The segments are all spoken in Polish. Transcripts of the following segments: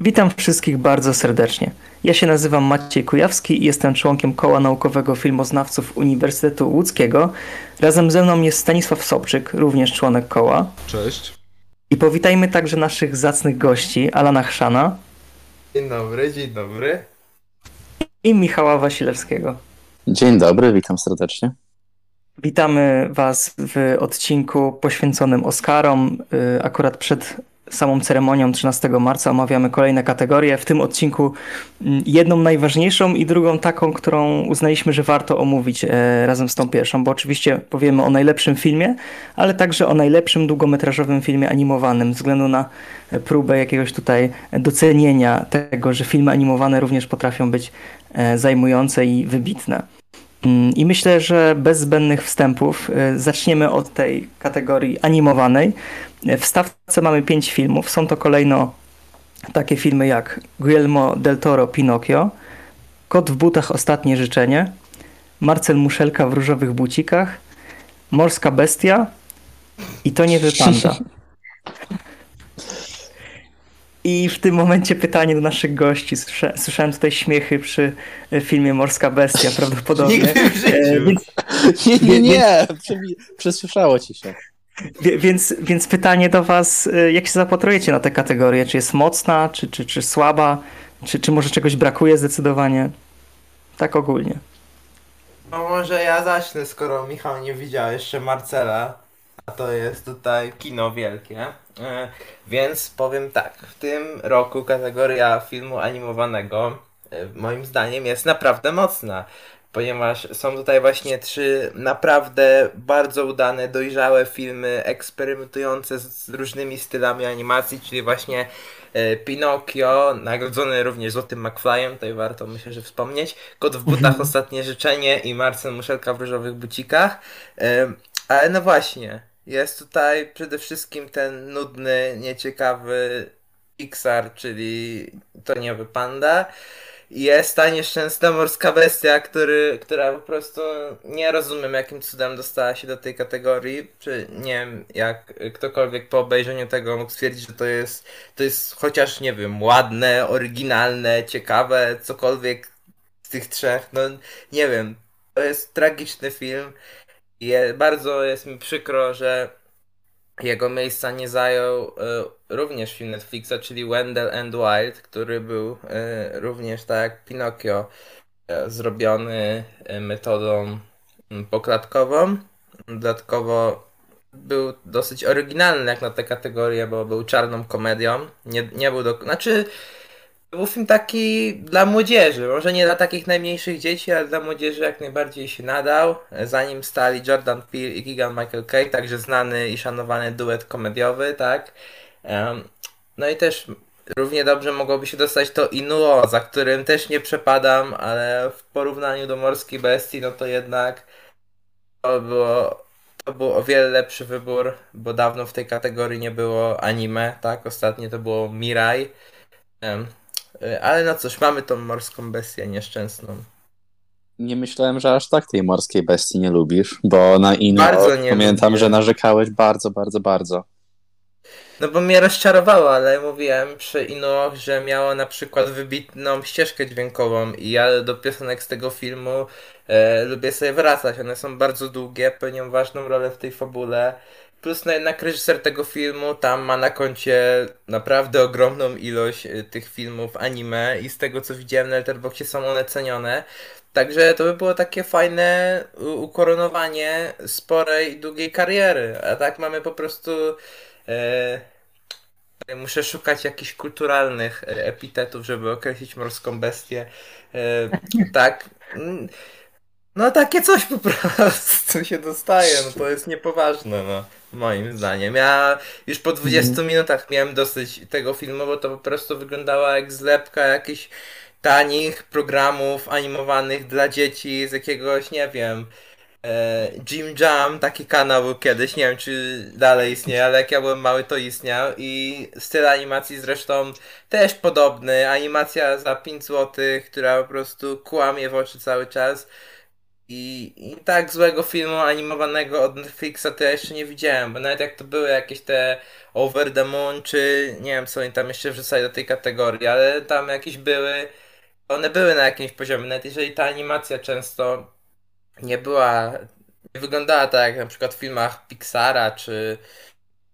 Witam wszystkich bardzo serdecznie. Ja się nazywam Maciej Kujawski i jestem członkiem Koła Naukowego Filmoznawców Uniwersytetu Łódzkiego. Razem ze mną jest Stanisław Sobczyk, również członek koła. Cześć. I powitajmy także naszych zacnych gości, Alana Chrzana. Dzień dobry, dzień dobry. I Michała Wasilewskiego. Dzień dobry, witam serdecznie. Witamy Was w odcinku poświęconym Oscarom. Y, akurat przed samą ceremonią 13 marca omawiamy kolejne kategorie. W tym odcinku mm, jedną najważniejszą i drugą taką, którą uznaliśmy, że warto omówić e, razem z tą pierwszą, bo oczywiście powiemy o najlepszym filmie, ale także o najlepszym długometrażowym filmie animowanym, ze względu na próbę jakiegoś tutaj docenienia tego, że filmy animowane również potrafią być e, zajmujące i wybitne. Mm, I myślę, że bez zbędnych wstępów e, zaczniemy od tej kategorii animowanej. W stawce mamy pięć filmów. Są to kolejno takie filmy jak Guillermo del Toro Pinocchio, Kot w butach Ostatnie życzenie, Marcel Muszelka w różowych bucikach, Morska bestia i to nie wypanda. I w tym momencie pytanie do naszych gości. Słyszałem tutaj śmiechy przy filmie Morska Bestia prawdopodobnie. Nigdy w życiu. Nie, nie, nie, przesłyszało ci się. Więc, więc pytanie do Was, y, jak się zapatrujecie na tę kategorię? Czy jest mocna, czy, czy, czy słaba? Czy, czy może czegoś brakuje zdecydowanie? Tak ogólnie. No może ja zacznę, skoro Michał nie widział jeszcze Marcela, a to jest tutaj kino wielkie. E, więc powiem tak, w tym roku kategoria filmu animowanego e, moim zdaniem jest naprawdę mocna ponieważ są tutaj właśnie trzy naprawdę bardzo udane, dojrzałe filmy eksperymentujące z różnymi stylami animacji, czyli właśnie e, Pinocchio, nagrodzony również Złotym McFlyem, tutaj warto myślę, że wspomnieć, Kot w butach, mhm. Ostatnie życzenie i Marcel Muszelka w różowych bucikach. Ale no właśnie, jest tutaj przede wszystkim ten nudny, nieciekawy Pixar, czyli to nie Panda jest ta nieszczęsna morska bestia, który, która po prostu nie rozumiem jakim cudem dostała się do tej kategorii. Czy nie wiem, jak ktokolwiek po obejrzeniu tego mógł stwierdzić, że to jest, to jest chociaż, nie wiem, ładne, oryginalne, ciekawe, cokolwiek z tych trzech. No nie wiem, to jest tragiczny film. I bardzo jest mi przykro, że jego miejsca nie zajął y, również film Netflixa, czyli Wendell and Wild, który był y, również tak jak Pinocchio y, zrobiony metodą poklatkową. Dodatkowo był dosyć oryginalny jak na tę kategorię, bo był czarną komedią. Nie, nie był do... Znaczy był film taki dla młodzieży, może nie dla takich najmniejszych dzieci, ale dla młodzieży jak najbardziej się nadał. Za nim stali Jordan Peele i Keegan Michael Kay, także znany i szanowany duet komediowy, tak. No i też równie dobrze mogłoby się dostać to Inuo, za którym też nie przepadam, ale w porównaniu do Morskiej Bestii, no to jednak to było, to był o wiele lepszy wybór, bo dawno w tej kategorii nie było anime, tak? Ostatnie to było Mirai. E, ale no cóż, mamy tą morską bestię nieszczęsną. Nie myślałem, że aż tak tej morskiej bestii nie lubisz, bo na inną pamiętam, lubię. że narzekałeś bardzo, bardzo, bardzo. No bo mnie rozczarowało, ale mówiłem przy Inu, że miało na przykład wybitną ścieżkę dźwiękową i ja do piosenek z tego filmu e, lubię sobie wracać. One są bardzo długie, pełnią ważną rolę w tej fabule. Plus no jednak reżyser tego filmu tam ma na koncie naprawdę ogromną ilość y, tych filmów anime i z tego co widziałem na Letterboxdzie są one cenione. Także to by było takie fajne ukoronowanie sporej i długiej kariery. A tak mamy po prostu. E, muszę szukać jakichś kulturalnych e, epitetów, żeby określić morską bestię. E, tak. No takie coś po prostu się dostaje, no to jest niepoważne, no moim zdaniem. Ja już po 20 mm. minutach miałem dosyć tego filmu, bo to po prostu wyglądała jak zlepka jakichś tanich programów animowanych dla dzieci z jakiegoś, nie wiem, e, Jim Jam, taki kanał był kiedyś, nie wiem czy dalej istnieje, ale jak ja byłem mały to istniał i styl animacji zresztą też podobny, animacja za 5 zł, która po prostu kłamie w oczy cały czas I, I tak złego filmu animowanego od Netflixa to ja jeszcze nie widziałem, bo nawet jak to były jakieś te Over the Moon, czy nie wiem co oni tam jeszcze wrzucali do tej kategorii, ale tam jakieś były, one były na jakimś poziomie, nawet jeżeli ta animacja często nie była, nie wyglądała tak jak na przykład w filmach Pixara, czy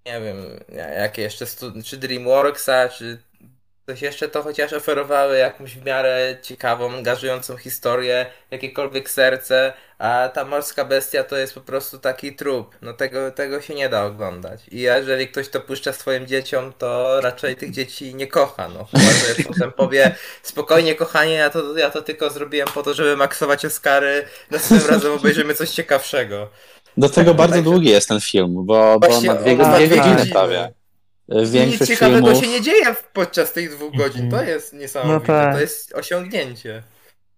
nie wiem, jakie jeszcze, czy DreamWorksa, czy coś jeszcze, to chociaż oferowały jakąś w miarę ciekawą, angażującą historię, jakiekolwiek serce, a ta morska bestia to jest po prostu taki trup. No tego, tego się nie da oglądać. I jeżeli ktoś to puszcza swoim dzieciom, to raczej tych dzieci nie kocha. No chyba, że potem powie spokojnie kochanie, ja to, ja to tylko zrobiłem po to, żeby maksować Oscary, następnym razem obejrzymy coś ciekawszego. Do tego tak, bardzo tak, długi jest ten film, bo, bo ma dwie, dwie godziny prawie. Większość Nic ciekawego filmów... się nie dzieje podczas tych dwóch godzin. To jest niesamowite. No tak. To jest osiągnięcie.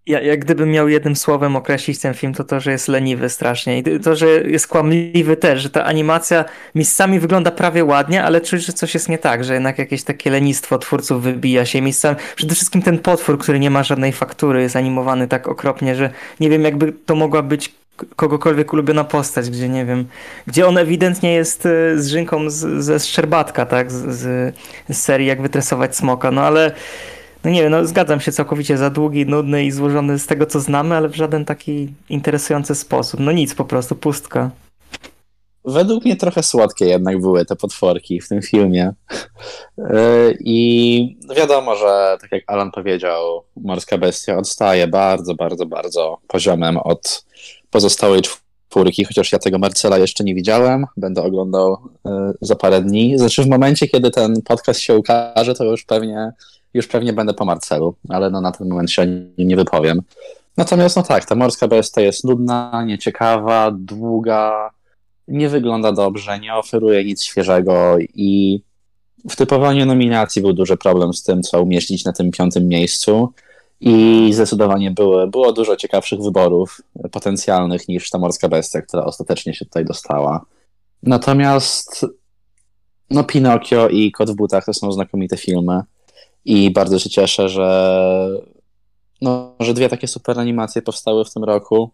Ja, jak gdybym miał jednym słowem określić ten film, to to, że jest leniwy strasznie. I to, że jest kłamliwy też, że ta animacja miejscami wygląda prawie ładnie, ale czuć, że coś jest nie tak, że jednak jakieś takie lenistwo twórców wybija się miejscami. Przede wszystkim ten potwór, który nie ma żadnej faktury, jest animowany tak okropnie, że nie wiem, jakby to mogła być kogokolwiek ulubiona postać, gdzie nie wiem, gdzie on ewidentnie jest e, z Żynką z, ze Szczerbatka, tak, z, z, z serii Jak wytresować smoka, no ale no nie wiem, no zgadzam się całkowicie za długi, nudny i złożony z tego, co znamy, ale w żaden taki interesujący sposób. No nic, po prostu pustka. Według mnie trochę słodkie jednak były te potworki w tym filmie. E, I wiadomo, że tak jak Alan powiedział, Morska Bestia odstaje bardzo, bardzo, bardzo poziomem od pozostałej czwórki, chociaż ja tego Marcela jeszcze nie widziałem. Będę oglądał e, za parę dni. Znaczy w momencie, kiedy ten podcast się ukaże, to już pewnie, już pewnie będę po Marcelu, ale no na ten moment się nie, nie wypowiem. Natomiast no tak, ta Morska Bestia jest nudna, nieciekawa, długa, nie wygląda dobrze, nie oferuje nic świeżego i w typowaniu nominacji był duży problem z tym, co umieścić na tym piątym miejscu. I zdecydowanie były, było dużo ciekawszych wyborów potencjalnych niż ta morska bestia, która ostatecznie się tutaj dostała. Natomiast no Pinokio i Kot w butach to są znakomite filmy i bardzo się cieszę, że no, że dwie takie super animacje powstały w tym roku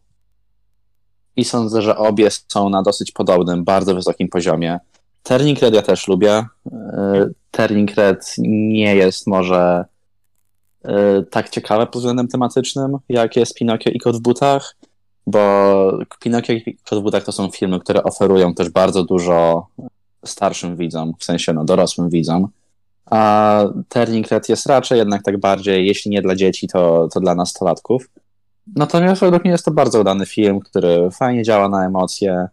i sądzę, że obie są na dosyć podobnym, bardzo wysokim poziomie. Turning Red ja też lubię. E, Turning Red nie jest może tak ciekawe pod względem tematycznym, jak jest Pinokio i Kot w butach, bo Pinokio i Kot w butach to są filmy, które oferują też bardzo dużo starszym widzom, w sensie no, dorosłym widzom. A Turning Red jest raczej jednak tak bardziej, jeśli nie dla dzieci, to, to dla nastolatków. Natomiast według mnie jest to bardzo udany film, który fajnie działa na emocje.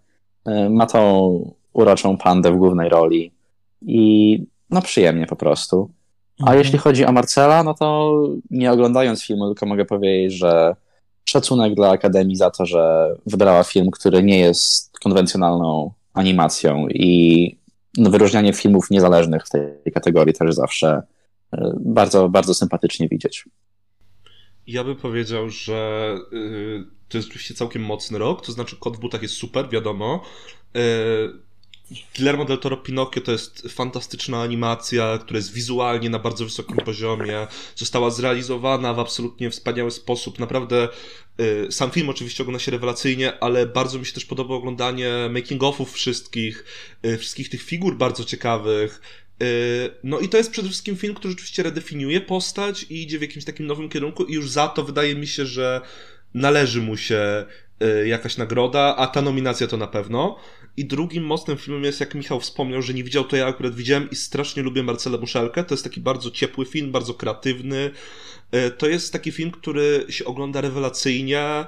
Y, ma tą uroczą pandę w głównej roli i no przyjemnie po prostu. A mhm. jeśli chodzi o Marcela, no to nie oglądając filmu, tylko mogę powiedzieć, że szacunek dla Akademii za to, że wybrała film, który nie jest konwencjonalną animacją i no, wyróżnianie filmów niezależnych w tej kategorii też zawsze y, bardzo, bardzo sympatycznie widzieć. Ja bym powiedział, że y, to jest oczywiście całkiem mocny rok, to znaczy Kot w butach jest super, wiadomo. Y, Guillermo del Toro Pinocchio to jest fantastyczna animacja, która jest wizualnie na bardzo wysokim poziomie, została zrealizowana w absolutnie wspaniały sposób. Naprawdę y, sam film oczywiście ogląda się rewelacyjnie, ale bardzo mi się też podoba oglądanie making-offów wszystkich, wszystkich tych figur bardzo ciekawych. Yy, no i to jest przede wszystkim film, który rzeczywiście redefiniuje postać i idzie w jakimś takim nowym kierunku i już za to wydaje mi się, że należy mu się jakaś nagroda, a ta nominacja to na pewno. I drugim mocnym filmem jest, jak Michał wspomniał, że nie widział, to ja akurat widziałem i strasznie lubię Marcelę Muszelkę. To jest taki bardzo ciepły film, bardzo kreatywny. Yy, to jest taki film, który się ogląda rewelacyjnie,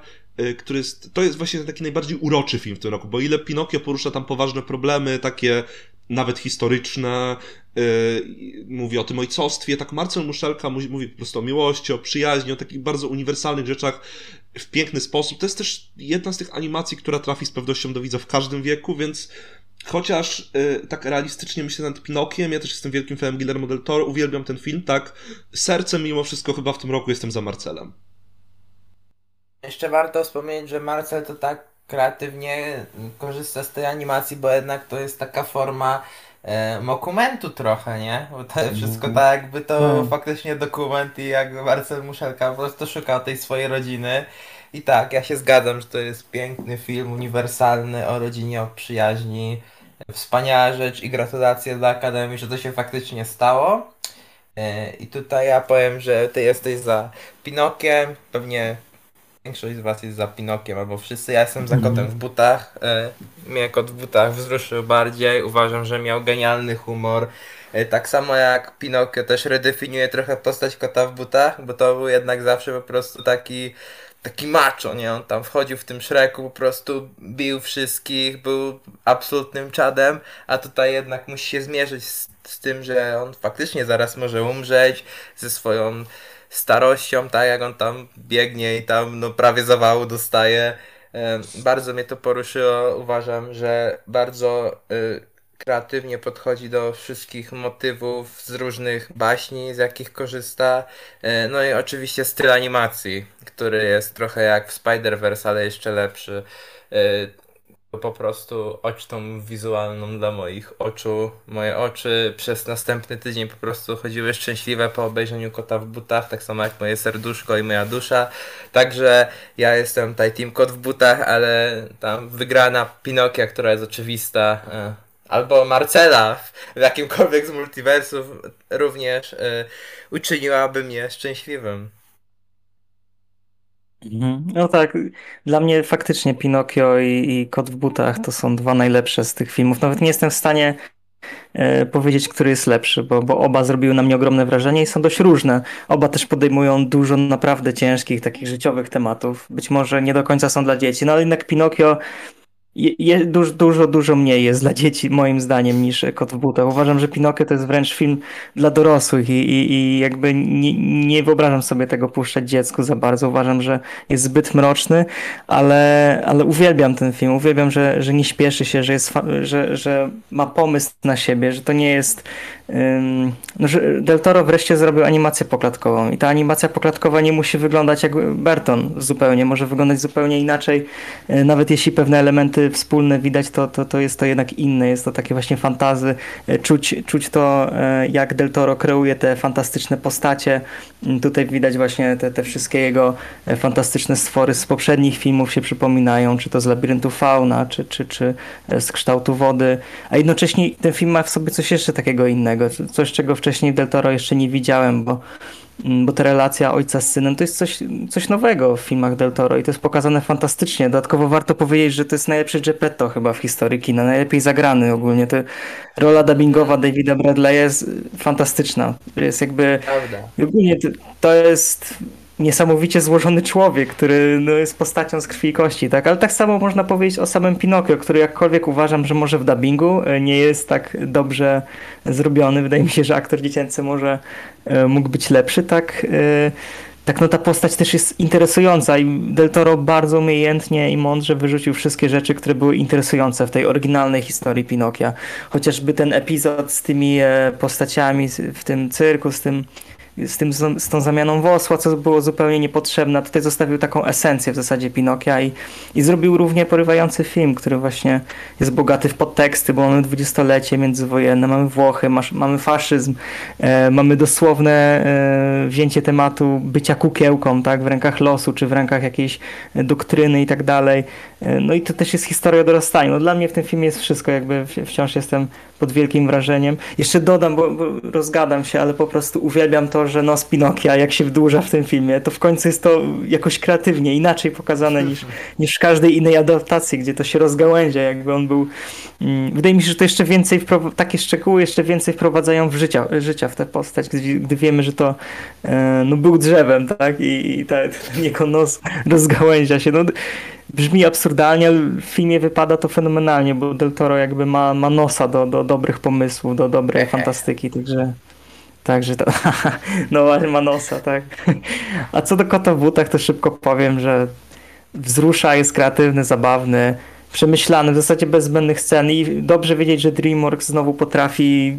który jest, to jest właśnie taki najbardziej uroczy film w tym roku, bo ile Pinokio porusza tam poważne problemy, takie nawet historyczne, yy, mówi o tym ojcostwie, tak Marcel Muszelka mówi, po prostu o miłości, o przyjaźni, o takich bardzo uniwersalnych rzeczach w piękny sposób. To jest też jedna z tych animacji, która trafi z pewnością do widza w każdym wieku, więc chociaż yy, tak realistycznie myślę nad Pinokiem, ja też jestem wielkim fanem Guillermo del Toro, uwielbiam ten film, tak sercem mimo wszystko chyba w tym roku jestem za Marcelem. Jeszcze warto wspomnieć, że Marcel to tak kreatywnie korzysta z tej animacji, bo jednak to jest taka forma e, dokumentu trochę, nie? Bo to wszystko mhm. tak jakby to hmm. faktycznie dokument i jak Marcel Muszelka po prostu szuka tej swojej rodziny. I tak, ja się zgadzam, że to jest piękny film, uniwersalny, o rodzinie, o przyjaźni. Wspaniała rzecz i gratulacje dla Akademii, że to się faktycznie stało. E, I tutaj ja powiem, że ty jesteś za Pinokiem, pewnie większość z was jest za Pinokiem, albo wszyscy. Ja jestem za Mhm. kotem w butach. E, Mnie kot w butach wzruszył bardziej. Uważam, że miał genialny humor. E, Tak samo jak Pinokio też redefiniuje trochę postać kota w butach, bo to był jednak zawsze po prostu taki taki macho, nie? On tam wchodził w tym szreku, po prostu bił wszystkich, był absolutnym czadem, a tutaj jednak musi się zmierzyć z, z tym, że on faktycznie zaraz może umrzeć ze swoją starością, tak jak on tam biegnie i tam no prawie zawału dostaje. E, Bardzo mnie to poruszyło. Uważam, że bardzo y, kreatywnie podchodzi do wszystkich motywów z różnych baśni, z jakich korzysta. E, No i oczywiście styl animacji, który jest trochę jak w Spider-Verse, ale jeszcze lepszy. Po prostu ocztą wizualną dla moich oczu. Moje oczy przez następny tydzień po prostu chodziły szczęśliwe po obejrzeniu Kota w butach, tak samo jak moje serduszko i moja dusza. Także ja jestem tutaj Team Kot w butach, ale tam wygrana Pinokia, która jest oczywista. e, Albo Marcela w- w jakimkolwiek z multiversów również e, uczyniłaby mnie szczęśliwym. Mhm. No tak, dla mnie faktycznie Pinokio i, i Kot w butach to są dwa najlepsze z tych filmów. Nawet nie jestem w stanie e, powiedzieć, który jest lepszy, bo, bo oba zrobiły na mnie ogromne wrażenie i są dość różne. Oba też podejmują dużo naprawdę ciężkich, takich życiowych tematów. Być może nie do końca są dla dzieci, no ale jednak Pinokio je, je, dużo, dużo, dużo mniej jest dla dzieci, moim zdaniem, niż Kot w butach. Uważam, że Pinokio to jest wręcz film dla dorosłych i, i, i jakby nie, nie wyobrażam sobie tego puszczać dziecku za bardzo. Uważam, że jest zbyt mroczny, ale, ale uwielbiam ten film. Uwielbiam, że, że nie śpieszy się, że, jest że, że ma pomysł na siebie, że to nie jest. no, że Del Toro wreszcie zrobił animację poklatkową i ta animacja poklatkowa nie musi wyglądać jak Burton zupełnie, może wyglądać zupełnie inaczej. Y, Nawet jeśli pewne elementy wspólne widać, to, to, to jest to jednak inne. Jest to takie właśnie fantazy. Y, Czuć, czuć to, y, jak Del Toro kreuje te fantastyczne postacie. Y, Tutaj widać właśnie te, te wszystkie jego e, fantastyczne stwory z poprzednich filmów się przypominają, czy to z Labiryntu Fauna, czy, czy, czy e, z Kształtu Wody, a jednocześnie ten film ma w sobie coś jeszcze takiego innego, co- coś czego wcześniej Del Toro jeszcze nie widziałem, bo, mm, bo ta relacja ojca z synem to jest coś, coś nowego w filmach Del Toro i to jest pokazane fantastycznie. Dodatkowo warto powiedzieć, że to jest najlepszy Geppetto chyba w historii kina, najlepiej zagrany ogólnie. To rola dubbingowa Davida Bradley jest fantastyczna. Jest jakby Prawda. Ogólnie to, to jest niesamowicie złożony człowiek, który no, jest postacią z krwi i kości, tak? Ale tak samo można powiedzieć o samym Pinokio, który jakkolwiek uważam, że może w dubbingu e, nie jest tak dobrze zrobiony. Wydaje mi się, że aktor dziecięcy może e, mógł być lepszy, tak? e, Tak, no ta postać też jest interesująca i Del Toro bardzo umiejętnie i mądrze wyrzucił wszystkie rzeczy, które były interesujące w tej oryginalnej historii Pinokia. Chociażby ten epizod z tymi postaciami w tym cyrku, z tym z, tym, z tą zamianą wosła, co było zupełnie niepotrzebne. Tutaj zostawił taką esencję w zasadzie Pinokia i, i zrobił równie porywający film, który właśnie jest bogaty w podteksty, bo mamy dwudziestolecie międzywojenne, mamy Włochy, masz, mamy faszyzm, e, mamy dosłowne e, wzięcie tematu bycia kukiełką, tak, w rękach losu, czy w rękach jakiejś doktryny i tak dalej. No i to też jest historia o dorastaniu. No, dla mnie w tym filmie jest wszystko, jakby wciąż jestem pod wielkim wrażeniem. Jeszcze dodam, bo, bo rozgadam się, ale po prostu uwielbiam to, że nos Pinokia, jak się wydłuża w tym filmie, to w końcu jest to jakoś kreatywnie, inaczej pokazane niż, niż w każdej innej adaptacji, gdzie to się rozgałęzia, jakby on był... Mm, wydaje mi się, że to jeszcze więcej, takie szczegóły jeszcze więcej wprowadzają w życia, życia w tę postać, gdy, gdy wiemy, że to e, no, był drzewem, tak? I, i ta, ten jego nos rozgałęzia się. No, Brzmi absurdalnie, ale w filmie wypada to fenomenalnie, bo Del Toro jakby ma, ma nosa do, do dobrych pomysłów, do dobrej fantastyki, także... Także to, no właśnie ma nosa, tak. A co do kota w butach, to szybko powiem, że wzrusza, jest kreatywny, zabawny, przemyślany, w zasadzie bez zbędnych scen i dobrze wiedzieć, że DreamWorks znowu potrafi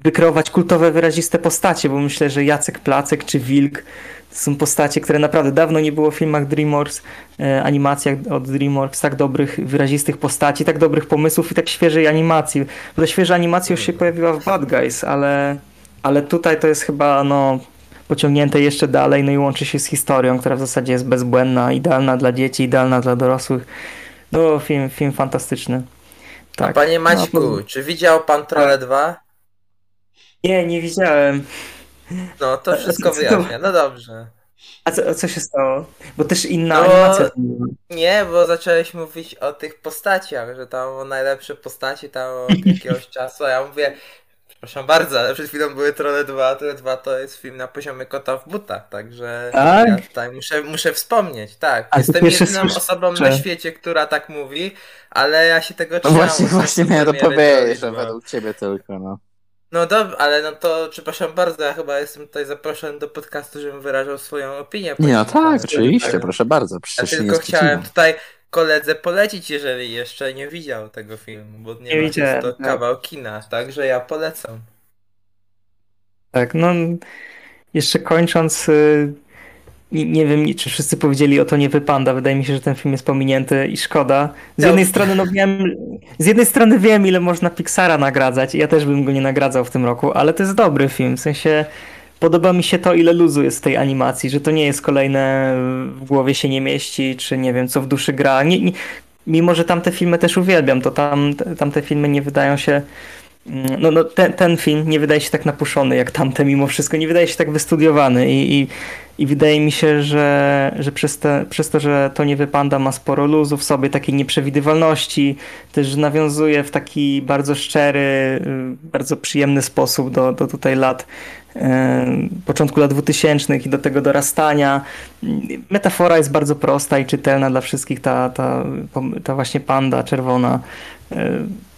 wykreować kultowe, wyraziste postacie, bo myślę, że Jacek Placek czy Wilk są postacie, które naprawdę dawno nie było w filmach DreamWorks, e, animacjach od DreamWorks, tak dobrych, wyrazistych postaci, tak dobrych pomysłów i tak świeżej animacji. Bo ta świeża animacja już się pojawiła w Bad Guys, ale, ale tutaj to jest chyba no, pociągnięte jeszcze dalej, no i łączy się z historią, która w zasadzie jest bezbłędna, idealna dla dzieci, idealna dla dorosłych. No, film, film fantastyczny. A Tak. panie Maćku, No, czy widział pan Trolle 2? nie, nie widziałem. No, to wszystko wyjaśnia. No dobrze. A co, a co się stało? Bo też inna No, animacja. Nie, bo zacząłeś mówić o tych postaciach, że tam o najlepsze postaci tam od jakiegoś czasu, a ja mówię, przepraszam bardzo, ale przed chwilą były Trolle 2, a Trolle 2 to jest film na poziomie kota w butach, także Tak? ja tutaj muszę, muszę wspomnieć, tak. A Jestem jedyną słyszę. osobą na świecie, która tak mówi, ale ja się tego No trzymam. właśnie, ostatnio właśnie miałem to powiedzieć, że Trolle 2. według ciebie tylko, no. No dobrze, ale no to przepraszam bardzo, ja chyba jestem tutaj zaproszony do podcastu, żebym wyrażał swoją opinię. Nie, no tak, filmie. oczywiście, Tak. proszę bardzo, Ja tylko nie chciałem tutaj koledze polecić, jeżeli jeszcze nie widział tego filmu, bo nie, Nie ma widziałem, jest to tak. kawał kina, także ja polecam. Tak, no jeszcze kończąc, y, nie, nie wiem, czy wszyscy powiedzieli o to nie wypanda. Wydaje mi się, że ten film jest pominięty i szkoda. Z No. jednej strony, no wiem, z jednej strony wiem, ile można Pixara nagradzać. Ja też bym go nie nagradzał w tym roku, ale to jest dobry film. W sensie podoba mi się to, ile luzu jest w tej animacji, że to nie jest kolejne w głowie się nie mieści, czy nie wiem, co w duszy gra. Nie, nie, mimo, że tamte filmy też uwielbiam, to tam, tamte filmy nie wydają się Mm, No, no ten, ten film nie wydaje się tak napuszony jak tamte mimo wszystko, nie wydaje się tak wystudiowany i, i, i wydaje mi się, że, że przez, te, przez to, że to nie wypanda ma sporo luzu w sobie, takiej nieprzewidywalności, też nawiązuje w taki bardzo szczery, y, bardzo przyjemny sposób do, do tutaj lat y, początku lat 2000 i do tego dorastania. Metafora jest bardzo prosta i czytelna dla wszystkich, ta, ta, ta właśnie panda czerwona. Y,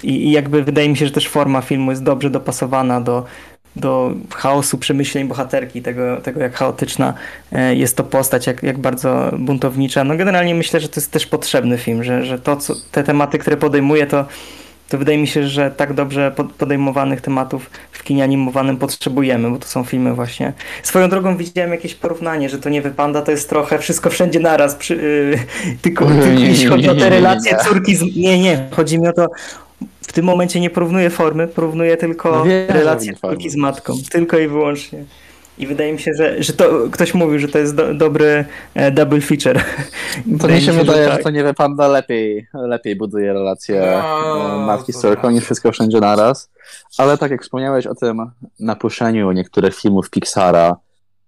I, I jakby wydaje mi się, że też forma filmu jest dobrze dopasowana do, do chaosu przemyśleń bohaterki, tego, tego jak chaotyczna e, jest to postać, jak, jak bardzo buntownicza. No generalnie myślę, że to jest też potrzebny film, że, że to, co, te tematy, które podejmuje, to, to wydaje mi się, że tak dobrze pod- podejmowanych tematów w kinie animowanym potrzebujemy, bo to są filmy właśnie. Swoją drogą widziałem jakieś porównanie, że to nie wypanda, to jest trochę wszystko wszędzie naraz, przy, yy, tylko, Nie, tylko jeśli chodzi o te relacje córki z... Nie, nie, chodzi mi o to, w tym momencie nie porównuję formy, porównuję tylko No wiem, że relacje córki z matką, tylko i wyłącznie. I wydaje mi się, że, że to ktoś mówił, że to jest do, dobry e, double feature. To Wydaje mi się wydaje, tak. że to nie wypanda lepiej, lepiej buduje relacje No, e, matki z córką niż wszystko wszędzie naraz. Ale tak jak wspomniałeś o tym napuszeniu niektórych filmów Pixara,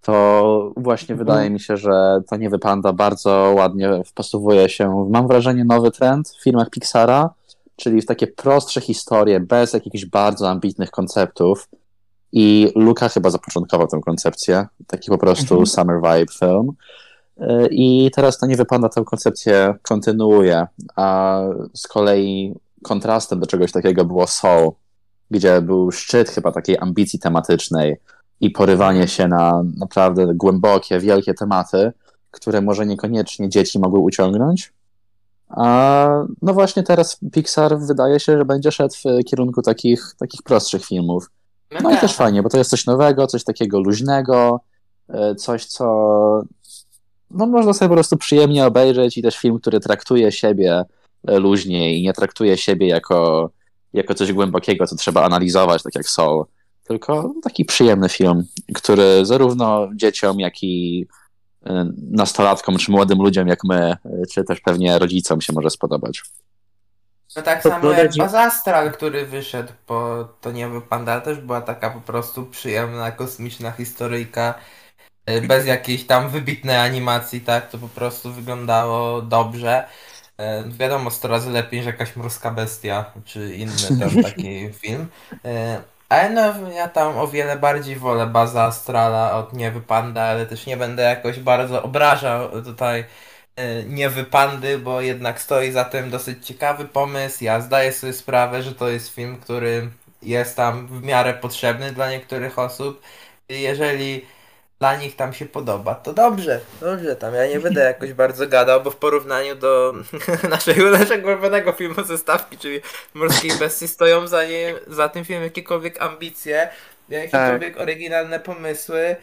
to właśnie Mhm. wydaje mi się, że to nie wypanda bardzo ładnie wpasowuje się, w, mam wrażenie, nowy trend w filmach Pixara, czyli w takie prostsze historie, bez jakichś bardzo ambitnych konceptów. I Luka chyba zapoczątkował tę koncepcję, taki po prostu Mhm. summer vibe film. Y, I teraz to nie wypada tę koncepcję kontynuuje, a z kolei kontrastem do czegoś takiego było Soul, gdzie był szczyt chyba takiej ambicji tematycznej i porywanie się na naprawdę głębokie, wielkie tematy, które może niekoniecznie dzieci mogły uciągnąć. A no właśnie teraz Pixar wydaje się, że będzie szedł w kierunku takich, takich prostszych filmów. No i tak. też fajnie, bo to jest coś nowego, coś takiego luźnego, e, coś, co no, można sobie po prostu przyjemnie obejrzeć i też film, który traktuje siebie e, luźniej i nie traktuje siebie jako, jako coś głębokiego, co trzeba analizować, tak jak Soul, tylko taki przyjemny film, który zarówno dzieciom, jak i nastolatkom, czy młodym ludziom jak my, e, czy też pewnie rodzicom się może spodobać. No tak To samo jak Bazastral, który wyszedł po To nieby panda, też była taka po prostu przyjemna, kosmiczna historyjka, e, bez jakiejś tam wybitnej animacji, tak, to po prostu wyglądało dobrze. E, Wiadomo, 100 razy lepiej niż jakaś morska bestia, czy inny tam taki film. E, no, ja tam o wiele bardziej wolę Baza Astrala od Niewy Panda, ale też nie będę jakoś bardzo obrażał tutaj e, Niewy Pandy, bo jednak stoi za tym dosyć ciekawy pomysł. Ja zdaję sobie sprawę, że to jest film, który jest tam w miarę potrzebny dla niektórych osób. Jeżeli dla nich tam się podoba, to dobrze, dobrze tam. Ja nie będę jakoś bardzo gadał, bo w porównaniu do naszego, naszego ulubionego filmu ze stawki, czyli Morskiej Bestii, stoją za, nie, za tym filmem jakiekolwiek ambicje, jakiekolwiek oryginalne pomysły.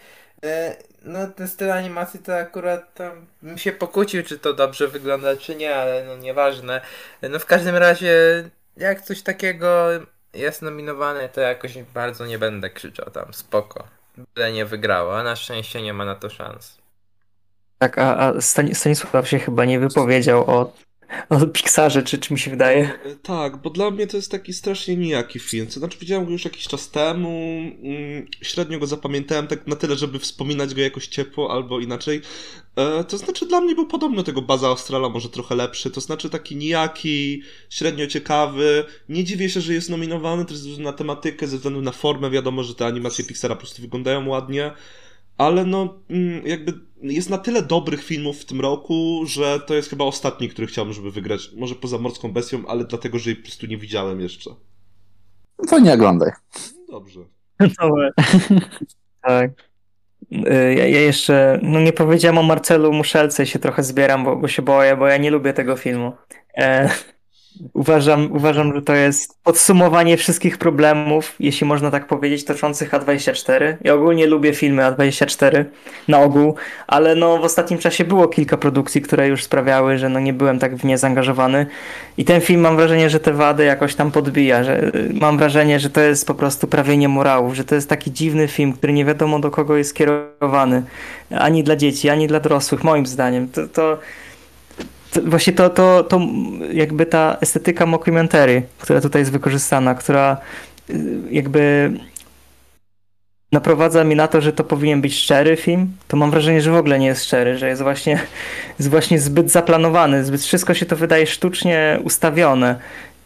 E, No ten styl animacji to akurat tam bym się pokłócił, czy to dobrze wygląda, czy nie, ale no nieważne. No w każdym razie, jak coś takiego jest nominowane, to jakoś bardzo nie będę krzyczał tam, spoko. Byle nie wygrała. Na szczęście nie ma na to szans. Tak, a, a Stanisław się chyba nie wypowiedział o o Pixarze, czy, czy mi się wydaje? Tak, bo dla mnie to jest taki strasznie nijaki film. To znaczy, widziałem go już jakiś czas temu, mm, średnio go zapamiętałem tak na tyle, żeby wspominać go jakoś ciepło, albo inaczej. E, to znaczy, dla mnie był podobny do tego Baza Australa, może trochę lepszy. To znaczy, taki nijaki, średnio ciekawy. Nie dziwię się, że jest nominowany też na tematykę, ze względu na formę. Wiadomo, że te animacje Pixara po prostu wyglądają ładnie ale no mm, jakby jest na tyle dobrych filmów w tym roku, że to jest chyba ostatni, który chciałbym, żeby wygrać. Może poza Morską Bestią, ale dlatego, że jej po prostu nie widziałem jeszcze. To nie oglądaj. Dobrze. Dobra. tak. Y, ja, ja, jeszcze, no nie powiedziałem o Marcelu Muszelce, się trochę zbieram, bo, bo się boję, bo ja nie lubię tego filmu. E, Uważam, uważam, że to jest podsumowanie wszystkich problemów, jeśli można tak powiedzieć, toczących A24. Ja ogólnie lubię filmy A24 na ogół, ale no w ostatnim czasie było kilka produkcji, które już sprawiały, że no nie byłem tak w nie zaangażowany. I ten film mam wrażenie, że te wady jakoś tam podbija, że mam wrażenie, że to jest po prostu prawienie morałów, że to jest taki dziwny film, który nie wiadomo do kogo jest skierowany. Ani dla dzieci, ani dla dorosłych, moim zdaniem. To, to właśnie to, to, to jakby ta estetyka mockumentary, która tutaj jest wykorzystana, która y, jakby naprowadza mi na to, że to powinien być szczery film, to mam wrażenie, że w ogóle nie jest szczery, że jest właśnie, jest właśnie zbyt zaplanowany, zbyt wszystko się to wydaje sztucznie ustawione.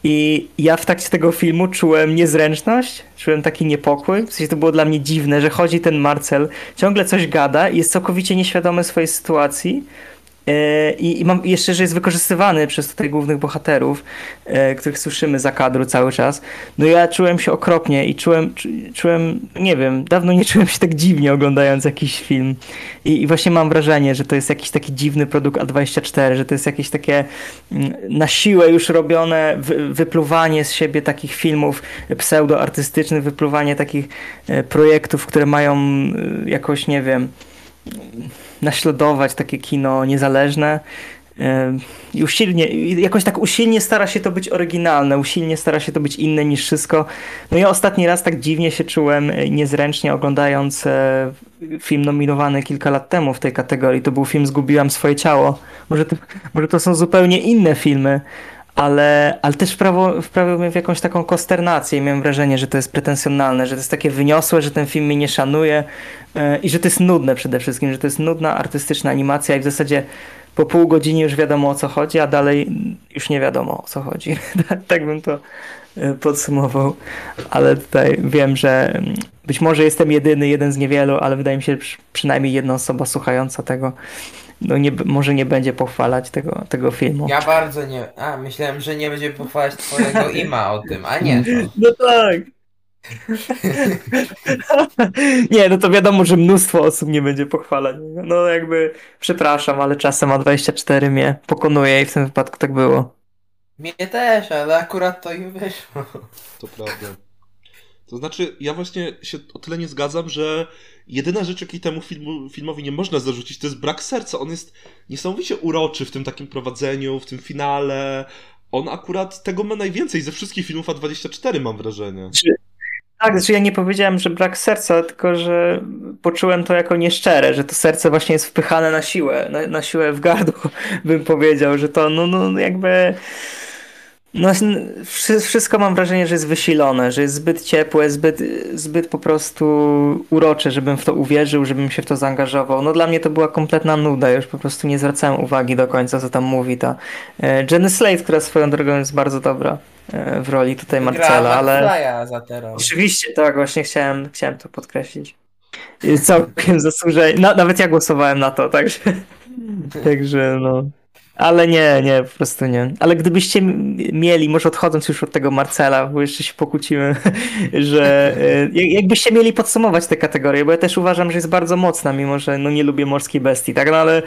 I ja w trakcie tego filmu czułem niezręczność, czułem taki niepokój. W sensie to było dla mnie dziwne, że chodzi ten Marcel, ciągle coś gada i jest całkowicie nieświadomy swojej sytuacji I, I, mam jeszcze, że jest wykorzystywany przez tutaj głównych bohaterów, e, których słyszymy za kadru cały czas. No ja czułem się okropnie i czułem, czułem, nie wiem, dawno nie czułem się tak dziwnie oglądając jakiś film. I, I, właśnie mam wrażenie, że to jest jakiś taki dziwny produkt A24, że to jest jakieś takie mm, na siłę już robione wy, wypluwanie z siebie takich filmów pseudoartystycznych, wypluwanie takich e, projektów, które mają jakoś, nie wiem, naśladować takie kino niezależne i usilnie, jakoś tak usilnie stara się to być oryginalne, usilnie stara się to być inne niż wszystko. No ja ostatni raz tak dziwnie się czułem e, niezręcznie oglądając e, film nominowany kilka lat temu w tej kategorii. To był film Zgubiłam swoje ciało. Może to, może to są zupełnie inne filmy, ale, ale też wprawił, wprawił mnie w jakąś taką konsternację i miałem wrażenie, że to jest pretensjonalne, że to jest takie wyniosłe, że ten film mnie nie szanuje yy, i że to jest nudne przede wszystkim, że to jest nudna, artystyczna animacja i w zasadzie po pół godziny już wiadomo o co chodzi, a dalej już nie wiadomo o co chodzi. tak bym to e, podsumował, ale tutaj wiem, że mm, być może jestem jedyny, jeden z niewielu, ale wydaje mi się, że przynajmniej jedna osoba słuchająca tego no nie, może nie będzie pochwalać tego, tego filmu. Ja bardzo nie. A, myślałem, że nie będzie pochwalać twojego ima o tym, a nie. No tak. nie, no to wiadomo, że mnóstwo osób nie będzie pochwalać. No jakby, przepraszam, ale czasem A24 mnie pokonuje i w tym wypadku tak było. Mnie też, ale akurat to im wyszło. To prawda. To znaczy, ja właśnie się o tyle nie zgadzam, że jedyna rzecz, jakiej temu filmu, filmowi nie można zarzucić, to jest brak serca. On jest niesamowicie uroczy w tym takim prowadzeniu, w tym finale. On akurat tego ma najwięcej ze wszystkich filmów A24, mam wrażenie. Tak, znaczy ja nie powiedziałem, że brak serca, tylko że poczułem to jako nieszczere, że to serce właśnie jest wpychane na siłę, na, na siłę w gardło, bym powiedział, że to no, no jakby no, wszystko mam wrażenie, że jest wysilone, że jest zbyt ciepłe, zbyt, zbyt po prostu urocze, żebym w to uwierzył, żebym się w to zaangażował. No dla mnie to była kompletna nuda, już po prostu nie zwracałem uwagi do końca, co tam mówi ta e, Jenny Slate, która swoją drogą jest bardzo dobra e, w roli tutaj Marcela, ale... za tę Oczywiście, tak, właśnie chciałem, chciałem to podkreślić. Całkiem zasłużenie, no, nawet ja głosowałem na to, także, także no... Ale nie, nie, po prostu nie. Ale gdybyście mieli, może odchodząc już od tego Marcela, bo jeszcze się pokłócimy, że e, jakbyście mieli podsumować tę kategorię, bo ja też uważam, że jest bardzo mocna, mimo że no nie lubię morskiej bestii, tak? No ale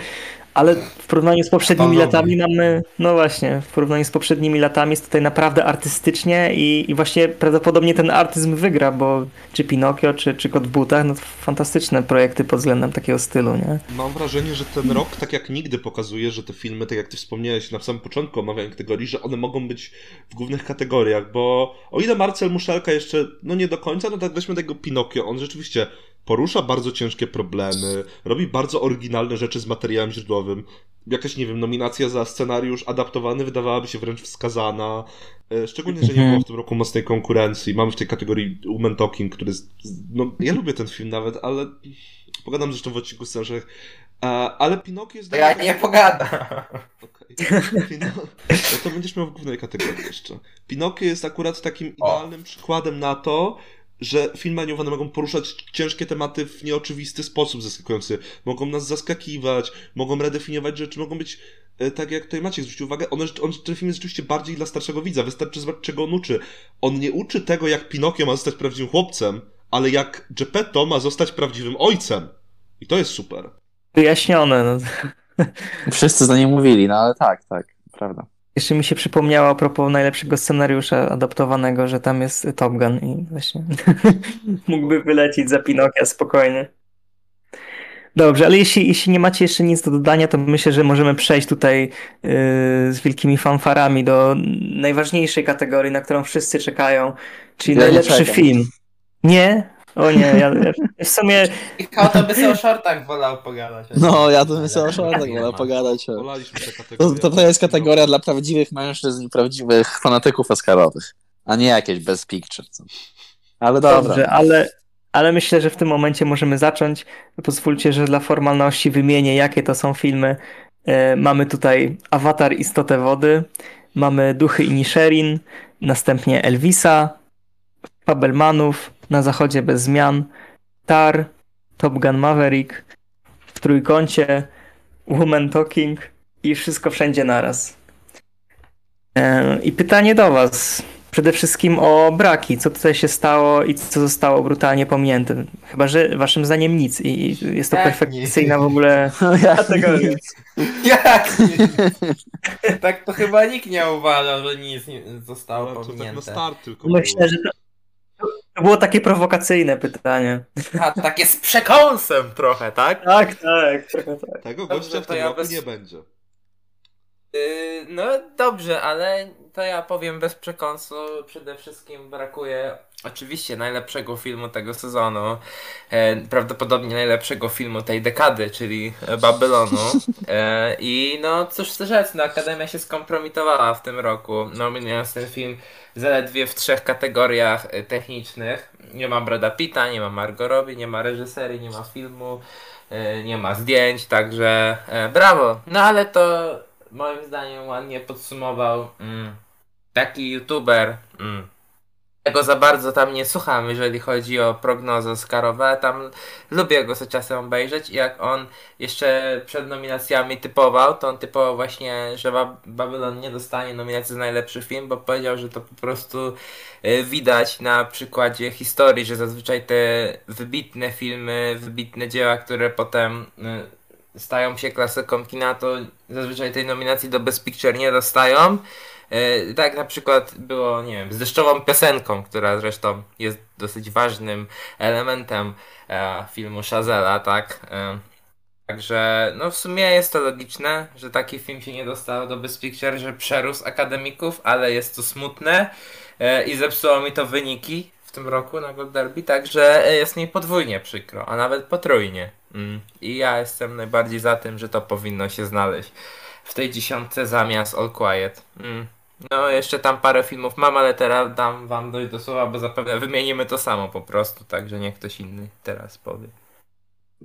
ale w porównaniu z poprzednimi latami mamy, no właśnie, w porównaniu z poprzednimi latami jest tutaj naprawdę artystycznie i, i właśnie prawdopodobnie ten artyzm wygra, bo czy Pinokio, czy, czy Kot w butach, no to fantastyczne projekty pod względem takiego stylu, nie? Mam wrażenie, że ten rok tak jak nigdy pokazuje, że te filmy, tak jak ty wspomniałeś na samym początku omawiania kategorii, że one mogą być w głównych kategoriach, bo o ile Marcel Muszelka jeszcze, no nie do końca, no tak weźmy tego Pinokio, on rzeczywiście porusza bardzo ciężkie problemy, robi bardzo oryginalne rzeczy z materiałem źródłowym. Jakaś, nie wiem, nominacja za scenariusz adaptowany wydawałaby się wręcz wskazana. E, Szczególnie, że nie Mhm. było w tym roku mocnej konkurencji. Mamy w tej kategorii Woman Talking, który jest... No, ja lubię ten film nawet, ale... Pogadam zresztą w odcinku scenariuszach. E, Ale Pinokio jest... Ja nie pogadam. Okej. Pino... No to będziesz miał w głównej kategorii jeszcze. Pinokio jest akurat takim O. idealnym przykładem na to, że filmy animowane mogą poruszać ciężkie tematy w nieoczywisty sposób zaskakujący. Mogą nas zaskakiwać, mogą redefiniować rzeczy, mogą być, e, tak jak tutaj Maciek zwrócił uwagę, one, on, ten film jest rzeczywiście bardziej dla starszego widza. Wystarczy zobaczyć, czego on uczy. On nie uczy tego, jak Pinokio ma zostać prawdziwym chłopcem, ale jak Geppetto ma zostać prawdziwym ojcem. I to jest super. Wyjaśnione. No. Wszyscy za nie mówili, no ale tak, tak, prawda. Jeszcze mi się przypomniało a propos najlepszego scenariusza adaptowanego, że tam jest Top Gun i właśnie mógłby wylecieć za Pinokia spokojnie. Dobrze, ale jeśli, jeśli nie macie jeszcze nic do dodania, to myślę, że możemy przejść tutaj yy, z wielkimi fanfarami do najważniejszej kategorii, na którą wszyscy czekają, czyli Ja najlepszy czekam. film. Nie? O nie, ja, ja w sumie Michał to by sobie o shortach wolał pogadać. No, ja to bym sobie o shortach wolał pogadać. To, to, to jest kategoria dla prawdziwych mężczyzn i prawdziwych fanatyków Oscarowych, a nie jakieś bez picture. co. Ale dobra. Dobrze, ale, ale myślę, że w tym momencie możemy zacząć. Pozwólcie, że dla formalności wymienię, jakie to są filmy. E, mamy tutaj Avatar Istotę Wody, mamy Duchy Inisherin, następnie Elvisa, Fabelmanów, Na Zachodzie bez zmian, Tar, Top Gun Maverick, w Trójkącie, Woman Talking i Wszystko Wszędzie Naraz. E, I pytanie do Was. Przede wszystkim o braki. Co tutaj się stało i co zostało brutalnie pominięte. Chyba, że Waszym zdaniem nic. I jest to Jak perfekcyjna w ogóle Ja- kategoria. Jak nie? Tak to chyba nikt nie uważa, że nic nie zostało Ale to tak na pominięte. start tylko Myślę, że to, to było takie prowokacyjne pytanie. A takie z przekąsem trochę, tak? Tak, tak. trochę tak. Tego Dobrze, gościa w tym ja roku bez- nie będzie. Yy, no dobrze, ale to ja powiem bez przekąsu. Przede wszystkim brakuje oczywiście najlepszego filmu tego sezonu. E, prawdopodobnie najlepszego filmu tej dekady, czyli Babylonu. E, I no cóż chcę rzec, no Akademia się skompromitowała w tym roku, nominując ten film zaledwie w trzech kategoriach e, technicznych. Nie ma Brada Pitta, nie ma Margot Robbie, nie ma reżyserii, nie ma filmu, e, nie ma zdjęć, także e, brawo. No ale to moim zdaniem ładnie podsumował mm, taki youtuber. Tego za bardzo tam nie słucham, jeżeli chodzi o prognozy Oscarowe. Tam lubię go sobie czasem obejrzeć i jak on jeszcze przed nominacjami typował, to on typował właśnie, że Bab- Babylon nie dostanie nominacji za najlepszy film, bo powiedział, że to po prostu y, widać na przykładzie historii, że zazwyczaj te wybitne filmy, wybitne dzieła, które potem y, stają się klasyką kina, to zazwyczaj tej nominacji do Best Picture nie dostają. E, Tak na przykład było, nie wiem, z deszczową piosenką, która zresztą jest dosyć ważnym elementem e, filmu Shazela, tak? E, Także, no w sumie jest to logiczne, że taki film się nie dostał do Best Picture, że przerósł akademików, ale jest to smutne i zepsuło mi to wyniki w tym roku na Gold Derby, także jest mi podwójnie przykro, a nawet potrójnie. Mm. I ja jestem najbardziej za tym, że to powinno się znaleźć w tej dziesiątce zamiast All Quiet. No, jeszcze tam parę filmów mam, ale teraz dam wam dojść do słowa, bo zapewne wymienimy to samo po prostu, także niech ktoś inny teraz powie.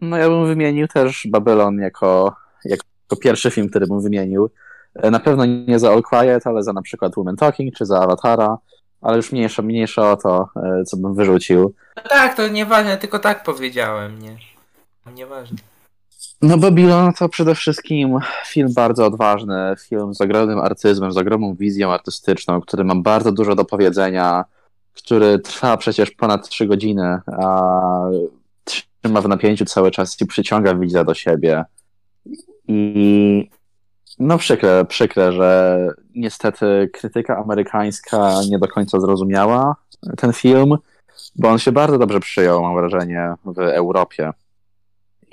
No ja bym wymienił też Babylon jako, jako pierwszy film, który bym wymienił. E, Na pewno nie za All Quiet, ale za na przykład Women Talking czy za Avatara, ale już mniejsza, mniejsza o to, e, co bym wyrzucił. No tak, to nieważne, tylko tak powiedziałem, nie? Nieważne. No Babylon to przede wszystkim film bardzo odważny, film z ogromnym artyzmem, z ogromną wizją artystyczną, który ma bardzo dużo do powiedzenia, który trwa przecież ponad 3 godziny, a trzyma w napięciu cały czas i przyciąga widza do siebie. I no przykre, przykre, że niestety krytyka amerykańska nie do końca zrozumiała ten film, bo on się bardzo dobrze przyjął, mam wrażenie, w Europie.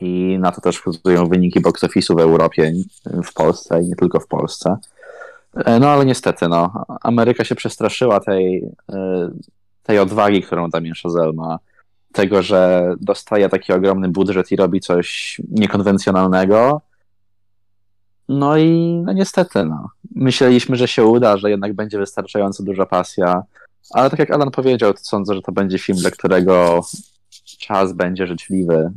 I na to też wskazują wyniki box office'u w Europie, w Polsce i nie tylko w Polsce. E, No ale niestety, no, Ameryka się przestraszyła tej, e, tej odwagi, którą Damien Chazelle ma. tego, że dostaje taki ogromny budżet i robi coś niekonwencjonalnego. No i no niestety, no. Myśleliśmy, że się uda, że jednak będzie wystarczająco duża pasja, ale tak jak Alan powiedział, sądzę, że to będzie film, dla którego czas będzie życzliwy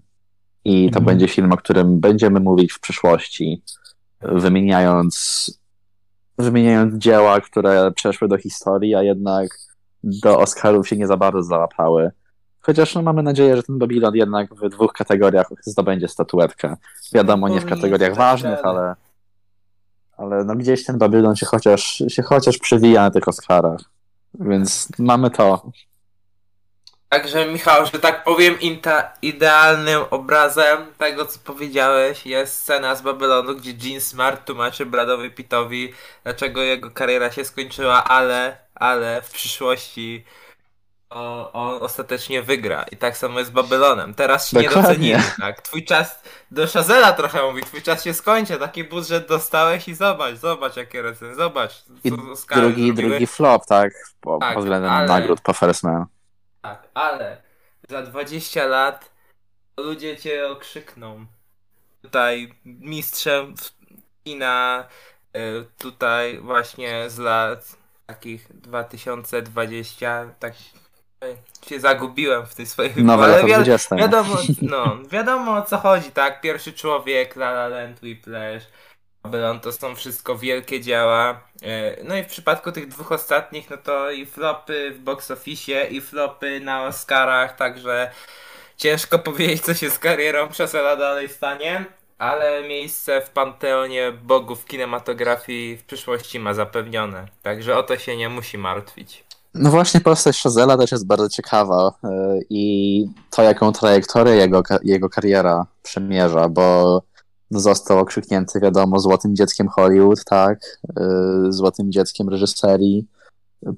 i to Mhm. będzie film, o którym będziemy mówić w przyszłości, wymieniając, wymieniając dzieła, które przeszły do historii, a jednak do Oscarów się nie za bardzo załapały. Chociaż no, mamy nadzieję, że ten Babylon jednak w dwóch kategoriach zdobędzie statuetkę. Wiadomo, nie w kategoriach ważnych, ale, ale no, gdzieś ten Babylon się chociaż, się chociaż przewija na tych Oscarach. Więc mamy to. Także Michał, że tak powiem, inta, idealnym obrazem tego co powiedziałeś jest scena z Babylonu, gdzie Gene Smart tłumaczy Bradowi Pittowi, dlaczego jego kariera się skończyła, ale, ale w przyszłości o- on ostatecznie wygra. I tak samo jest z Babylonem. Teraz się nie Dokładnie. docenimy, tak? Twój czas, do Shazela trochę mówi, twój czas się skończy, taki budżet dostałeś i zobacz, zobacz jakie recenzje, zobacz. I drugi, zrobiły. drugi flop, tak? Po, Tak, pod względem ale- nagród po First Man. Tak, ale za 20 lat ludzie cię okrzykną. Tutaj mistrzem kina, y, tutaj właśnie z lat takich 2020, tak się zagubiłem w tej swojej Nowe ale lata wi- 20. nie? wiadomo, no, wiadomo o co chodzi, tak? Pierwszy człowiek, La La Land, Whiplash, Babylon to są wszystko wielkie dzieła. E, No i w przypadku tych dwóch ostatnich, no to i flopy w box office, i flopy na Oscarach, także ciężko powiedzieć, co się z karierą Chazella dalej stanie, ale miejsce w panteonie bogów kinematografii w przyszłości ma zapewnione, także o to się nie musi martwić. No właśnie postać Shazela też jest bardzo ciekawa y, i to, jaką trajektorię jego, jego kariera przemierza, bo został okrzyknięty, wiadomo, złotym dzieckiem Hollywood, tak, y, złotym dzieckiem reżyserii,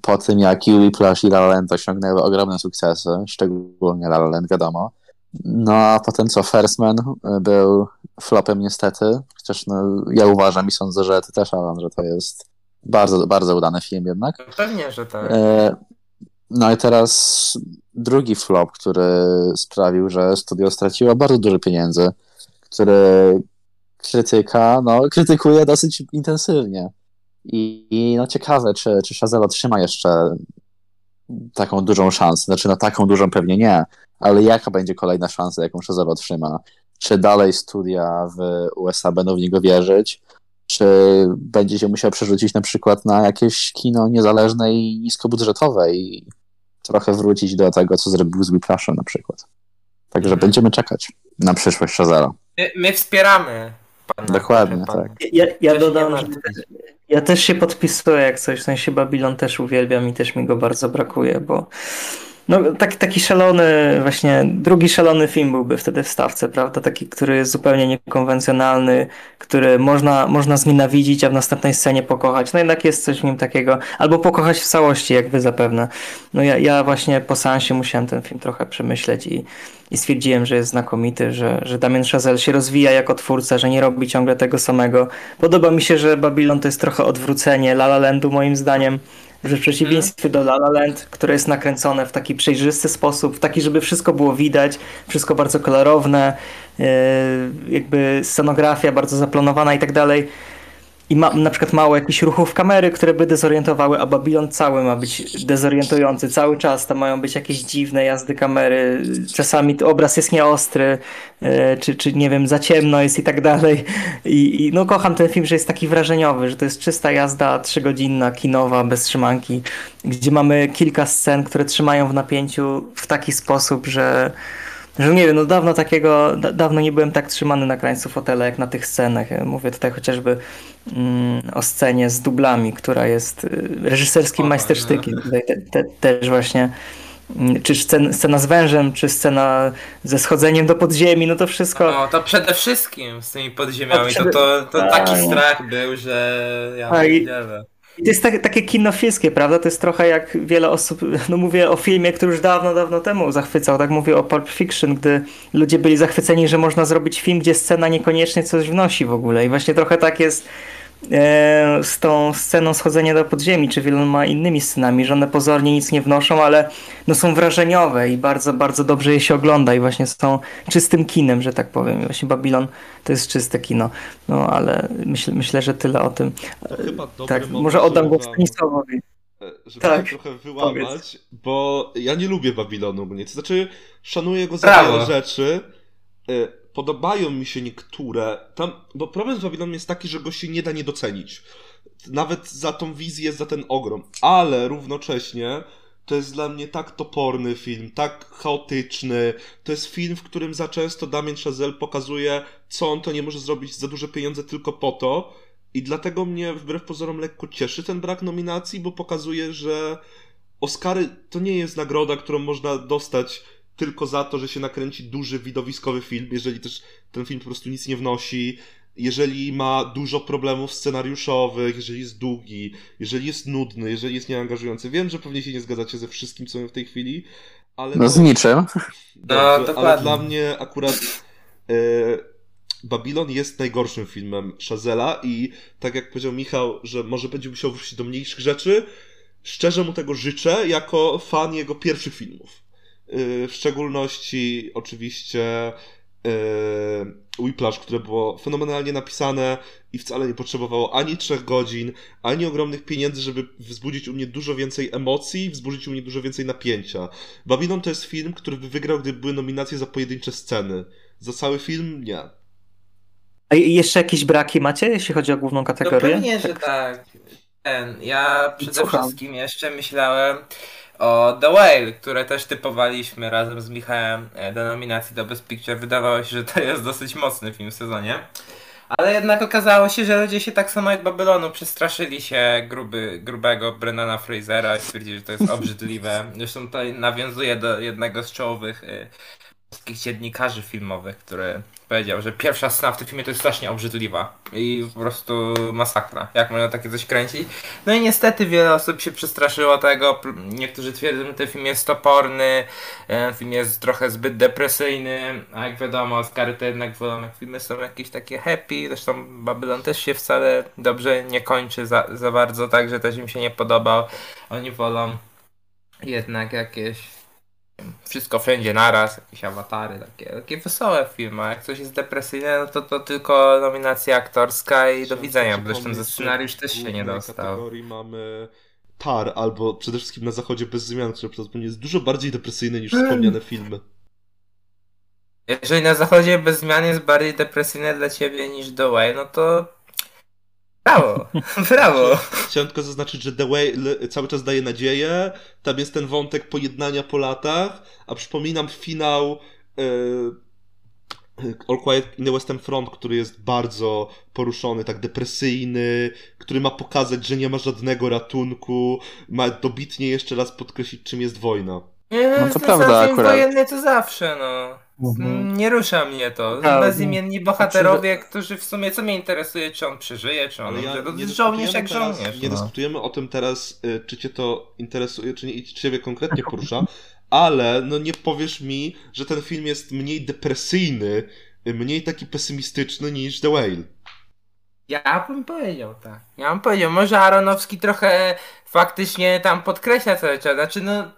po tym jak i Whiplash i La La Land osiągnęły ogromne sukcesy, szczególnie La La Land, wiadomo. No a potem co, First Man y, był flopem niestety, chociaż no, ja uważam i sądzę, że ty też, Alan, że to jest bardzo, bardzo udany film jednak. Pewnie, że tak. E, No i teraz drugi flop, który sprawił, że studio straciło bardzo dużo pieniędzy, który krytyka, no, krytykuje dosyć intensywnie. I, i no ciekawe, czy, czy Chazelle otrzyma jeszcze taką dużą szansę. Znaczy, no taką dużą pewnie nie, ale jaka będzie kolejna szansa, jaką Chazelle otrzyma? Czy dalej studia w USA będą w niego wierzyć? Czy będzie się musiał przerzucić na przykład na jakieś kino niezależne i niskobudżetowe i trochę wrócić do tego, co zrobił z Whiplashem na przykład. Także Mhm. będziemy czekać na przyszłość Shazela. My, my wspieramy pana. Dokładnie, pana. tak. Ja, ja dodam, ja też się podpisuję jak coś, w sensie Babylon też uwielbiam i też mi go bardzo brakuje, bo no, taki, taki szalony, właśnie drugi szalony film byłby wtedy w stawce, prawda? Taki, który jest zupełnie niekonwencjonalny, który można, można znienawidzić, a w następnej scenie pokochać. No jednak jest coś w nim takiego, albo pokochać w całości, jak wy zapewne. No ja, ja właśnie po seansie musiałem ten film trochę przemyśleć i, i stwierdziłem, że jest znakomity, że, że Damien Chazelle się rozwija jako twórca, że nie robi ciągle tego samego. Podoba mi się, że Babylon to jest trochę odwrócenie La La Landu moim zdaniem, że w przeciwieństwie do La La Land, które jest nakręcone w taki przejrzysty sposób, w taki, żeby wszystko było widać, wszystko bardzo klarowne, yy, jakby scenografia bardzo zaplanowana i tak dalej. I ma na przykład mało jakichś ruchów kamery, które by dezorientowały, a Babylon cały ma być dezorientujący. Cały czas tam mają być jakieś dziwne jazdy kamery. Czasami obraz jest nieostry, e, czy, czy nie wiem, za ciemno jest i tak dalej. I, I no kocham ten film, że jest taki wrażeniowy, że to jest czysta jazda trzygodzinna, kinowa, bez trzymanki, gdzie mamy kilka scen, które trzymają w napięciu w taki sposób, że że nie wiem, no dawno takiego, da, dawno nie byłem tak trzymany na krańcu fotela jak na tych scenach. Mówię tutaj chociażby mm, o scenie z dublami, która jest y, reżyserskim O, majstersztykiem. Tutaj te, te, też właśnie mm, czy scena, z wężem, czy scena ze schodzeniem do podziemi, no to wszystko. No to przede wszystkim z tymi podziemiami, To przede- to, to, to taki Tak. strach był, że ja A, i- nie wiem. I to jest tak, takie kino filskie, prawda? To jest trochę jak wiele osób, no mówię o filmie, który już dawno, dawno temu zachwycał, tak mówię o Pulp Fiction, gdy ludzie byli zachwyceni, że można zrobić film, gdzie scena niekoniecznie coś wnosi w ogóle i właśnie trochę tak jest z tą sceną schodzenia do podziemi, czy wieloma innymi scenami, że one pozornie nic nie wnoszą, ale no są wrażeniowe i bardzo, bardzo dobrze je się ogląda i właśnie są czystym kinem, że tak powiem. I właśnie Babylon to jest czyste kino. No ale myśl, myślę, że tyle o tym. Tak, może oddam głos Stanisławowi. e, żeby Tak, trochę wyłamać, bo ja nie lubię Babilonu mnie. To znaczy, szanuję go za Brawo. wiele rzeczy. Podobają mi się niektóre. Tam, bo problem z Babilonem jest taki, że go się nie da nie docenić. Nawet za tą wizję, za ten ogrom. Ale równocześnie to jest dla mnie tak toporny film, tak chaotyczny. To jest film, w którym za często Damien Chazelle pokazuje, co on to nie może zrobić za duże pieniądze tylko po to. I dlatego mnie wbrew pozorom lekko cieszy ten brak nominacji, bo pokazuje, że Oscary to nie jest nagroda, którą można dostać tylko za to, że się nakręci duży widowiskowy film, jeżeli też ten film po prostu nic nie wnosi, jeżeli ma dużo problemów scenariuszowych, jeżeli jest długi, jeżeli jest nudny, jeżeli jest nieangażujący. Wiem, że pewnie się nie zgadzacie ze wszystkim, co mówię w tej chwili, ale... No z niczym. Dobrze, ale dokładnie. dla mnie akurat e, Babylon jest najgorszym filmem Shazela i tak jak powiedział Michał, że może będzie musiał wrócić do mniejszych rzeczy, szczerze mu tego życzę jako fan jego pierwszych filmów. E, w szczególności oczywiście e, Whiplash, które było fenomenalnie napisane i wcale nie potrzebowało ani trzech godzin, ani ogromnych pieniędzy, żeby wzbudzić u mnie dużo więcej emocji, wzbudzić u mnie dużo więcej napięcia. Babylon to jest film, który by wygrał, gdyby były nominacje za pojedyncze sceny. Za cały film nie. A i- jeszcze jakieś braki macie, jeśli chodzi o główną No kategorię? pewnie, że tak. Ten, ja przede Słucham. wszystkim jeszcze myślałem o The Whale, które też typowaliśmy razem z Michałem e, do nominacji do Best Picture. Wydawało się, że to jest dosyć mocny film w sezonie. Ale jednak okazało się, że ludzie się tak samo jak Babylonu przestraszyli się gruby, grubego Brennana Frasera i stwierdzili, że to jest obrzydliwe. Zresztą to nawiązuje do jednego z czołowych y, polskich dziennikarzy filmowych, który powiedział, że pierwsza scena w tym filmie to jest strasznie obrzydliwa i po prostu masakra. Jak można takie coś kręcić? No i niestety wiele osób się przestraszyło tego. Niektórzy twierdzą, że ten film jest toporny, film jest trochę zbyt depresyjny, a jak wiadomo, Oscary to jednak wolą, jak filmy są jakieś takie happy. Zresztą Babylon też się wcale dobrze nie kończy za, za bardzo, także też im się nie podobał. Oni wolą jednak jakieś wszystko wszędzie naraz, jakieś awatary, takie, takie wesołe filmy. A jak coś jest depresyjne, no to to tylko nominacja aktorska i do widzenia. tylko Zresztą przypomnieć, scenariusz też się w nie dostał. kategorii mamy Tar, albo przede wszystkim na zachodzie bez zmian, prawdopodobnie jest dużo bardziej depresyjne niż wspomniane filmy. Jeżeli na zachodzie bez zmian jest bardziej depresyjne dla ciebie niż The Way, no to brawo, brawo. Chciałem tylko zaznaczyć, że The Whale cały czas daje nadzieję. Tam jest ten wątek pojednania po latach, a przypominam finał e, All Quiet in the Western Front, który jest bardzo poruszony, tak depresyjny, który ma pokazać, że nie ma żadnego ratunku, ma dobitnie jeszcze raz podkreślić, czym jest wojna. Nie, No to ten prawda akurat. wojenny to zawsze, no. Mhm. Nie rusza mnie to. Bezimienni bohaterowie, którzy w sumie, co mnie interesuje, czy on przeżyje, czy on Ale ja. To nie żołnierz jak teraz- żołnierz. Nie no. dyskutujemy o tym teraz, y, czy cię to interesuje, czy nie, i czy ciebie konkretnie porusza, ale no nie powiesz mi, że ten film jest mniej depresyjny, y, mniej taki pesymistyczny niż The Whale. Ja bym powiedział tak. Ja bym powiedział, może Aronowski trochę faktycznie tam podkreśla cały czas. Znaczy no.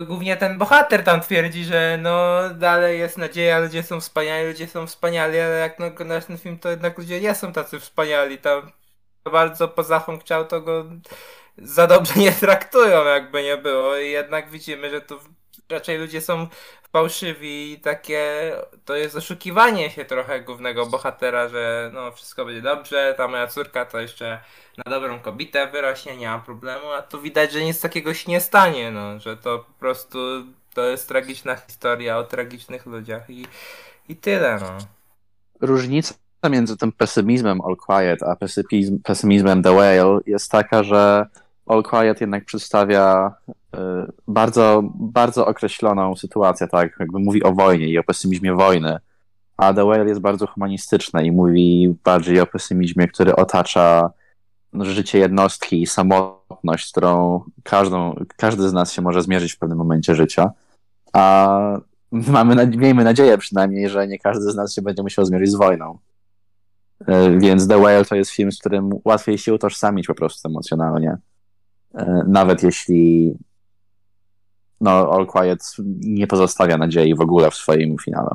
Głównie ten bohater tam twierdzi, że no dalej jest nadzieja, ludzie są wspaniali, ludzie są wspaniali, ale jak no, oglądasz ten film, to jednak ludzie nie są tacy wspaniali. Tam bardzo poza chciał, to go za dobrze nie traktują, jakby nie było. I jednak widzimy, że tu raczej ludzie są fałszywi i takie to jest oszukiwanie się trochę głównego bohatera, że no wszystko będzie dobrze, ta moja córka to jeszcze na dobrą kobietę wyrośnie, nie ma problemu, a tu widać, że nic takiego się nie stanie, no, że to po prostu to jest tragiczna historia o tragicznych ludziach i, i tyle, no. Różnica między tym pesymizmem All Quiet a pesymizm, pesymizmem The Whale jest taka, że All Quiet jednak przedstawia y, bardzo, bardzo określoną sytuację, tak, jakby mówi o wojnie i o pesymizmie wojny, a The Whale jest bardzo humanistyczne i mówi bardziej o pesymizmie, który otacza życie jednostki i samotność, z którą każdą, każdy z nas się może zmierzyć w pewnym momencie życia. A mamy, miejmy nadzieję przynajmniej, że nie każdy z nas się będzie musiał zmierzyć z wojną. E, Więc The Whale to jest film, z którym łatwiej się utożsamić po prostu emocjonalnie. E, Nawet jeśli no, All Quiet nie pozostawia nadziei w ogóle w swoim finale.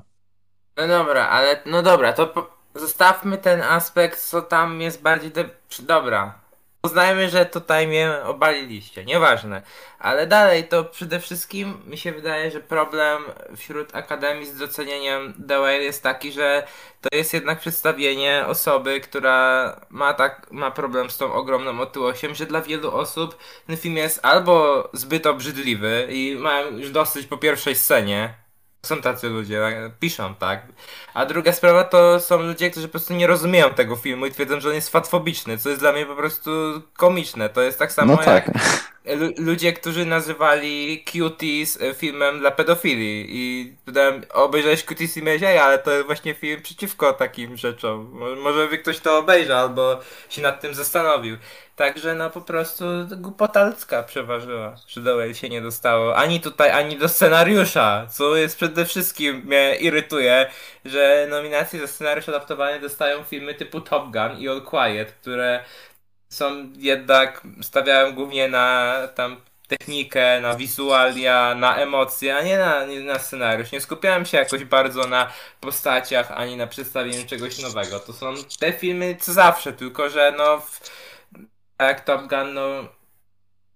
No dobra, ale no dobra, to po, zostawmy ten aspekt, co tam jest bardziej. De... Dobra. Uznajmy, że tutaj mnie obaliliście, nieważne. Ale dalej, to przede wszystkim mi się wydaje, że problem wśród akademii z docenieniem Whale jest taki, że to jest jednak przedstawienie osoby, która ma tak ma problem z tą ogromną otyłością, że dla wielu osób ten film jest albo zbyt obrzydliwy i mają już dosyć po pierwszej scenie. Są tacy ludzie, tak, piszą tak. A druga sprawa to są ludzie, którzy po prostu nie rozumieją tego filmu i twierdzą, że on jest fatfobiczny, co jest dla mnie po prostu komiczne. To jest tak samo No tak. jak lu- ludzie, którzy nazywali Cuties e, filmem dla pedofilii i pytałem, obejrzałeś Cuties i miałeś, "Ej, ale to jest właśnie film przeciwko takim rzeczom. Mo- Może by ktoś to obejrzał albo się nad tym zastanowił. Także no po prostu głupota ludzka przeważyła, że do się nie dostało ani tutaj, ani do scenariusza, co jest przede wszystkim mnie irytuje, że nominacje za scenariusz adaptowany dostają filmy typu Top Gun i All Quiet, które są jednak, stawiałem głównie na tam technikę, na wizualia, na emocje, a nie na, nie na scenariusz. Nie skupiałem się jakoś bardzo na postaciach, ani na przedstawieniu czegoś nowego. To są te filmy co zawsze, tylko że no w, tak jak Top Gun, no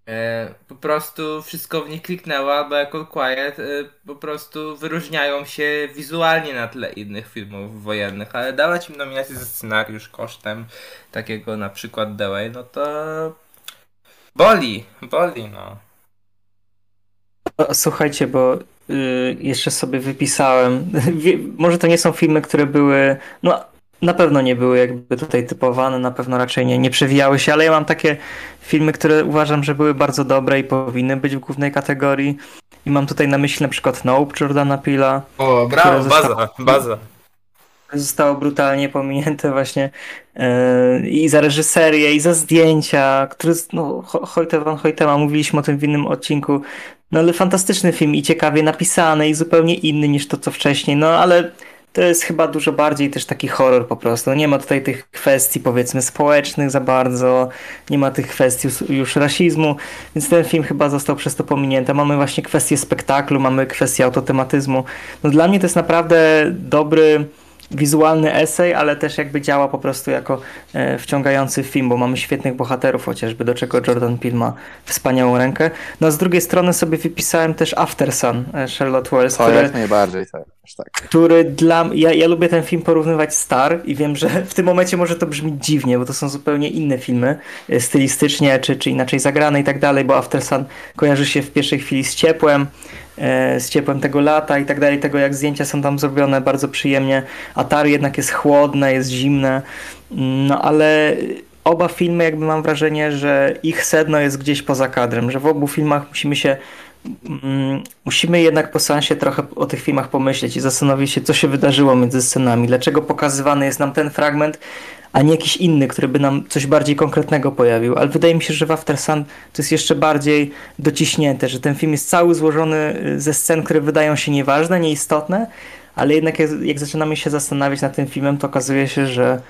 e, po prostu wszystko w nich kliknęło, albo jak All Quiet e, po prostu wyróżniają się wizualnie na tle innych filmów wojennych, ale dawać im nominację za scenariusz kosztem takiego na przykład The Way, no to boli, boli no. Słuchajcie, bo y, jeszcze sobie wypisałem. Wie- Może to nie są filmy, które były. No, na pewno nie były jakby tutaj typowane, na pewno raczej nie, nie przewijały się, ale ja mam takie filmy, które uważam, że były bardzo dobre i powinny być w głównej kategorii. I mam tutaj na myśli na przykład Nope Jordana Pila. O, brawo, baza, baza. Zostało brutalnie pominięte właśnie yy, i za reżyserię, i za zdjęcia, który, no, Ho- Hoyte van Hoytema, mówiliśmy o tym w innym odcinku, no ale fantastyczny film i ciekawie napisany i zupełnie inny niż to, co wcześniej, no ale to jest chyba dużo bardziej też taki horror po prostu. Nie ma tutaj tych kwestii powiedzmy społecznych za bardzo, nie ma tych kwestii już- już rasizmu, więc ten film chyba został przez to pominięty. Mamy właśnie kwestię spektaklu, mamy kwestię autotematyzmu. No dla mnie to jest naprawdę dobry wizualny esej, ale też jakby działa po prostu jako e, wciągający film, bo mamy świetnych bohaterów chociażby, do czego Jordan Peele ma wspaniałą rękę. No z drugiej strony sobie wypisałem też After Sun e, Charlotte Wells, To który, jak najbardziej też tak. który dla ja, ja lubię ten film porównywać Star i wiem, że w tym momencie może to brzmi dziwnie, bo to są zupełnie inne filmy e, stylistycznie, czy, czy inaczej zagrane i tak dalej, bo After Sun kojarzy się w pierwszej chwili z ciepłem, z ciepłem tego lata i tak dalej, tego jak zdjęcia są tam zrobione bardzo przyjemnie, a Tar jednak jest chłodne, jest zimne, no ale oba filmy jakby mam wrażenie, że ich sedno jest gdzieś poza kadrem, że w obu filmach musimy się mm, musimy jednak po seansie trochę o tych filmach pomyśleć i zastanowić się, co się wydarzyło między scenami, dlaczego pokazywany jest nam ten fragment, a nie jakiś inny, który by nam coś bardziej konkretnego pojawił. Ale wydaje mi się, że w After Sun to jest jeszcze bardziej dociśnięte, że ten film jest cały złożony y, ze scen, które wydają się nieważne, nieistotne, ale jednak jak, jak zaczynamy się zastanawiać nad tym filmem, to okazuje się, że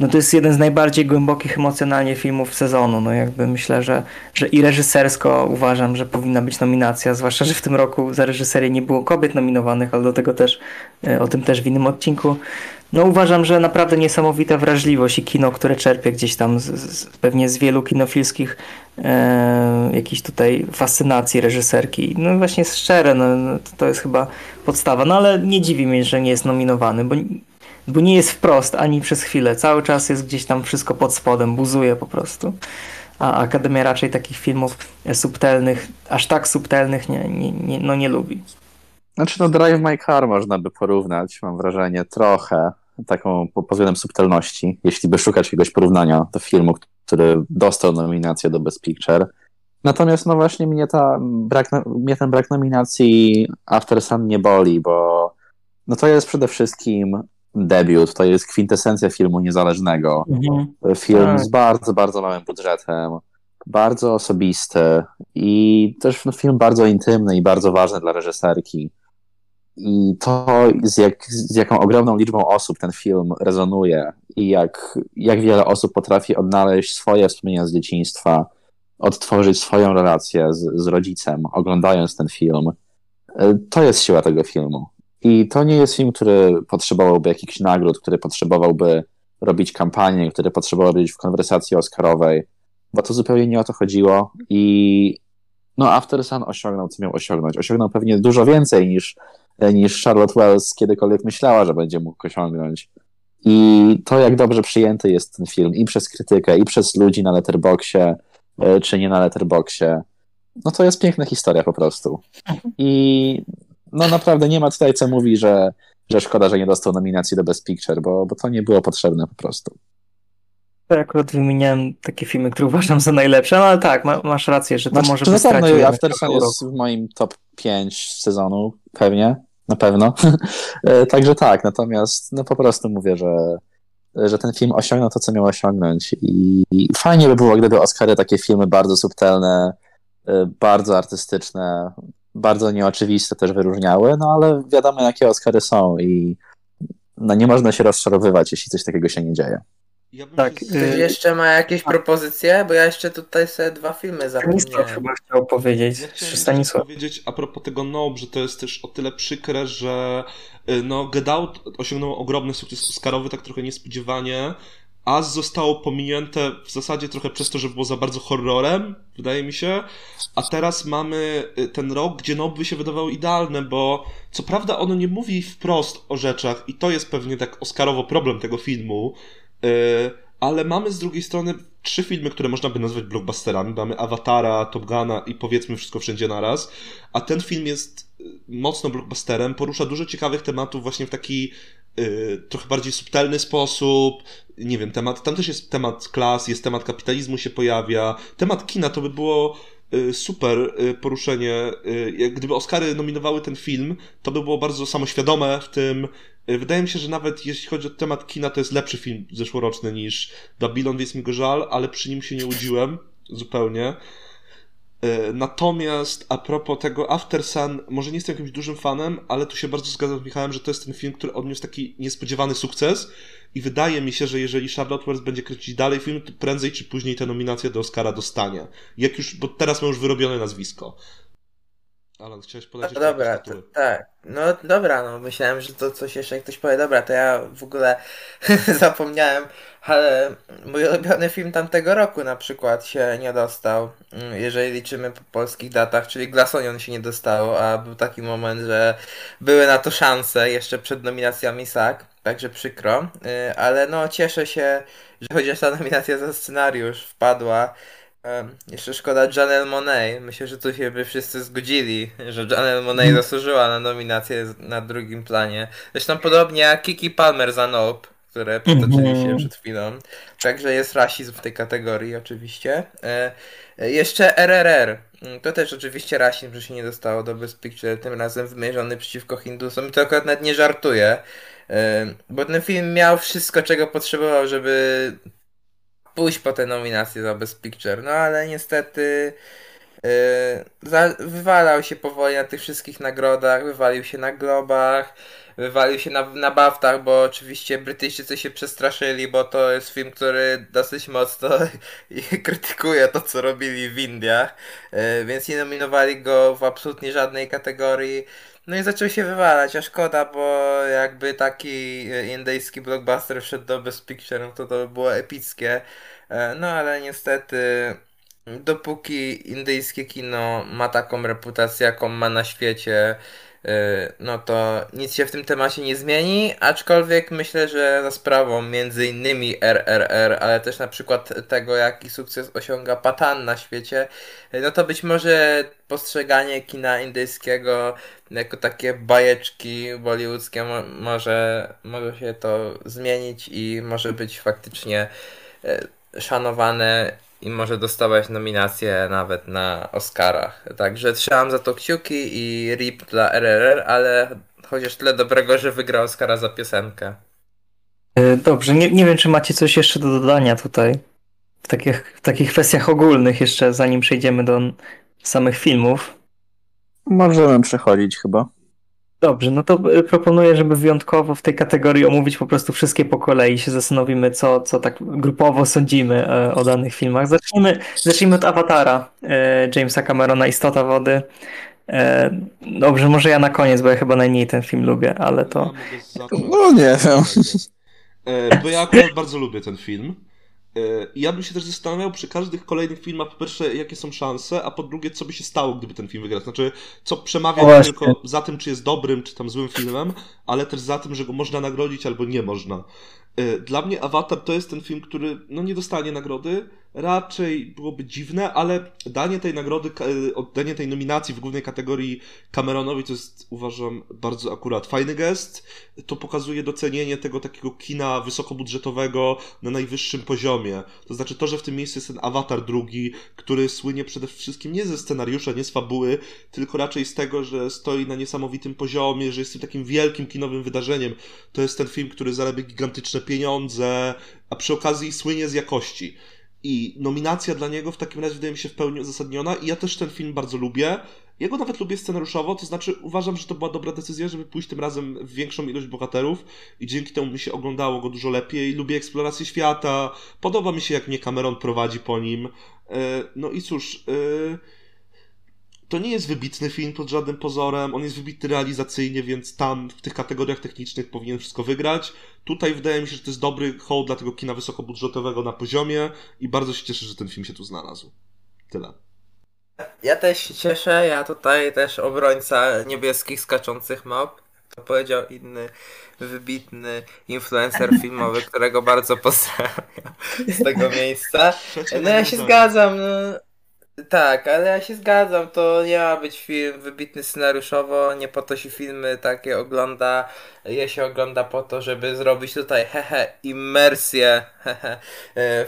no to jest jeden z najbardziej głębokich emocjonalnie filmów sezonu. No jakby myślę, że, że i reżysersko uważam, że powinna być nominacja, zwłaszcza, że w tym roku za reżyserię nie było kobiet nominowanych, ale do tego też, e, o tym też w innym odcinku. No uważam, że naprawdę niesamowita wrażliwość i kino, które czerpie gdzieś tam z, z, pewnie z wielu kinofilskich e, jakichś tutaj fascynacji reżyserki. No właśnie szczere, no, no, to, jest chyba podstawa. No ale nie dziwi mnie, że nie jest nominowany, bo bo nie jest wprost ani przez chwilę. Cały czas jest gdzieś tam wszystko pod spodem, buzuje po prostu. A Akademia raczej takich filmów subtelnych, aż tak subtelnych nie, nie, nie, no nie lubi. Znaczy, no Drive My Car można by porównać, mam wrażenie, trochę taką pod względem subtelności, jeśli by szukać jakiegoś porównania do filmu, który dostał nominację do Best Picture. Natomiast no właśnie mnie, ta brak, mnie ten brak nominacji After Sun nie boli, bo no to jest przede wszystkim debiut, to jest kwintesencja filmu niezależnego. Mhm. Film Tak. z bardzo, bardzo małym budżetem, bardzo osobisty i też no, film bardzo intymny i bardzo ważny dla reżyserki. I to, z, jak, z jaką ogromną liczbą osób ten film rezonuje i jak, jak wiele osób potrafi odnaleźć swoje wspomnienia z dzieciństwa, odtworzyć swoją relację z, z rodzicem, oglądając ten film, e, to jest siła tego filmu. I to nie jest film, który potrzebowałby jakichś nagród, który potrzebowałby robić kampanię, który potrzebowałby być w konwersacji oscarowej, bo to zupełnie nie o to chodziło i no After Sun osiągnął, co miał osiągnąć. Osiągnął pewnie dużo więcej niż, niż Charlotte Wells kiedykolwiek myślała, że będzie mógł osiągnąć. I to, jak dobrze przyjęty jest ten film i przez krytykę, i przez ludzi na Letterboxie, e, czy nie na Letterboxie, no to jest piękna historia po prostu. I no naprawdę nie ma tutaj co mówi, że, że szkoda, że nie dostał nominacji do Best Picture, bo, bo to nie było potrzebne po prostu. Ja akurat wymieniałem takie filmy, które uważam za najlepsze, no ale tak, ma, masz rację, że to Znaczy, może być stracił After Sun jest w moim top 5 sezonu, pewnie, na pewno. E, Także tak, natomiast no po prostu mówię, że, że ten film osiągnął to, co miał osiągnąć i fajnie by było, gdyby Oscary takie filmy bardzo subtelne, e, bardzo artystyczne, bardzo nieoczywiste też wyróżniały, no ale wiadomo, jakie Oscary są i no nie można się rozczarowywać, jeśli coś takiego się nie dzieje. Ja bym Tak, się Ktoś y- jeszcze ma jakieś propozycje? Bo ja jeszcze tutaj sobie dwa filmy Stanisław zapomniałem. chyba chciał powiedzieć. Ja Stanisław? powiedzieć a propos tego Nope, że to jest też o tyle przykre, że y, no, Get Out osiągnął ogromny sukces Oscarowy, tak trochę niespodziewanie, a zostało pominięte w zasadzie trochę przez to, że było za bardzo horrorem, wydaje mi się, a teraz mamy y, ten rok, gdzie Nope by się wydawało idealne, bo co prawda ono nie mówi wprost o rzeczach i to jest pewnie tak Oscarowo problem tego filmu, ale mamy z drugiej strony trzy filmy, które można by nazwać blockbusterami. Mamy Awatara, Top Guna i powiedzmy wszystko wszędzie naraz. A ten film jest y, mocno blockbusterem, porusza dużo ciekawych tematów właśnie w taki y, trochę bardziej subtelny sposób. Nie wiem, temat, tam też jest temat klas, jest temat kapitalizmu się pojawia. Temat kina to by było super poruszenie. Gdyby Oscary nominowały ten film, to by było bardzo samoświadome w tym. Y, Wydaje mi się, że nawet jeśli chodzi o temat kina, to jest lepszy film zeszłoroczny niż Babylon, więc mi go żal, ale przy nim się nie łudziłem zupełnie. E, Natomiast a propos tego After Sun, może nie jestem jakimś dużym fanem, ale tu się bardzo zgadzam z Michałem, że to jest ten film, który odniósł taki niespodziewany sukces i wydaje mi się, że jeżeli Charlotte Wells będzie kręcić dalej film, to prędzej czy później tę nominację do Oscara dostanie. Jak już, bo teraz ma już wyrobione nazwisko. Alan, chciałeś No podać jeszcze dobra, to, tak. No dobra, no myślałem, że to coś jeszcze ktoś powie. Dobra, to ja w ogóle zapomniałem, ale mój ulubiony film tamtego roku na przykład się nie dostał, jeżeli liczymy po polskich datach, czyli Glass Onion się nie dostało, a był taki moment, że były na to szanse jeszcze przed nominacjami SAG, także przykro, Y, ale no cieszę się, że chociaż ta nominacja za scenariusz wpadła, Jeszcze szkoda Janelle Monet. Myślę, że tu się by wszyscy zgodzili, że Janelle Monet zasłużyła na nominację na drugim planie. Zresztą podobnie jak Kiki Palmer za Nope, które potoczyli się Mhm. przed chwilą. Także jest rasizm w tej kategorii oczywiście. E, e, jeszcze RRR. To też oczywiście rasizm, że się nie dostało do Best Picture, tym razem wymierzony przeciwko Hindusom. I to akurat nawet nie żartuję, e, bo ten film miał wszystko, czego potrzebował, żeby pójść po te nominacje za Best Picture, no ale niestety yy, wywalał się powoli na tych wszystkich nagrodach, wywalił się na Globach, wywalił się na, na Baftach, bo oczywiście Brytyjczycy się przestraszyli, bo to jest film, który dosyć mocno krytykuje to, co robili w Indiach, yy, więc nie nominowali go w absolutnie żadnej kategorii. No i zaczął się wywalać, a szkoda, bo jakby taki e, indyjski blockbuster wszedł do Best Picture, no to to by było epickie. E, No ale niestety, dopóki indyjskie kino ma taką reputację, jaką ma na świecie, e, no to nic się w tym temacie nie zmieni, aczkolwiek myślę, że za sprawą między innymi RRR, ale też na przykład tego, jaki sukces osiąga Patan na świecie, e, no to być może postrzeganie kina indyjskiego jako takie bajeczki bollywoodzkie mo- może, może się to zmienić i może być faktycznie e, szanowane i może dostawać nominacje nawet na Oscarach. Także trzymam za to kciuki i RIP dla RRR, ale chociaż tyle dobrego, że wygrał Oscara za piosenkę. Y, Dobrze, nie, nie wiem, czy macie coś jeszcze do dodania tutaj. W takich, w takich kwestiach ogólnych jeszcze, zanim przejdziemy do samych filmów. Możemy przechodzić chyba. Dobrze, no to y, proponuję, żeby wyjątkowo w tej kategorii omówić po prostu wszystkie po kolei, się zastanowimy, co, co tak grupowo sądzimy e, o danych filmach. Zacznijmy, zacznijmy od Awatara e, Jamesa Camerona, Istota Wody. E, dobrze, może ja na koniec, bo ja chyba najmniej ten film lubię, ale to... No nie wiem. Bo ja akurat bardzo lubię ten film. I ja bym się też zastanawiał przy każdych kolejnych filmach, po pierwsze, jakie są szanse, a po drugie, co by się stało, gdyby ten film wygrał. Znaczy, co przemawia nie tylko za tym, czy jest dobrym, czy tam złym filmem, ale też za tym, że go można nagrodzić albo nie można. E, dla mnie Avatar to jest ten film, który no, nie dostanie nagrody, raczej byłoby dziwne, ale danie tej nagrody, e, oddanie tej nominacji w głównej kategorii Cameronowi to jest, uważam, bardzo akurat fajny gest. To pokazuje docenienie tego takiego kina wysokobudżetowego na najwyższym poziomie. To znaczy to, że w tym miejscu jest ten Avatar drugi, który słynie przede wszystkim nie ze scenariusza, nie z fabuły, tylko raczej z tego, że stoi na niesamowitym poziomie, że jest tym takim wielkim kinowym wydarzeniem. To jest ten film, który zarabia gigantyczne pieniądze, a przy okazji słynie z jakości. I nominacja dla niego w takim razie wydaje mi się w pełni uzasadniona i ja też ten film bardzo lubię. Ja go nawet lubię scenariuszowo, to znaczy uważam, że to była dobra decyzja, żeby pójść tym razem w większą ilość bohaterów i dzięki temu mi się oglądało go dużo lepiej. Lubię eksplorację świata, podoba mi się jak mnie Cameron prowadzi po nim. E, no i cóż, e, to nie jest wybitny film pod żadnym pozorem, on jest wybitny realizacyjnie, więc tam w tych kategoriach technicznych powinien wszystko wygrać. Tutaj wydaje mi się, że to jest dobry hołd dla tego kina wysokobudżetowego na poziomie i bardzo się cieszę, że ten film się tu znalazł. Tyle. Ja też się cieszę, ja tutaj też obrońca niebieskich skaczących mop. To powiedział inny wybitny influencer filmowy, którego bardzo pozdrawiam z tego miejsca. No ja się zgadzam, no, tak, ale ja się zgadzam, to nie ma być film wybitny scenariuszowo, nie po to się filmy takie ogląda, je się ogląda po to, żeby zrobić tutaj hehe imersję hehe,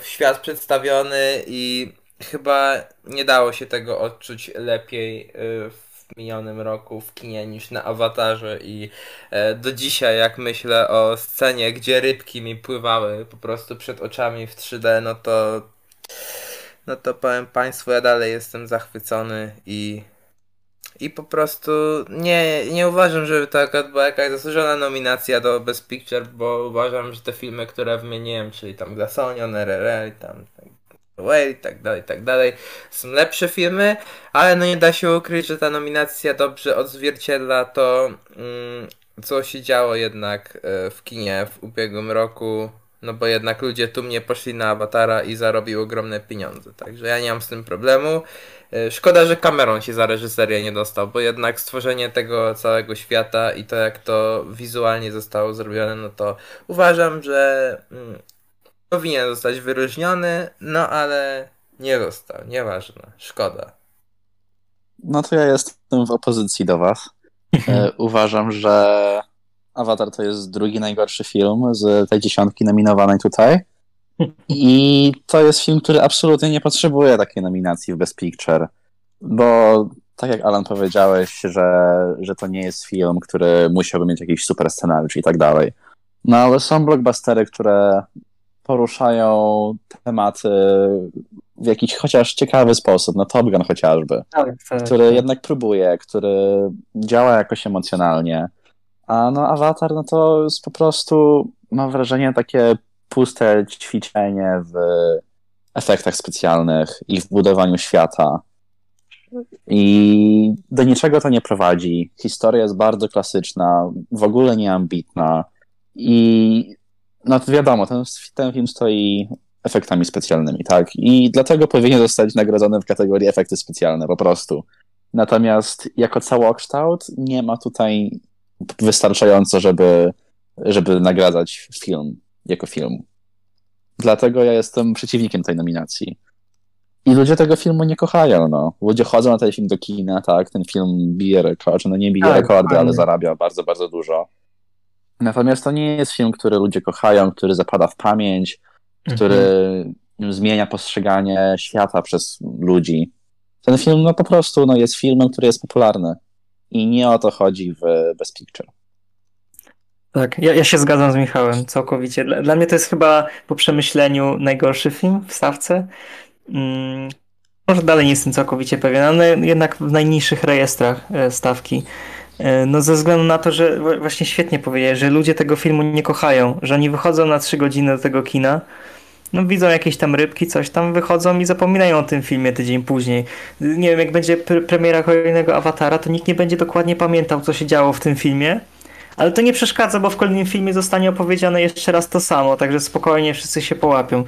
w świat przedstawiony i chyba nie dało się tego odczuć lepiej y, w minionym roku w kinie niż na awatarze i e, do dzisiaj jak myślę o scenie, gdzie rybki mi pływały po prostu przed oczami w 3D, no to no to powiem Państwu, ja dalej jestem zachwycony i, i po prostu nie, nie uważam, żeby to była jakaś zasłużona nominacja do Best Picture, bo uważam, że te filmy, które wymieniłem, czyli tam Glasonion, RRL, tam Way i tak dalej, i tak dalej. Są lepsze filmy, ale no nie da się ukryć, że ta nominacja dobrze odzwierciedla to, mm, co się działo jednak e, w kinie w ubiegłym roku no bo jednak ludzie tu mnie poszli na awatara i zarobił ogromne pieniądze. Także ja nie mam z tym problemu. E, szkoda, że Cameron się za reżyserię nie dostał, bo jednak stworzenie tego całego świata i to jak to wizualnie zostało zrobione, no to uważam, że mm, powinien zostać wyróżniony, no ale nie został. Nieważne. Szkoda. No to ja jestem w opozycji do was. E, uważam, że Avatar to jest drugi najgorszy film z tej dziesiątki nominowanej tutaj. I to jest film, który absolutnie nie potrzebuje takiej nominacji w Best Picture. Bo tak jak Alan powiedziałeś, że, że to nie jest film, który musiałby mieć jakiś super scenariusz i tak dalej. No ale są blockbustery, które poruszają tematy w jakiś chociaż ciekawy sposób. No Top Gun chociażby, tak, tak, który tak. jednak próbuje, który działa jakoś emocjonalnie. A no Avatar, no to jest po prostu, mam wrażenie, takie puste ćwiczenie w efektach specjalnych i w budowaniu świata. I do niczego to nie prowadzi. Historia jest bardzo klasyczna, w ogóle nieambitna. I no to wiadomo, ten, ten film stoi efektami specjalnymi, tak? I dlatego powinien zostać nagrodzony w kategorii efekty specjalne, po prostu. Natomiast jako całokształt nie ma tutaj wystarczająco, żeby, żeby nagradzać film jako film. Dlatego ja jestem przeciwnikiem tej nominacji. I ludzie tego filmu nie kochają, no. Ludzie chodzą na ten film do kina, tak, ten film bije rekordy, no nie bije tak, rekordy, ale zarabia bardzo, bardzo dużo. Natomiast to nie jest film, który ludzie kochają, który zapada w pamięć, który mhm. zmienia postrzeganie świata przez ludzi. Ten film, no po prostu, no, jest filmem, który jest popularny. I nie o to chodzi w Best Picture. Tak, ja, ja się zgadzam z Michałem całkowicie. Dla, dla mnie to jest chyba po przemyśleniu najgorszy film w stawce. Hmm, może dalej nie jestem całkowicie pewien, ale jednak w najniższych rejestrach e, stawki. E, no ze względu na to, że właśnie świetnie powiedziałeś, że ludzie tego filmu nie kochają, że oni wychodzą na trzy godziny do tego kina, no widzą jakieś tam rybki, coś tam, wychodzą i zapominają o tym filmie tydzień później. Nie wiem, jak będzie pre premiera kolejnego Awatara, to nikt nie będzie dokładnie pamiętał, co się działo w tym filmie, ale to nie przeszkadza, bo w kolejnym filmie zostanie opowiedziane jeszcze raz to samo, także spokojnie wszyscy się połapią.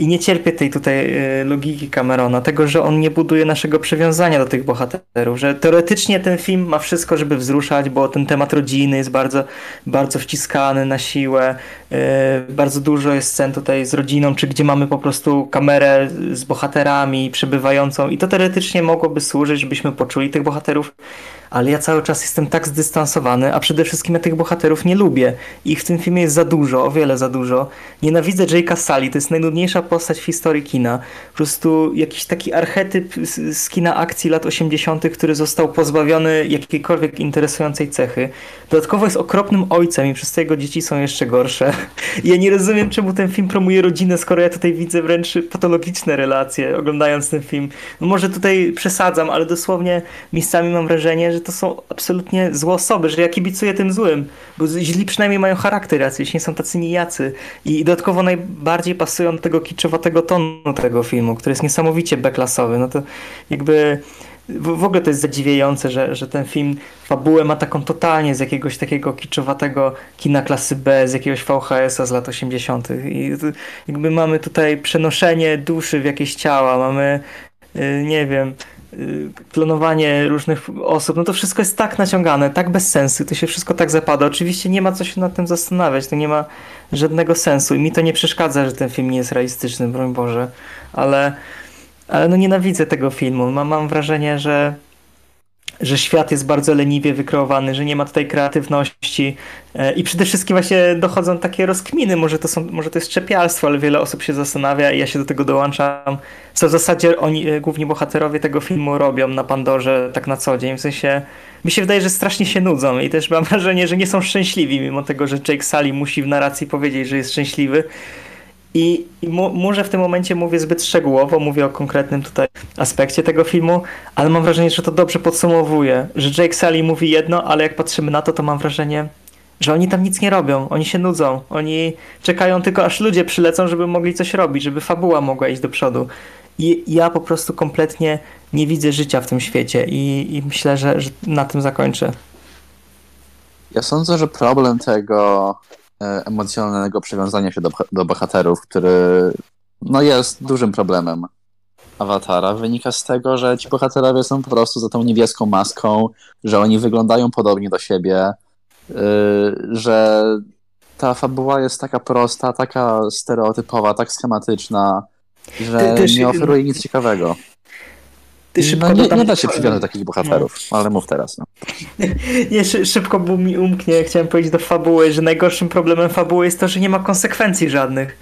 I nie cierpię tej tutaj y, logiki Camerona, tego, że on nie buduje naszego przywiązania do tych bohaterów, że teoretycznie ten film ma wszystko, żeby wzruszać, bo ten temat rodziny jest bardzo, bardzo wciskany na siłę, y, bardzo dużo jest scen tutaj z rodziną, czy gdzie mamy po prostu kamerę z bohaterami przebywającą. I to teoretycznie mogłoby służyć, żebyśmy poczuli tych bohaterów, ale ja cały czas jestem tak zdystansowany, a przede wszystkim ja tych bohaterów nie lubię. Ich w tym filmie jest za dużo, o wiele za dużo. Nienawidzę Jake'a Sully, to jest najnudniejsza postać w historii kina. Po prostu jakiś taki archetyp z, z kina akcji lat 80., który został pozbawiony jakiejkolwiek interesującej cechy. Dodatkowo jest okropnym ojcem i przez to jego dzieci są jeszcze gorsze. Ja nie rozumiem, czemu ten film promuje rodzinę, skoro ja tutaj widzę wręcz patologiczne relacje, oglądając ten film. No może tutaj przesadzam, ale dosłownie miejscami mam wrażenie, że że to są absolutnie złe osoby, że ja kibicuję tym złym, bo źli przynajmniej mają charakter jacyś, nie są tacy nijacy. I dodatkowo najbardziej pasują do tego kiczowatego tonu tego filmu, który jest niesamowicie beklasowy. No to jakby w ogóle to jest zadziwiające, że, że ten film fabułę ma taką totalnie z jakiegoś takiego kiczowatego kina klasy B, z jakiegoś VHS-a z lat 80. I jakby mamy tutaj przenoszenie duszy w jakieś ciała, mamy, y, nie wiem, klonowanie różnych osób, no to wszystko jest tak naciągane, tak bez sensu, to się wszystko tak zapada. Oczywiście nie ma co się nad tym zastanawiać, to nie ma żadnego sensu i mi to nie przeszkadza, że ten film nie jest realistyczny, broń Boże, ale, ale no nienawidzę tego filmu. Mam, mam wrażenie, że że świat jest bardzo leniwie wykreowany, że nie ma tutaj kreatywności e, i przede wszystkim właśnie dochodzą takie rozkminy, może to, są, może to jest czepialstwo, ale wiele osób się zastanawia i ja się do tego dołączam, co w zasadzie oni, e, główni bohaterowie tego filmu robią na Pandorze tak na co dzień, w sensie mi się wydaje, że strasznie się nudzą i też mam wrażenie, że nie są szczęśliwi, mimo tego, że Jake Sully musi w narracji powiedzieć, że jest szczęśliwy, i, i może w tym momencie mówię zbyt szczegółowo, mówię o konkretnym tutaj aspekcie tego filmu, ale mam wrażenie, że to dobrze podsumowuje, że Jake Sully mówi jedno, ale jak patrzymy na to, to mam wrażenie, że oni tam nic nie robią, oni się nudzą, oni czekają tylko aż ludzie przylecą, żeby mogli coś robić, żeby fabuła mogła iść do przodu. I ja po prostu kompletnie nie widzę życia w tym świecie i, i myślę, że, że na tym zakończę. Ja sądzę, że problem tego emocjonalnego przywiązania się do, do bohaterów, który no jest dużym problemem awatara, wynika z tego, że ci bohaterowie są po prostu za tą niebieską maską, że oni wyglądają podobnie do siebie, yy, że ta fabuła jest taka prosta, taka stereotypowa, tak schematyczna, że nie oferuje nic ciekawego. Ty szybko no, nie, nie da się przywiązać do takich bohaterów, no. ale mów teraz. No. nie, szybko bo mi umknie, chciałem powiedzieć do fabuły, że najgorszym problemem fabuły jest to, że nie ma konsekwencji żadnych.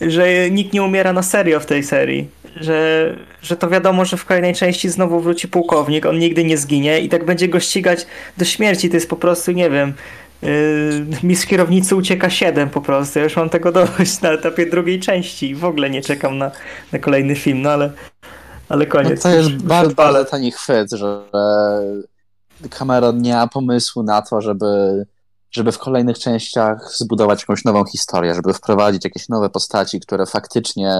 Że nikt nie umiera na serio w tej serii. Że, że to wiadomo, że w kolejnej części znowu wróci pułkownik, on nigdy nie zginie i tak będzie go ścigać do śmierci. To jest po prostu, nie wiem, Yy, mistrz kierownicy ucieka 7 po prostu. Ja już mam tego dość na etapie drugiej części. W ogóle nie czekam na, na kolejny film, no ale ale koniec. No to jest bardzo, tani chwyt, że Cameron nie ma pomysłu na to, żeby, żeby w kolejnych częściach zbudować jakąś nową historię, żeby wprowadzić jakieś nowe postaci, które faktycznie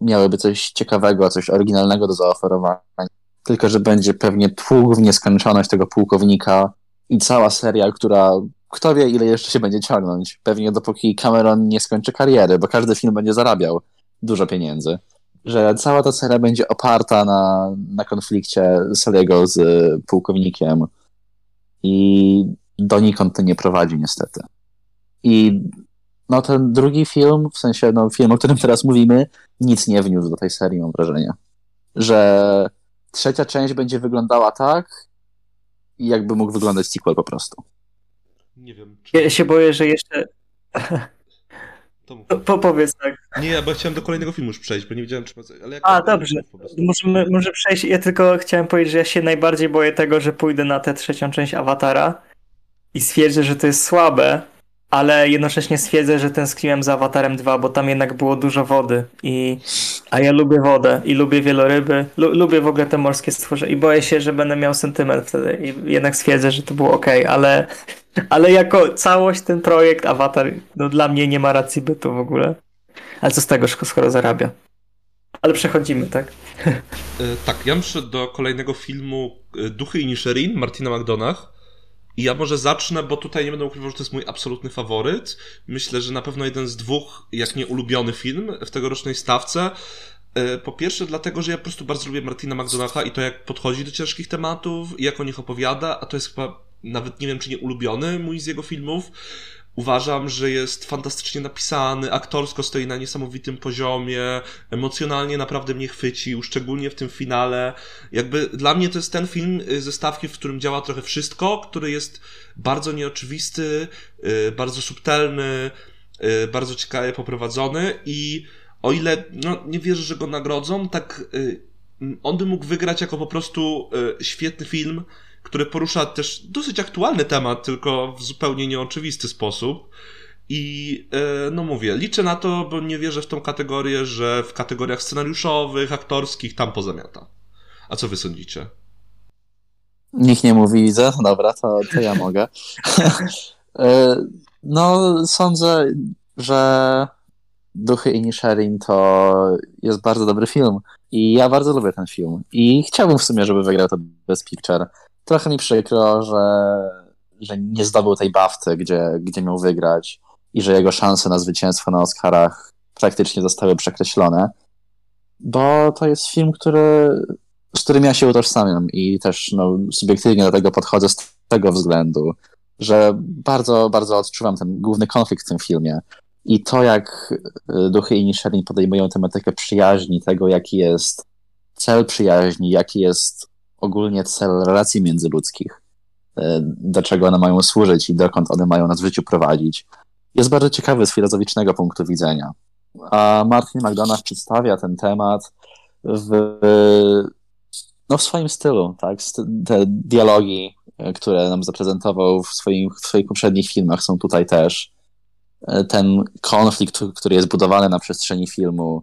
miałyby coś ciekawego, coś oryginalnego do zaoferowania. Tylko, że będzie pewnie tłuk w nieskończoność tego pułkownika i cała seria, która kto wie, ile jeszcze się będzie ciągnąć. Pewnie dopóki Cameron nie skończy kariery, bo każdy film będzie zarabiał dużo pieniędzy że cała ta seria będzie oparta na, na konflikcie Saliego z pułkownikiem i donikąd to nie prowadzi niestety. I no ten drugi film, w sensie no, film, o którym teraz mówimy, nic nie wniósł do tej serii, mam wrażenie. Że trzecia część będzie wyglądała tak, jakby mógł wyglądać sequel po prostu. Nie wiem. Czy... Ja się boję, że jeszcze to mów. Po, powiedz tak. Nie, bo chciałem do kolejnego filmu już przejść, bo nie wiedziałem, czy... Ale A, dobrze. Możemy, może przejść. Ja tylko chciałem powiedzieć, że ja się najbardziej boję tego, że pójdę na tę trzecią część Awatara i stwierdzę, że to jest słabe, ale jednocześnie stwierdzę, że tęskniłem za Awatarem 2, bo tam jednak było dużo wody. I, a ja lubię wodę i lubię wieloryby, lu, lubię w ogóle te morskie stworzenia i boję się, że będę miał sentyment wtedy i jednak stwierdzę, że to było ok, ale, ale jako całość ten projekt Avatar, no dla mnie nie ma racji bytu w ogóle. Ale co z tego, skoro zarabia? Ale przechodzimy, tak? E, tak, ja muszę do kolejnego filmu e, Duchy i Nisherin Martina McDonagh. I ja może zacznę, bo tutaj nie będę ukrywał, że to jest mój absolutny faworyt. Myślę, że na pewno jeden z dwóch, jak nie ulubiony film w tegorocznej stawce. E, po pierwsze, dlatego, że ja po prostu bardzo lubię Martina McDonagha i to, jak podchodzi do ciężkich tematów, jak o nich opowiada, a to jest chyba nawet nie wiem, czy nie ulubiony mój z jego filmów. Uważam, że jest fantastycznie napisany, aktorsko stoi na niesamowitym poziomie, emocjonalnie naprawdę mnie chwycił, szczególnie w tym finale. Jakby dla mnie to jest ten film y, ze stawki, w którym działa trochę wszystko, który jest bardzo nieoczywisty, y, bardzo subtelny, y, bardzo ciekawie poprowadzony i o ile no, nie wierzę, że go nagrodzą, tak on by mógł wygrać jako po prostu świetny film, który porusza też dosyć aktualny temat, tylko w zupełnie nieoczywisty sposób. I e, no mówię, liczę na to, bo nie wierzę w tą kategorię, że w kategoriach scenariuszowych, aktorskich tam pozamiata. A co wy sądzicie? Nikt nie mówi, widzę. Dobra, to, to ja mogę. E, no, sądzę, że Duchy i Nisherin to jest bardzo dobry film. I ja bardzo lubię ten film. I chciałbym w sumie, żeby wygrał to Best Picture trochę mi przykro, że, że nie zdobył tej bafty, gdzie, gdzie miał wygrać i że jego szanse na zwycięstwo na Oscarach praktycznie zostały przekreślone, bo to jest film, który, z którym ja się utożsamiam i też no, subiektywnie do tego podchodzę z tego względu, że bardzo, bardzo odczuwam ten główny konflikt w tym filmie. I to, jak y, duchy i podejmują tematykę przyjaźni, tego, jaki jest cel przyjaźni, jaki jest ogólnie cel relacji międzyludzkich, e, do czego one mają służyć i dokąd one mają nas w życiu prowadzić, jest bardzo ciekawy z filozoficznego punktu widzenia. A Martin McDonagh przedstawia ten temat w, no w swoim stylu, tak? Te dialogi, e, które nam zaprezentował w, swoim, w swoich poprzednich filmach są tutaj też. E, ten konflikt, który jest budowany na przestrzeni filmu,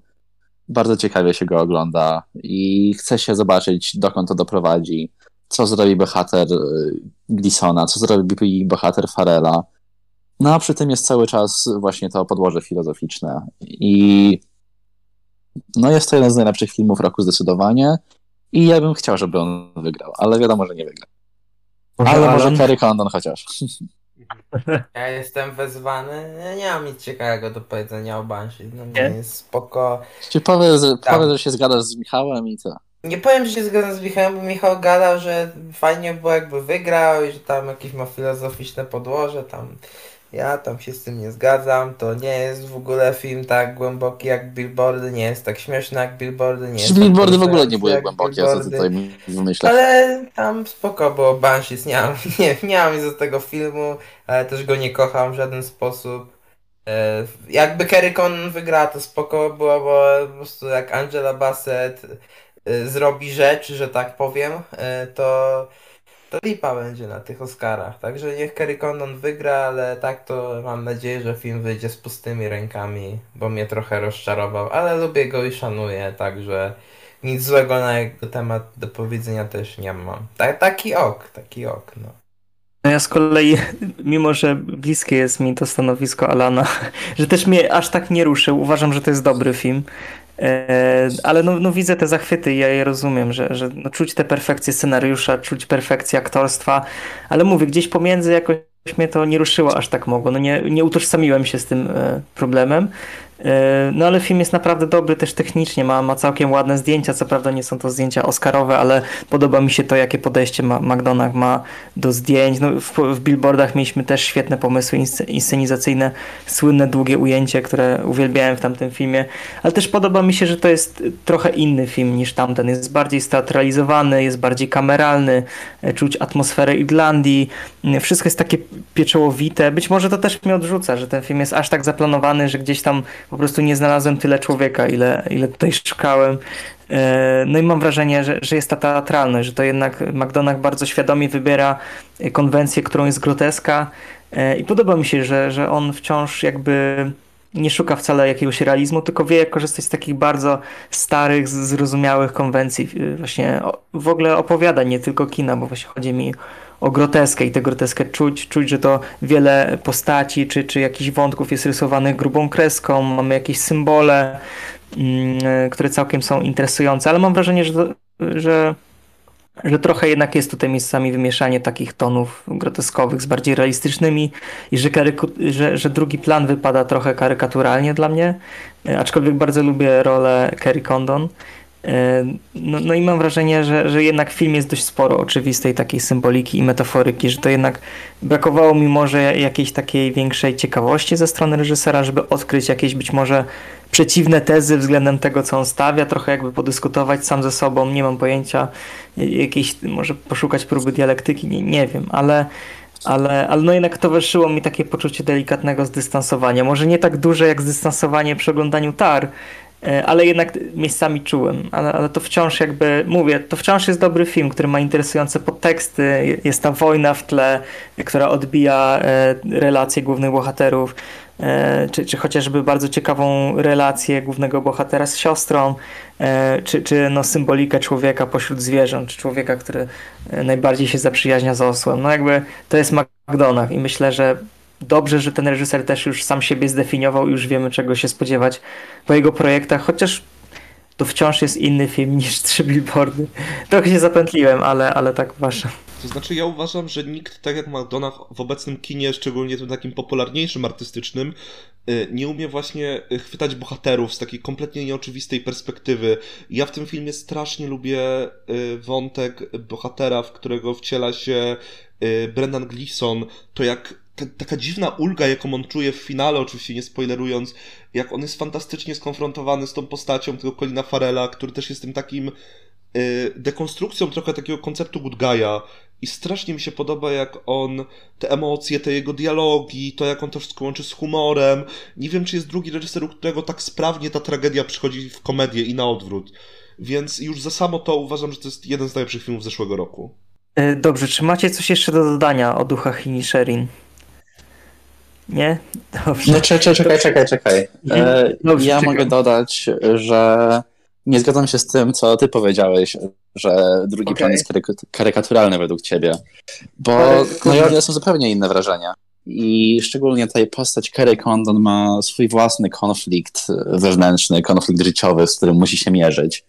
bardzo ciekawie się go ogląda i chce się zobaczyć, dokąd to doprowadzi. Co zrobi bohater y, Glisona, co zrobi bohater Farela. No a przy tym jest cały czas właśnie to podłoże filozoficzne. I no jest to jeden z najlepszych filmów roku zdecydowanie. I ja bym chciał, żeby on wygrał, ale wiadomo, że nie wygra. Ale może Kerry Condon chociaż. Ja jestem wezwany, ja nie mam nic ciekawego do powiedzenia o Banshee. No nie jest spoko. Czy powiedz, tak. powiedz, że się zgadasz z Michałem i co? Nie powiem, że się zgadzam z Michałem, bo Michał gadał, że fajnie było jakby wygrał i że tam jakieś ma filozoficzne podłoże, tam ja tam się z tym nie zgadzam. To nie jest w ogóle film tak głęboki jak Billboardy, nie jest tak śmieszny jak Billboardy. Nie jest Billboardy w ogóle nie były głębokie, co tutaj wymyślasz. Ale tam spoko było Banshees, nie mam, nie, nie mam nic do tego filmu, ale też go nie kocham w żaden sposób. E, jakby Kerry Con wygrała, to spoko było, bo po prostu jak Angela Bassett e, zrobi rzecz, że tak powiem, e, to to lipa będzie na tych Oscarach. Także niech Kerry Condon wygra, ale tak to mam nadzieję, że film wyjdzie z pustymi rękami, bo mnie trochę rozczarował, ale lubię go i szanuję, także nic złego na jego temat do powiedzenia też nie mam. Tak, taki ok, taki ok, no. No ja z kolei, mimo że bliskie jest mi to stanowisko Alana, że też mnie aż tak nie ruszył, uważam, że to jest dobry film. E, ale no, no widzę te zachwyty i ja je rozumiem, że, że no czuć tę perfekcję scenariusza, czuć perfekcję aktorstwa, ale mówię, gdzieś pomiędzy jakoś mnie to nie ruszyło aż tak mogło. No nie, nie utożsamiłem się z tym e, problemem. E, no ale film jest naprawdę dobry też technicznie, ma, ma całkiem ładne zdjęcia, co prawda nie są to zdjęcia oscarowe, ale podoba mi się to, jakie podejście ma, McDonagh ma do zdjęć. No, w, w billboardach mieliśmy też świetne pomysły inscenizacyjne, słynne długie ujęcie, które uwielbiałem w tamtym filmie, ale też podoba mi się, że to jest trochę inny film niż tamten. Jest bardziej steatralizowany, jest bardziej kameralny, e, czuć atmosferę Irlandii, wszystko jest takie pieczołowite. Być może to też mnie odrzuca, że ten film jest aż tak zaplanowany, że gdzieś tam po prostu nie znalazłem tyle człowieka, ile, ile tutaj szukałem. E, no i mam wrażenie, że, że jest ta teatralność, że to jednak McDonagh bardzo świadomie wybiera konwencję, którą jest groteska e, i podoba mi się, że, że on wciąż jakby nie szuka wcale jakiegoś realizmu, tylko wie jak korzystać z takich bardzo starych, zrozumiałych konwencji, właśnie w ogóle opowiadań, nie tylko kina, bo właśnie chodzi mi o groteskę i tę groteskę czuć, czuć, że to wiele postaci czy, czy jakichś wątków jest rysowanych grubą kreską, mamy jakieś symbole, mm, które całkiem są interesujące, ale mam wrażenie, że, że że trochę jednak jest tutaj miejscami wymieszanie takich tonów groteskowych z bardziej realistycznymi i że, że, że, drugi plan wypada trochę karykaturalnie dla mnie, e, aczkolwiek bardzo lubię rolę Kerry Condon. E, no, no, i mam wrażenie, że, że jednak w filmie jest dość sporo oczywistej takiej symboliki i metaforyki, że to jednak brakowało mi może jakiejś takiej większej ciekawości ze strony reżysera, żeby odkryć jakieś być może przeciwne tezy względem tego, co on stawia, trochę jakby podyskutować sam ze sobą, nie mam pojęcia, jakiejś, może poszukać próby dialektyki, nie, nie wiem, ale, ale, ale no jednak towarzyszyło mi takie poczucie delikatnego zdystansowania. Może nie tak duże jak zdystansowanie przy oglądaniu tar, ale jednak miejscami czułem. Ale, ale to wciąż jakby, mówię, to wciąż jest dobry film, który ma interesujące podteksty, jest ta wojna w tle, która odbija e, relacje głównych bohaterów. E, czy, czy chociażby bardzo ciekawą relację głównego bohatera z siostrą, e, czy, czy no symbolikę człowieka pośród zwierząt, czy człowieka, który e, najbardziej się zaprzyjaźnia z osłem. No jakby to jest McDonagh i myślę, że dobrze, że ten reżyser też już sam siebie zdefiniował i już wiemy czego się spodziewać po jego projektach, chociaż to wciąż jest inny film niż Trzy Billboardy. Trochę się zapętliłem, ale, ale tak uważam. To znaczy, ja uważam, że nikt, tak jak McDonagh w obecnym kinie, szczególnie tym takim popularniejszym, artystycznym, y, nie umie właśnie y, chwytać bohaterów z takiej kompletnie nieoczywistej perspektywy. Ja w tym filmie strasznie lubię y, wątek bohatera, w którego wciela się Brendan Gleeson, to jak taka dziwna ulga, jaką on czuje w finale, oczywiście nie spoilerując, jak on jest fantastycznie skonfrontowany z tą postacią tego Colina Farela, który też jest tym takim dekonstrukcją trochę takiego konceptu good guy'a i strasznie mi się podoba, jak on te emocje, te jego dialogi, to jak on to wszystko łączy z humorem. Nie wiem, czy jest drugi reżyser, u którego tak sprawnie ta tragedia przychodzi w komedię i na odwrót. Więc już za samo to uważam, że to jest jeden z najlepszych filmów zeszłego roku. E, dobrze, czy macie coś jeszcze do dodania o duchach Inisherin? Nie? Dobrze. No, czekaj, czekaj, czekaj, czekaj. E, Dobrze, ja czekam. mogę dodać, że nie zgadzam się z tym, co ty powiedziałeś, że drugi okay. plan jest karykaturalny według ciebie. Bo no, ja są zupełnie inne wrażenia. I szczególnie tutaj postać Kerry Condon ma swój własny konflikt wewnętrzny, konflikt życiowy, z którym musi się mierzyć.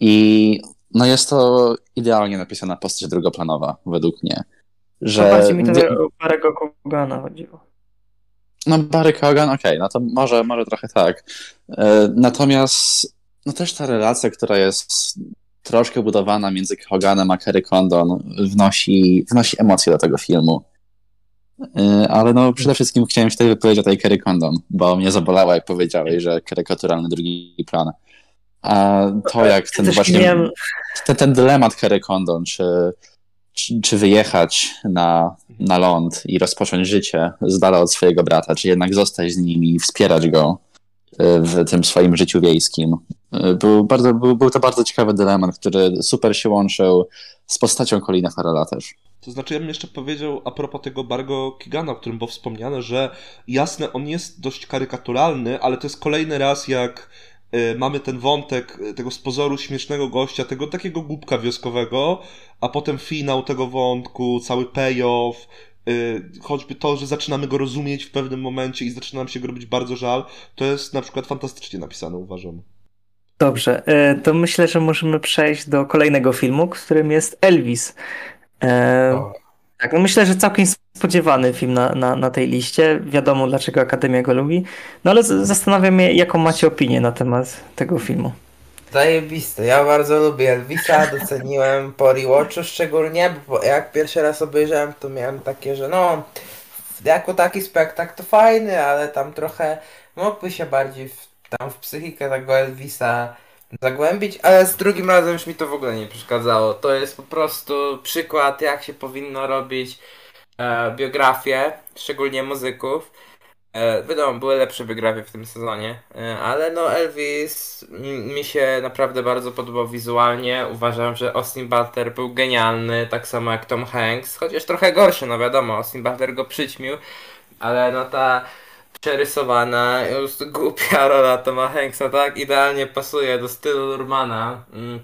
I no jest to idealnie napisana postać drugoplanowa, według mnie. Że... Bardziej mi to o Barry'ego Kogana chodziło. No Barry Kogan, okej, okay, no to może, może trochę tak. E, natomiast no też ta relacja, która jest troszkę budowana między Hoganem a Kerry Condon wnosi, wnosi emocje do tego filmu. Y, ale no przede wszystkim chciałem się tutaj wypowiedzieć o tej Kerry Condon, bo mnie zabolało, jak powiedziałeś, że karykaturalny drugi plan. A to jak ten właśnie, ten, ten dylemat Kerry Condon, czy, czy, wyjechać na, na ląd i rozpocząć życie z dala od swojego brata, czy jednak zostać z nim i wspierać go w tym swoim życiu wiejskim. Był, bardzo, był, był to bardzo ciekawy dylemat, który super się łączył z postacią Colina Farrella też. To znaczy, ja bym jeszcze powiedział a propos tego Bargo Kigana, o którym było wspomniane, że jasne, on jest dość karykaturalny, ale to jest kolejny raz, jak mamy ten wątek tego z pozoru śmiesznego gościa, tego takiego głupka wioskowego, a potem finał tego wątku, cały payoff, Y, choćby to, że zaczynamy go rozumieć w pewnym momencie i zaczyna nam się go robić bardzo żal, to jest na przykład fantastycznie napisane, uważam. Dobrze, y, to myślę, że możemy przejść do kolejnego filmu, którym jest Elvis. E, tak, no myślę, że całkiem spodziewany film na, na, na tej liście. Wiadomo, dlaczego Akademia go lubi. No ale zastanawiam się, jaką macie opinię na temat tego filmu. Zajebiste. Ja bardzo lubię Elvisa, doceniłem po rewatchu szczególnie, bo jak pierwszy raz obejrzałem, to miałem takie, że no, jako taki spektakl to fajny, ale tam trochę mógłby się bardziej w, tam w psychikę tego Elvisa zagłębić, ale z drugim razem już mi to w ogóle nie przeszkadzało. To jest po prostu przykład, jak się powinno robić e, szczególnie muzyków. E, wiadomo, były lepsze biografie w tym sezonie, e, ale no Elvis mi się naprawdę bardzo podobał wizualnie. Uważam, że Austin Butler był genialny, tak samo jak Tom Hanks, chociaż trochę gorszy, no wiadomo, Austin Butler go przyćmił, ale no ta przerysowana, już głupia rola Toma Hanksa tak idealnie pasuje do stylu Lurmana. Mm.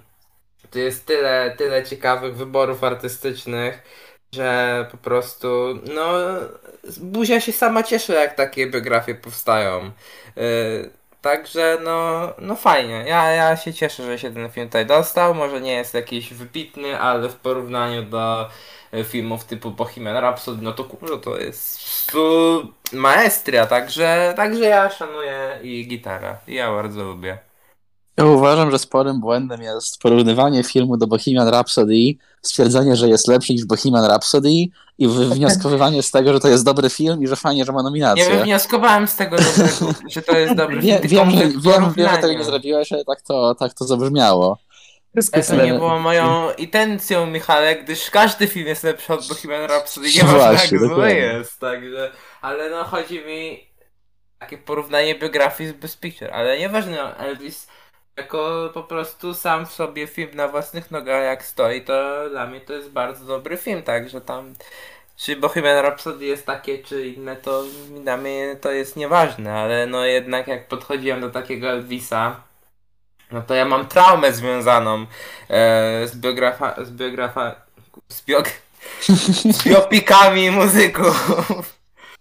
Tu jest tyle, tyle ciekawych wyborów artystycznych, że po prostu, no, buzia się sama cieszy, jak takie biografie powstają. Yy, także, no, no fajnie. Ja, ja się cieszę, że się ten film tutaj dostał. Może nie jest jakiś wybitny, ale w porównaniu do y, filmów typu Bohemian Rhapsody, no to kurczę, to jest maestria, także, także ja szanuję i gitarę. Ja bardzo lubię. Ja uważam, że sporym błędem jest porównywanie filmu do Bohemian Rhapsody, stwierdzenie, że jest lepszy niż Bohemian Rhapsody i wywnioskowywanie z tego, że to jest dobry film i że fajnie, że ma Nie nominację. wywnioskowałem z tego, że to jest dobry Wie, film. wiem, tylko że, wiem, wiem, że tego nie zrobiłeś, ale tak to, tak to zabrzmiało. Wszystko to nie było moją intencją, Michale, gdyż każdy film jest lepszy od Bohemian Rhapsody, nie Właśnie, jak zły jest, także... Ale no chodzi mi takie porównanie biografii z Best Picture, ale nieważne, Elvis jako po prostu sam w sobie film na własnych nogach jak stoi, to dla mnie to jest bardzo dobry film, także tam czy Bohemian Rhapsody jest takie, czy inne, to dla mnie to jest nieważne, ale no jednak jak podchodziłem do takiego Elvisa, no to ja mam traumę związaną e, z biografa, z biografa, z, biog, z biopikami muzyków.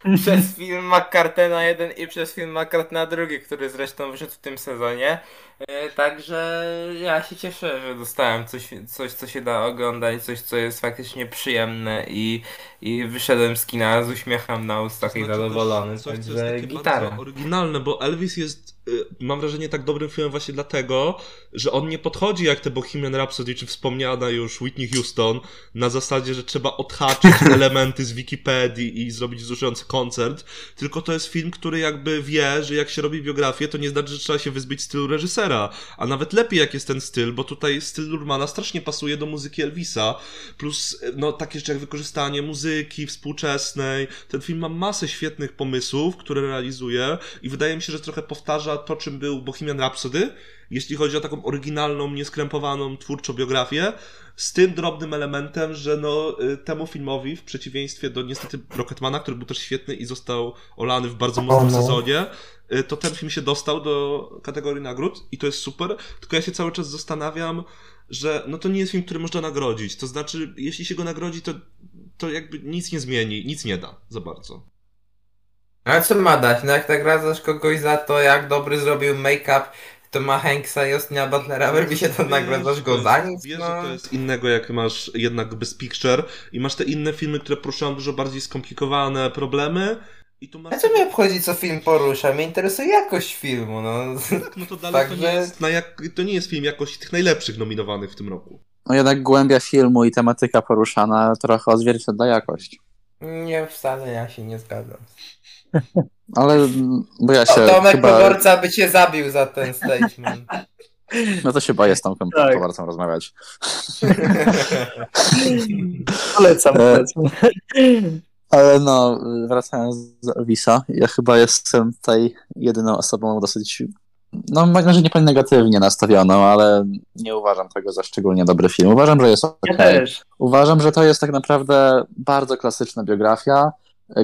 przez film McCartena 1 i przez film McCartena 2, który zresztą wyszedł w tym sezonie. E, Także ja się cieszę, że dostałem coś, coś, co się da oglądać, coś, co jest faktycznie przyjemne i, i wyszedłem z kina z uśmiechem na ustach i Znaczy zadowolony. też coś, co jest gitara. oryginalne, bo Elvis jest, y, mam wrażenie, tak dobrym filmem właśnie dlatego, że on nie podchodzi jak te Bohemian Rhapsody, czy wspomniana już Whitney Houston, na zasadzie, że trzeba odhaczyć elementy z Wikipedii i zrobić wzruszający koncert, tylko to jest film, który jakby wie, że jak się robi biografię, to nie znaczy, że trzeba się wyzbyć stylu reżysera, a nawet lepiej jak jest ten styl, bo tutaj styl Lurmana strasznie pasuje do muzyki Elvisa, plus y, no takie rzeczy jak wykorzystanie muzyki współczesnej. Ten film ma masę świetnych pomysłów, które realizuje i wydaje mi się, że trochę powtarza to, czym był Bohemian Rhapsody, jeśli chodzi o taką oryginalną, nieskrępowaną, twórczą biografię, z tym drobnym elementem, że no y, temu filmowi, w przeciwieństwie do niestety Rocketmana, który był też świetny i został olany w bardzo mocnym no. sezonie, y, to ten film się dostał do kategorii nagród i to jest super, tylko ja się cały czas zastanawiam, że no to nie jest film, który można nagrodzić. To znaczy, jeśli się go nagrodzi, to, to jakby nic nie zmieni, nic nie da za bardzo. Ale co ma dać? No jak nagradzasz kogoś za to, jak dobry zrobił make-up Toma Hanksa i Austina Butlera, robi się to Wiesz, nagradzasz to go za nic? Wiesz, No. że to jest innego, jak masz jednak Best Picture i masz te inne filmy, które poruszają dużo bardziej skomplikowane problemy i tu masz... A co mnie obchodzi, co film porusza? Mnie interesuje jakość filmu, no. Tak, no to dalej to, nie jest, na jak, to nie jest film jakości tych najlepszych nominowanych w tym roku. No jednak głębia filmu i tematyka poruszana trochę odzwierciedla jakość. Nie, wcale ja się nie zgadzam. Ale bo ja się O, Tomek chyba... Poborca by cię zabił za ten statement. No to się boję z Tomkiem Tak. Powarcą rozmawiać. Polecam, E, polecam. Ale no, wracając do Elvisa, ja chyba jestem tutaj jedyną osobą dosyć, no może nie powiem negatywnie nastawioną, ale nie uważam tego za szczególnie dobry film. Uważam, że jest Ja okej. też. Uważam, że to jest tak naprawdę bardzo klasyczna biografia,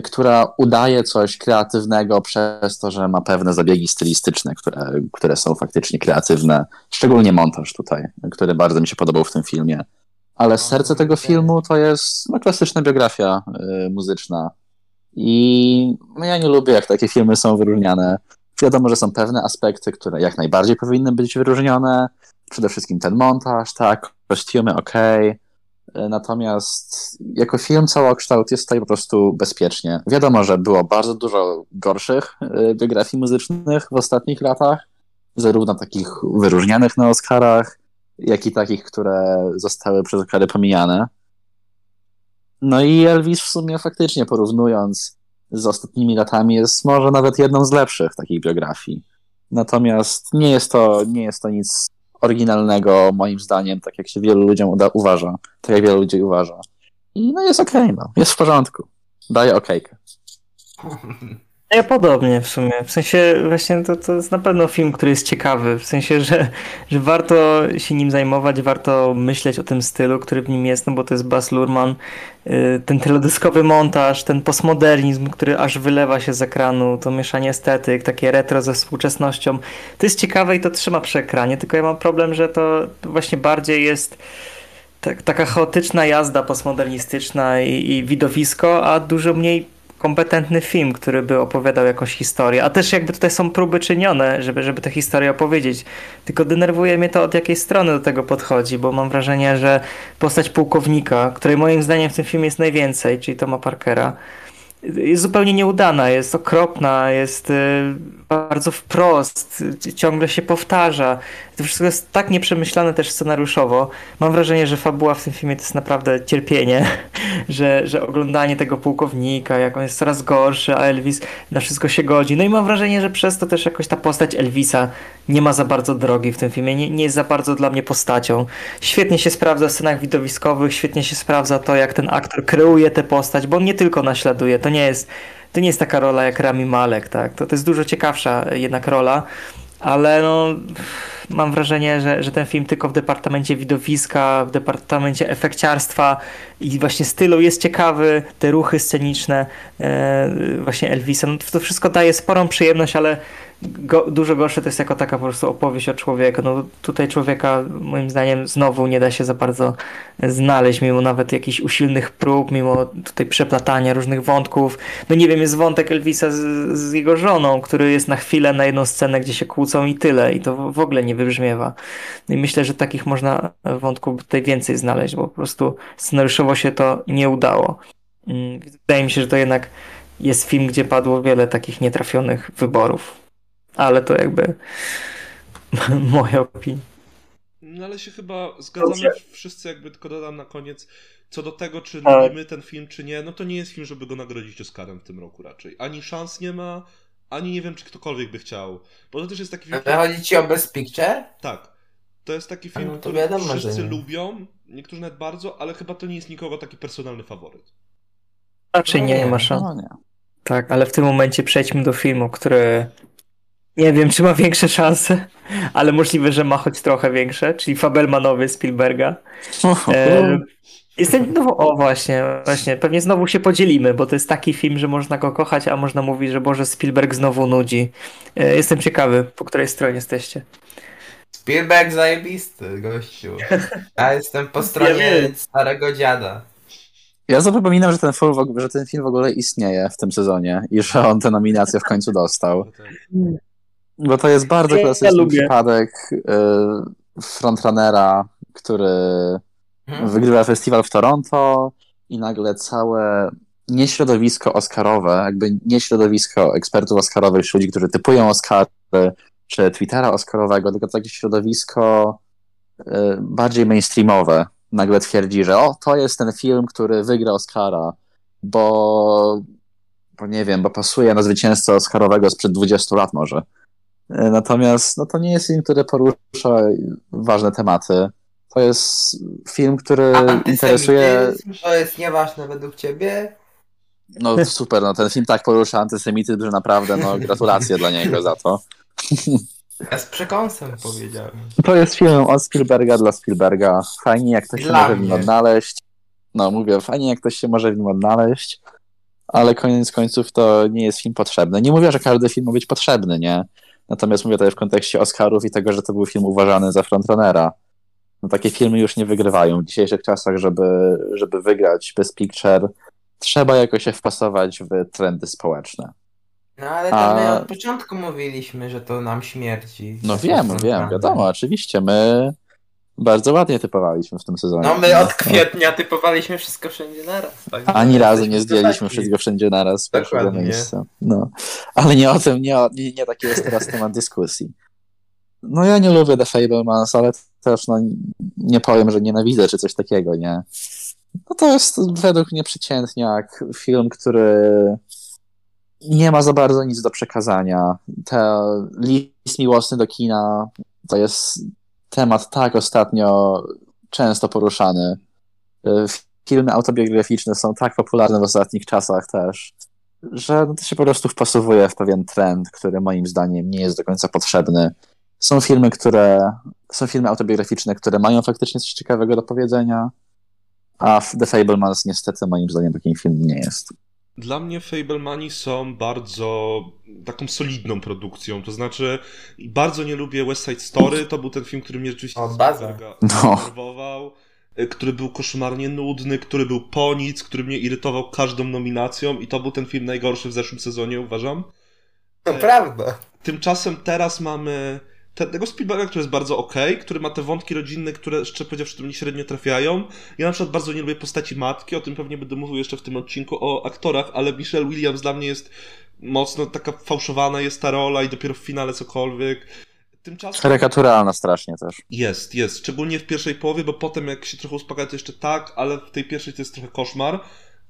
która udaje coś kreatywnego przez to, że ma pewne zabiegi stylistyczne, które, które są faktycznie kreatywne. Szczególnie montaż tutaj, który bardzo mi się podobał w tym filmie. Ale serce tego filmu to jest no, klasyczna biografia y, muzyczna. I no, ja nie lubię, jak takie filmy są wyróżniane. Wiadomo, że są pewne aspekty, które jak najbardziej powinny być wyróżnione. Przede wszystkim ten montaż, tak, kostiumy, okej. Y, Natomiast jako film całokształt jest tutaj po prostu bezpiecznie. Wiadomo, że było bardzo dużo gorszych y, biografii muzycznych w ostatnich latach, zarówno takich wyróżnianych na Oscarach, jak i takich, które zostały przez Oscary pomijane. No i Elvis w sumie faktycznie porównując z ostatnimi latami jest może nawet jedną z lepszych takich biografii. Natomiast nie jest to, nie jest to nic oryginalnego moim zdaniem, tak jak się wielu ludziom uda, uważa. Tak jak wielu ludzi uważa. I no jest okej, no. Jest w porządku. Daję okejkę. Ja podobnie w sumie. W sensie właśnie to, to jest na pewno film, który jest ciekawy. W sensie, że, że warto się nim zajmować, warto myśleć o tym stylu, który w nim jest, no bo to jest Baz Luhrmann. Y, ten teledyskowy montaż, ten postmodernizm, który aż wylewa się z ekranu, to mieszanie estetyk, takie retro ze współczesnością. To jest ciekawe i to trzyma przy ekranie, tylko ja mam problem, że to właśnie bardziej jest tak, taka chaotyczna jazda postmodernistyczna i, i widowisko, a dużo mniej kompetentny film, który by opowiadał jakąś historię. A też jakby tutaj są próby czynione, żeby, żeby tę historię opowiedzieć. Tylko denerwuje mnie to, od jakiej strony do tego podchodzi, bo mam wrażenie, że postać pułkownika, której moim zdaniem w tym filmie jest najwięcej, czyli Toma Parkera, jest zupełnie nieudana, jest okropna, jest y, bardzo wprost, ciągle się powtarza. To wszystko jest tak nieprzemyślane też scenariuszowo. Mam wrażenie, że fabuła w tym filmie to jest naprawdę cierpienie, że, że oglądanie tego pułkownika, jak on jest coraz gorszy, a Elvis na wszystko się godzi. No i mam wrażenie, że przez to też jakoś ta postać Elvisa nie ma za bardzo drogi w tym filmie, nie, nie jest za bardzo dla mnie postacią. Świetnie się sprawdza w scenach widowiskowych, świetnie się sprawdza to, jak ten aktor kreuje tę postać, bo on nie tylko naśladuje, to nie jest to nie jest taka rola jak Rami Malek, tak? To, to jest dużo ciekawsza jednak rola, ale no mam wrażenie, że, że ten film tylko w departamencie widowiska, w departamencie efekciarstwa i właśnie stylu jest ciekawy, te ruchy sceniczne e, właśnie Elvisa, no to wszystko daje sporą przyjemność, ale go, dużo gorsze to jest jako taka po prostu opowieść o człowieku. No tutaj człowieka moim zdaniem znowu nie da się za bardzo znaleźć, mimo nawet jakichś usilnych prób, mimo tutaj przeplatania różnych wątków. No nie wiem, jest wątek Elvisa z, z jego żoną, który jest na chwilę na jedną scenę, gdzie się kłócą i tyle i to w ogóle nie wybrzmiewa. No i myślę, że takich można wątków tutaj więcej znaleźć, bo po prostu scenariuszowo się to nie udało. Mm, wydaje mi się, że to jednak jest film, gdzie padło wiele takich nietrafionych wyborów ale to jakby moja opinia. No ale się chyba zgadzamy wszyscy, jakby tylko dodam na koniec, co do tego, czy tak. lubimy ten film, czy nie, no to nie jest film, żeby go nagrodzić Oscarem w tym roku raczej. Ani szans nie ma, ani nie wiem, czy ktokolwiek by chciał. Bo to też jest taki film... Ale chodzi ci o Best Picture? Tak. To jest taki film, no który wiadomo, wszyscy lubią, niektórzy nawet bardzo, ale chyba to nie jest nikogo taki personalny faworyt. Raczej nie, nie ma szans. No nie. Tak, ale w tym momencie przejdźmy do filmu, który nie wiem, czy ma większe szanse, ale możliwe, że ma choć trochę większe, czyli Fabelmanowy Spielberga. E, jestem, no, o właśnie, właśnie, pewnie znowu się podzielimy, bo to jest taki film, że można go kochać, a można mówić, że Boże, Spielberg znowu nudzi. E, jestem ciekawy, po której stronie jesteście. Spielberg zajebisty, gościu. Ja jestem po stronie starego dziada. Ja zapominam, że ten, film, że ten film w ogóle istnieje w tym sezonie i że on tę nominację w końcu dostał. Bo to jest bardzo ja, klasyczny ja przypadek y, frontrunnera, który hmm. wygrywa festiwal w Toronto i nagle całe nieśrodowisko Oscarowe, jakby nieśrodowisko ekspertów Oscarowych, czy ludzi, którzy typują Oscary, czy Twittera Oscarowego, tylko takie środowisko y, bardziej mainstreamowe nagle twierdzi, że o, to jest ten film, który wygra Oscara, bo, bo nie wiem, bo pasuje na zwycięzcę Oscarowego sprzed 20 lat może. E, natomiast no, to nie jest film, który porusza ważne tematy. To jest film, który interesuje. To jest nieważne według ciebie? No super, no ten film tak porusza antysemityzm, że naprawdę no gratulacje dla niego za to. Ja z przekąsem powiedziałem. To jest film od Spielberga dla Spielberga. Fajnie jak ktoś się może w nim odnaleźć. No mówię, fajnie jak ktoś się może w nim odnaleźć, ale koniec końców to nie jest film potrzebny. Nie mówię, że każdy film ma być potrzebny, nie? Natomiast mówię tutaj w kontekście Oscarów i tego, że to był film uważany za frontrunnera. No takie filmy już nie wygrywają w dzisiejszych czasach, żeby, żeby wygrać Best Picture. Trzeba jakoś się wpasować w trendy społeczne. No ale A... my od początku mówiliśmy, że to nam śmierci. No wiem, wiem, wiadomo, oczywiście. My bardzo ładnie typowaliśmy w tym sezonie. No my od kwietnia typowaliśmy wszystko wszędzie naraz. Tak? Ani razu nie zdjęliśmy wszystko wszędzie naraz pierwszego miejsca. No. Ale nie o tym, nie, o, nie, nie taki jest teraz temat dyskusji. No ja nie lubię The Fablemans, ale też no, nie powiem, że nienawidzę czy coś takiego, nie. No to jest według mnie przeciętniak, film, który nie ma za bardzo nic do przekazania. Ten list miłosny do kina to jest temat tak ostatnio często poruszany. Filmy autobiograficzne są tak popularne w ostatnich czasach też. że no to się po prostu wpasowuje w pewien trend, który moim zdaniem nie jest do końca potrzebny. Są filmy, które są filmy autobiograficzne, które mają faktycznie coś ciekawego do powiedzenia, a The Fablemans niestety moim zdaniem takim filmem nie jest. Dla mnie Fablemani są bardzo taką solidną produkcją, to znaczy bardzo nie lubię West Side Story, to był ten film, który mnie rzeczywiście zdenerwował, no. który był koszmarnie nudny, który był po nic, który mnie irytował każdą nominacją i to był ten film najgorszy w zeszłym sezonie, uważam. To prawda. Tymczasem teraz mamy tego Spielberga, który jest bardzo ok, który ma te wątki rodzinne, które szczerze powiedziawszy do mnie średnio trafiają. Ja na przykład bardzo nie lubię postaci matki, o tym pewnie będę mówił jeszcze w tym odcinku o aktorach, ale Michelle Williams dla mnie jest mocno taka fałszowana jest ta rola i dopiero w finale cokolwiek. Tymczasem... Karykaturalna strasznie też. Jest, jest. Szczególnie w pierwszej połowie, bo potem jak się trochę uspokaja to jeszcze tak, ale w tej pierwszej to jest trochę koszmar.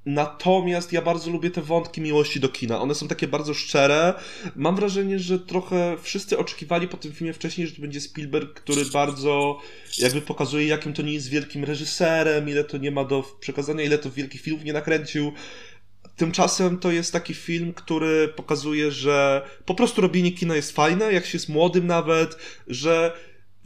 Natomiast ja bardzo lubię te wątki miłości do kina. One są takie bardzo szczere. Mam wrażenie, że trochę wszyscy oczekiwali po tym filmie wcześniej, że to będzie Spielberg, który bardzo jakby pokazuje, jakim to nie jest wielkim reżyserem, ile to nie ma do przekazania, ile to wielkich filmów nie nakręcił. Tymczasem to jest taki film, który pokazuje, że po prostu robienie kina jest fajne, jak się jest młodym nawet, że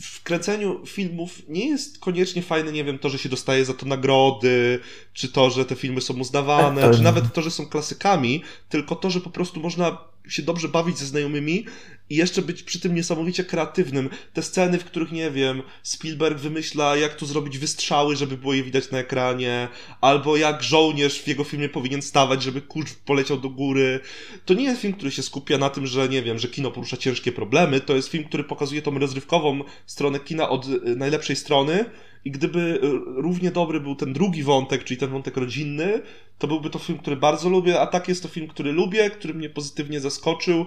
w kręceniu filmów nie jest koniecznie fajne, nie wiem, to, że się dostaje za to nagrody, czy to, że te filmy są uznawane, czy nawet to, że są klasykami, tylko to, że po prostu można się dobrze bawić ze znajomymi i jeszcze być przy tym niesamowicie kreatywnym. Te sceny, w których, nie wiem, Spielberg wymyśla, jak tu zrobić wystrzały, żeby było je widać na ekranie, albo jak żołnierz w jego filmie powinien stawać, żeby kurz poleciał do góry. To nie jest film, który się skupia na tym, że, nie wiem, że kino porusza ciężkie problemy, to jest film, który pokazuje tą rozrywkową stronę kina od y, najlepszej strony, i gdyby y, równie dobry był ten drugi wątek, czyli ten wątek rodzinny, to byłby to film, który bardzo lubię, a tak jest to film, który lubię, który mnie pozytywnie zaskoczył,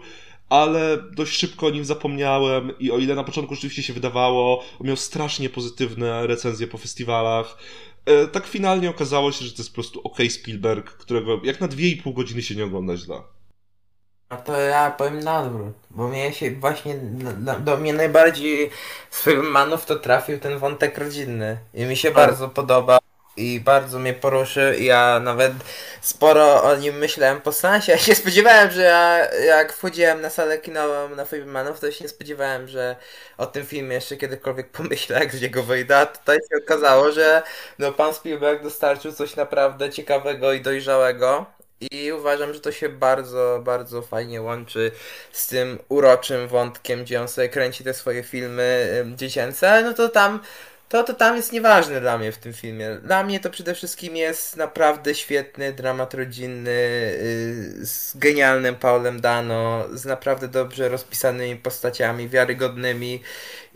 ale dość szybko o nim zapomniałem i o ile na początku rzeczywiście się wydawało, on miał strasznie pozytywne recenzje po festiwalach, e, tak finalnie okazało się, że to jest po prostu OK Spielberg, którego jak na 2,5 godziny się nie ogląda źle. A to ja powiem na odwrót, bo mnie się właśnie, do, do mnie najbardziej z Filmanów to trafił ten wątek rodzinny i mi się bardzo podoba i bardzo mnie poruszy. Ja nawet sporo o nim myślałem po sensie. Ja się spodziewałem, że ja, jak wchodziłem na salę kinową na Filmanów, to się nie spodziewałem, że o tym filmie jeszcze kiedykolwiek pomyślę, jak z niego wyjdę. A tutaj się okazało, że no, pan Spielberg dostarczył coś naprawdę ciekawego i dojrzałego. I uważam, że to się bardzo, bardzo fajnie łączy z tym uroczym wątkiem, gdzie on sobie kręci te swoje filmy dziecięce. No to tam to, to tam jest nieważne dla mnie w tym filmie. Dla mnie to przede wszystkim jest naprawdę świetny dramat rodzinny yy, z genialnym Paulem Dano, z naprawdę dobrze rozpisanymi postaciami, wiarygodnymi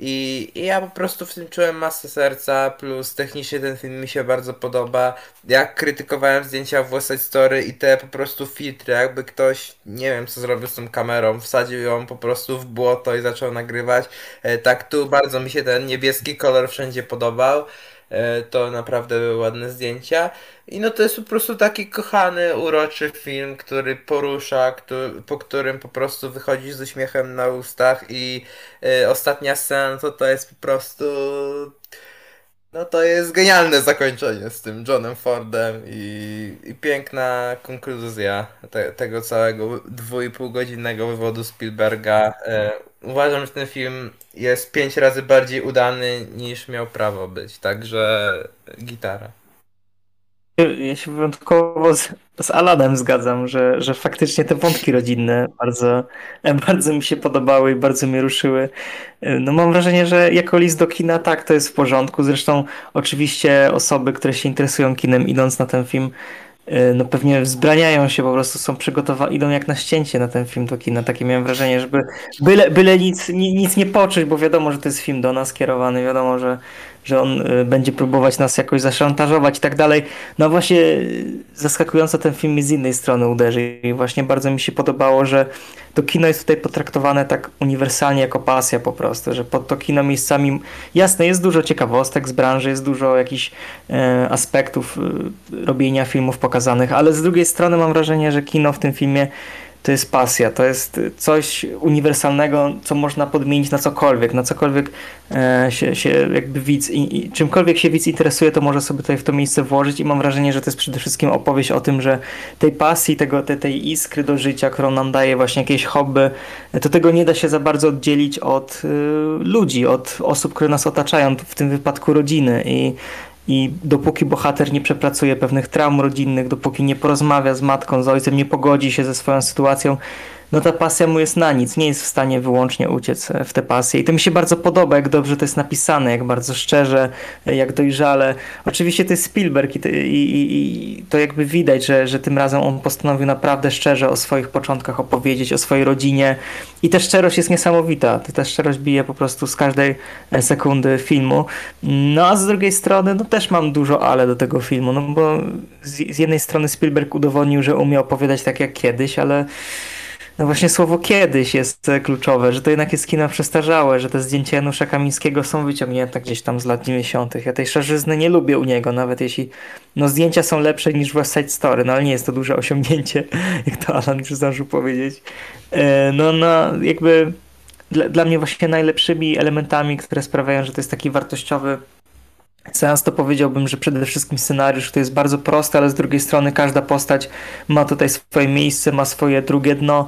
i, i ja po prostu w tym czułem masę serca, plus technicznie ten film mi się bardzo podoba. Jak krytykowałem zdjęcia w West Story i te po prostu filtry, jakby ktoś, nie wiem co zrobił z tą kamerą, wsadził ją po prostu w błoto i zaczął nagrywać. E, tak tu bardzo mi się ten niebieski kolor wszędzie podobał. E, to naprawdę były ładne zdjęcia. I no to jest po prostu taki kochany, uroczy film, który porusza, który, po którym po prostu wychodzisz z uśmiechem na ustach i y, ostatnia scena to to jest po prostu no to jest genialne zakończenie z tym Johnem Fordem i, i piękna konkluzja te, tego całego dwu godzinnego wywodu Spielberga. E, uważam, że ten film jest pięć razy bardziej udany niż miał prawo być, także gitara. Ja się wyjątkowo z, z Alanem zgadzam, że, że faktycznie te wątki rodzinne bardzo, bardzo mi się podobały i bardzo mnie ruszyły. No mam wrażenie, że jako list do kina tak, to jest w porządku. Zresztą oczywiście osoby, które się interesują kinem idąc na ten film Y, no pewnie wzbraniają się, po prostu są przygotowane, idą jak na ścięcie na ten film do kina. Takie miałem wrażenie, żeby byle, byle nic, nic nie poczuć, bo wiadomo, że to jest film do nas kierowany, wiadomo, że, że on y, będzie próbować nas jakoś zaszantażować i tak dalej. No właśnie y, zaskakująco ten film mi z innej strony uderzy i właśnie bardzo mi się podobało, że to kino jest tutaj potraktowane tak uniwersalnie jako pasja po prostu, że pod to kino miejscami, jasne, jest dużo ciekawostek z branży, jest dużo jakichś e, aspektów e, robienia filmów pokazanych, ale z drugiej strony mam wrażenie, że kino w tym filmie to jest pasja, to jest coś uniwersalnego, co można podmienić na cokolwiek, na cokolwiek e, się, się jakby widz, i, i, czymkolwiek się widz interesuje, to może sobie tutaj w to miejsce włożyć i mam wrażenie, że to jest przede wszystkim opowieść o tym, że tej pasji, tego, te, tej iskry do życia, którą nam daje właśnie jakieś hobby, to tego nie da się za bardzo oddzielić od y, ludzi, od osób, które nas otaczają, w tym wypadku rodziny. I i dopóki bohater nie przepracuje pewnych traum rodzinnych, dopóki nie porozmawia z matką, z ojcem, nie pogodzi się ze swoją sytuacją, no ta pasja mu jest na nic, nie jest w stanie wyłącznie uciec w tę pasję. I to mi się bardzo podoba, jak dobrze to jest napisane, jak bardzo szczerze, jak dojrzale. Oczywiście to jest Spielberg i, i, i to jakby widać, że, że tym razem on postanowił naprawdę szczerze o swoich początkach opowiedzieć, o swojej rodzinie. I ta szczerość jest niesamowita. Ta szczerość bije po prostu z każdej sekundy filmu. No a z drugiej strony, no też mam dużo ale do tego filmu, no bo z, z jednej strony Spielberg udowodnił, że umie opowiadać tak jak kiedyś, ale no właśnie słowo kiedyś jest e, kluczowe, że to jednak jest kino przestarzałe, że te zdjęcia Janusza Kamińskiego są wyciągnięte gdzieś tam z lat 90. Ja tej szarzyzny nie lubię u niego, nawet jeśli no zdjęcia są lepsze niż West Side Story, no ale nie jest to duże osiągnięcie, jak to Alan już zdążył powiedzieć. E, no, no jakby dla, dla mnie właśnie najlepszymi elementami, które sprawiają, że to jest taki wartościowy Seans to powiedziałbym, że przede wszystkim scenariusz to jest bardzo prosty, ale z drugiej strony każda postać ma tutaj swoje miejsce, ma swoje drugie dno.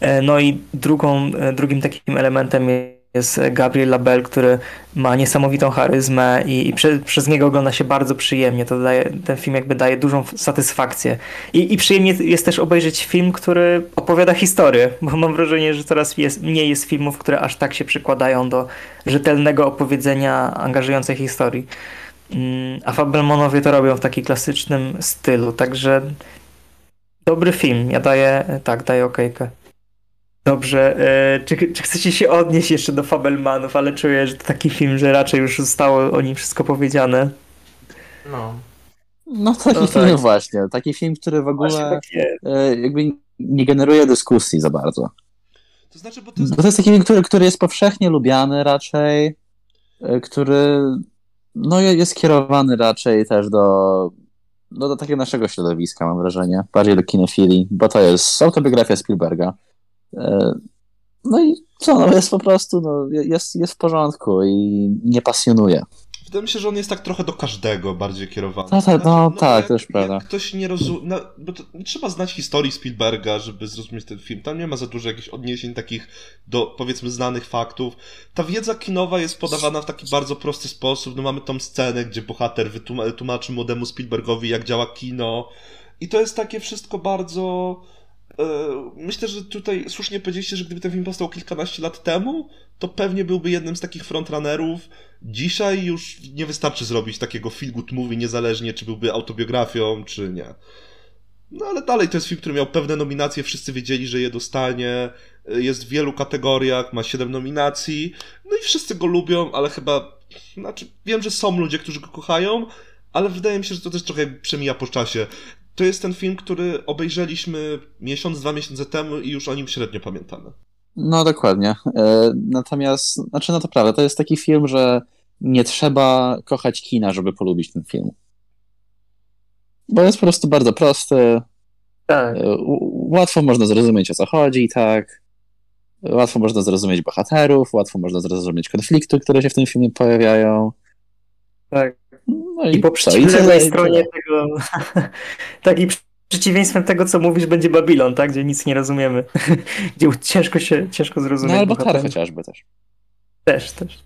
E, no i drugą, e, drugim takim elementem jest Gabriel Label, który ma niesamowitą charyzmę i, i prze, przez niego ogląda się bardzo przyjemnie. To daje, ten film jakby daje dużą satysfakcję. I, I przyjemnie jest też obejrzeć film, który opowiada historię, bo mam wrażenie, że coraz jest, mniej jest filmów, które aż tak się przykładają do rzetelnego opowiedzenia angażującej historii. Mm, a Fabelmonowie to robią w taki klasycznym stylu, także dobry film. Ja daję, tak, daję okejkę. Dobrze, e, czy, czy chcecie się odnieść jeszcze do Fabelmanów, ale czuję, że to taki film, że raczej już zostało o nim wszystko powiedziane. No. No taki no film tak. właśnie, taki film, który w ogóle takie... E, jakby nie generuje dyskusji za bardzo. To znaczy, bo to jest, bo to jest taki film, który, który jest powszechnie lubiany raczej, e, który no jest skierowany raczej też do, no, do takiego naszego środowiska, mam wrażenie, bardziej do kinefilii, bo to jest autobiografia Spielberga. E, no i co, no jest po prostu, no, jest, jest w porządku i nie pasjonuje. Wydaje mi się, że on jest tak trochę do każdego bardziej kierowany. No, tak, no, no tak, to już prawda. ktoś nie rozumie, no, bo to, trzeba znać historii Spielberga, żeby zrozumieć ten film. Tam nie ma za dużo jakichś odniesień takich do, powiedzmy, znanych faktów. Ta wiedza kinowa jest podawana w taki bardzo prosty sposób. No mamy tą scenę, gdzie bohater wytłumaczy młodemu Spielbergowi, jak działa kino. I to jest takie wszystko bardzo myślę, że tutaj słusznie powiedzieliście, że gdyby ten film powstał kilkanaście lat temu, to pewnie byłby jednym z takich frontrunnerów. Dzisiaj już nie wystarczy zrobić takiego feel good movie, niezależnie czy byłby autobiografią, czy nie. No ale dalej to jest film, który miał pewne nominacje, wszyscy wiedzieli, że je dostanie. E, jest w wielu kategoriach, ma siedem nominacji. No i wszyscy go lubią, ale chyba. Znaczy, wiem, że są ludzie, którzy go kochają, ale wydaje mi się, że to też trochę przemija po czasie to jest ten film, który obejrzeliśmy miesiąc, dwa miesiące temu i już o nim średnio pamiętamy. No dokładnie. E, natomiast, znaczy no to prawda, to jest taki film, że nie trzeba kochać kina, żeby polubić ten film. Bo jest po prostu bardzo prosty. Tak. E, łatwo można zrozumieć o co chodzi, tak. Łatwo można zrozumieć bohaterów, łatwo można zrozumieć konflikty, które się w tym filmie pojawiają. Tak. No i, I po przeciwnej stronie tego, taki przeciwieństwem tego, co mówisz, będzie Babilon, tak? Gdzie nic nie rozumiemy. Gdzie ciężko się, ciężko zrozumieć. No albo Tar chociażby też. Też, też.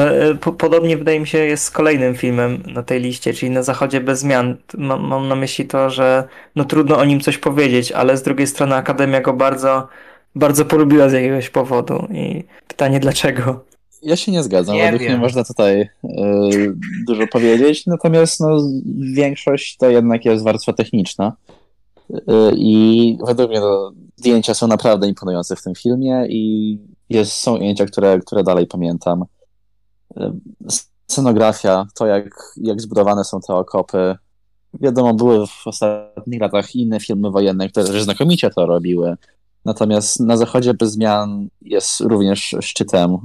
E, podobnie wydaje mi się jest z kolejnym filmem na tej liście, czyli Na Zachodzie bez zmian. Mam, mam, na myśli to, że no trudno o nim coś powiedzieć, ale z drugiej strony Akademia go bardzo, bardzo polubiła z jakiegoś powodu i pytanie dlaczego. Ja się nie zgadzam, nie według mnie można tutaj y, dużo powiedzieć, natomiast no, większość to jednak jest warstwa techniczna y, i według mnie no, zdjęcia są naprawdę imponujące w tym filmie i jest, są ujęcia, które, które dalej pamiętam. Y, scenografia, to jak, jak zbudowane są te okopy. Wiadomo, były w ostatnich latach inne filmy wojenne, które znakomicie to robiły. Natomiast na zachodzie bez zmian jest również szczytem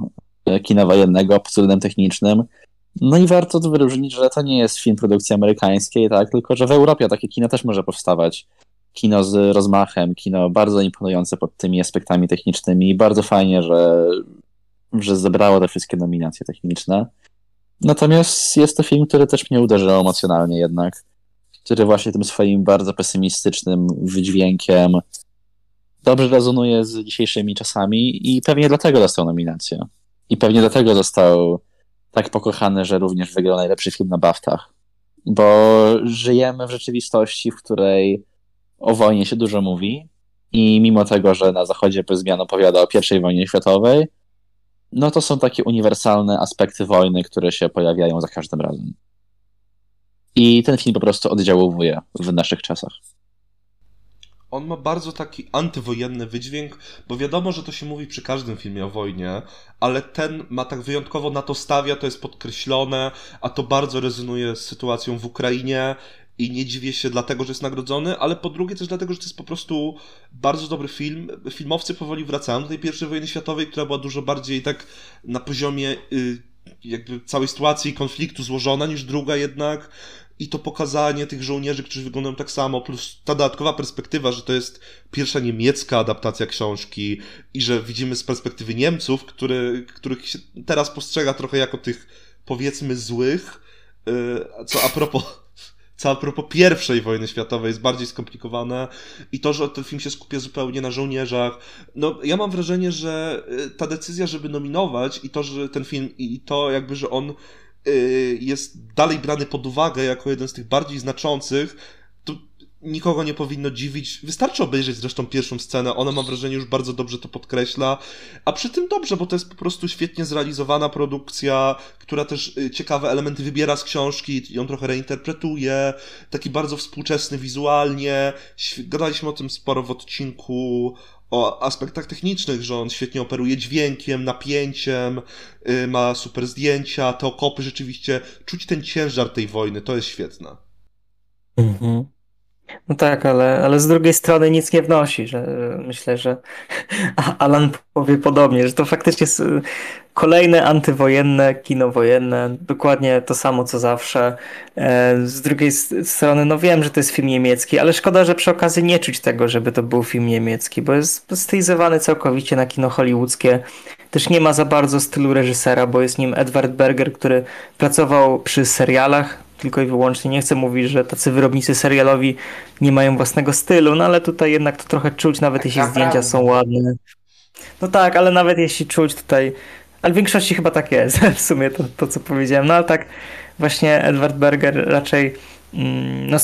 kina wojennego pod względem technicznym. No i warto wyróżnić, że to nie jest film produkcji amerykańskiej, tak, tylko że w Europie takie kino też może powstawać. kino z rozmachem, kino bardzo imponujące pod tymi aspektami technicznymi i bardzo fajnie, że, że zebrało te wszystkie nominacje techniczne. Natomiast jest to film, który też mnie uderzył emocjonalnie jednak, który właśnie tym swoim bardzo pesymistycznym wydźwiękiem dobrze rezonuje z dzisiejszymi czasami i pewnie dlatego dostał nominację. I pewnie dlatego został tak pokochany, że również wygrał najlepszy film na Baftach. Bo żyjemy w rzeczywistości, w której o wojnie się dużo mówi i mimo tego, że na Zachodzie bez zmian opowiada o I wojnie światowej, no to są takie uniwersalne aspekty wojny, które się pojawiają za każdym razem. I ten film po prostu oddziałuje w naszych czasach on ma bardzo taki antywojenny wydźwięk, bo wiadomo, że to się mówi przy każdym filmie o wojnie, ale ten ma tak wyjątkowo na to stawia, to jest podkreślone, a to bardzo rezonuje z sytuacją w Ukrainie i nie dziwię się dlatego, że jest nagrodzony, ale po drugie też dlatego, że to jest po prostu bardzo dobry film. Filmowcy powoli wracają do tej pierwszej wojny światowej, która była dużo bardziej tak na poziomie y, jakby całej sytuacji konfliktu złożona niż druga jednak i to pokazanie tych żołnierzy, którzy wyglądają tak samo, plus ta dodatkowa perspektywa, że to jest pierwsza niemiecka adaptacja książki i że widzimy z perspektywy Niemców, który, których się teraz postrzega trochę jako tych powiedzmy złych, y, co a propos co a propos pierwszej wojny światowej jest bardziej skomplikowane i to, że ten film się skupia zupełnie na żołnierzach. No, ja mam wrażenie, że y, ta decyzja, żeby nominować i to, że ten film i to jakby, że on jest dalej brany pod uwagę jako jeden z tych bardziej znaczących, nikogo nie powinno dziwić. Wystarczy obejrzeć zresztą pierwszą scenę, ona mam wrażenie już bardzo dobrze to podkreśla, a przy tym dobrze, bo to jest po prostu świetnie zrealizowana produkcja, która też y, ciekawe elementy wybiera z książki, ją trochę reinterpretuje, taki bardzo współczesny wizualnie. Gadaliśmy o tym sporo w odcinku o aspektach technicznych, że on świetnie operuje dźwiękiem, napięciem, yy, ma super zdjęcia, te okopy rzeczywiście, czuć ten ciężar tej wojny, to jest świetne. Mhm. No tak, ale, ale z drugiej strony nic nie wnosi, że myślę, że Alan powie podobnie, że to faktycznie jest kolejne antywojenne kino wojenne, dokładnie to samo co zawsze. E, z drugiej strony, no wiem, że to jest film niemiecki, ale szkoda, że przy okazji nie czuć tego, żeby to był film niemiecki, bo jest stylizowany całkowicie na kino hollywoodzkie. Też nie ma za bardzo stylu reżysera, bo jest nim Edward Berger, który pracował przy serialach, tylko i wyłącznie. Nie chcę mówić, że tacy wyrobnicy serialowi nie mają własnego stylu, no ale tutaj jednak to trochę czuć, nawet tak jeśli naprawdę. zdjęcia są ładne. No tak, ale nawet jeśli czuć tutaj, ale w większości chyba tak jest, w sumie to, to co powiedziałem, no ale tak właśnie Edward Berger raczej mm, no,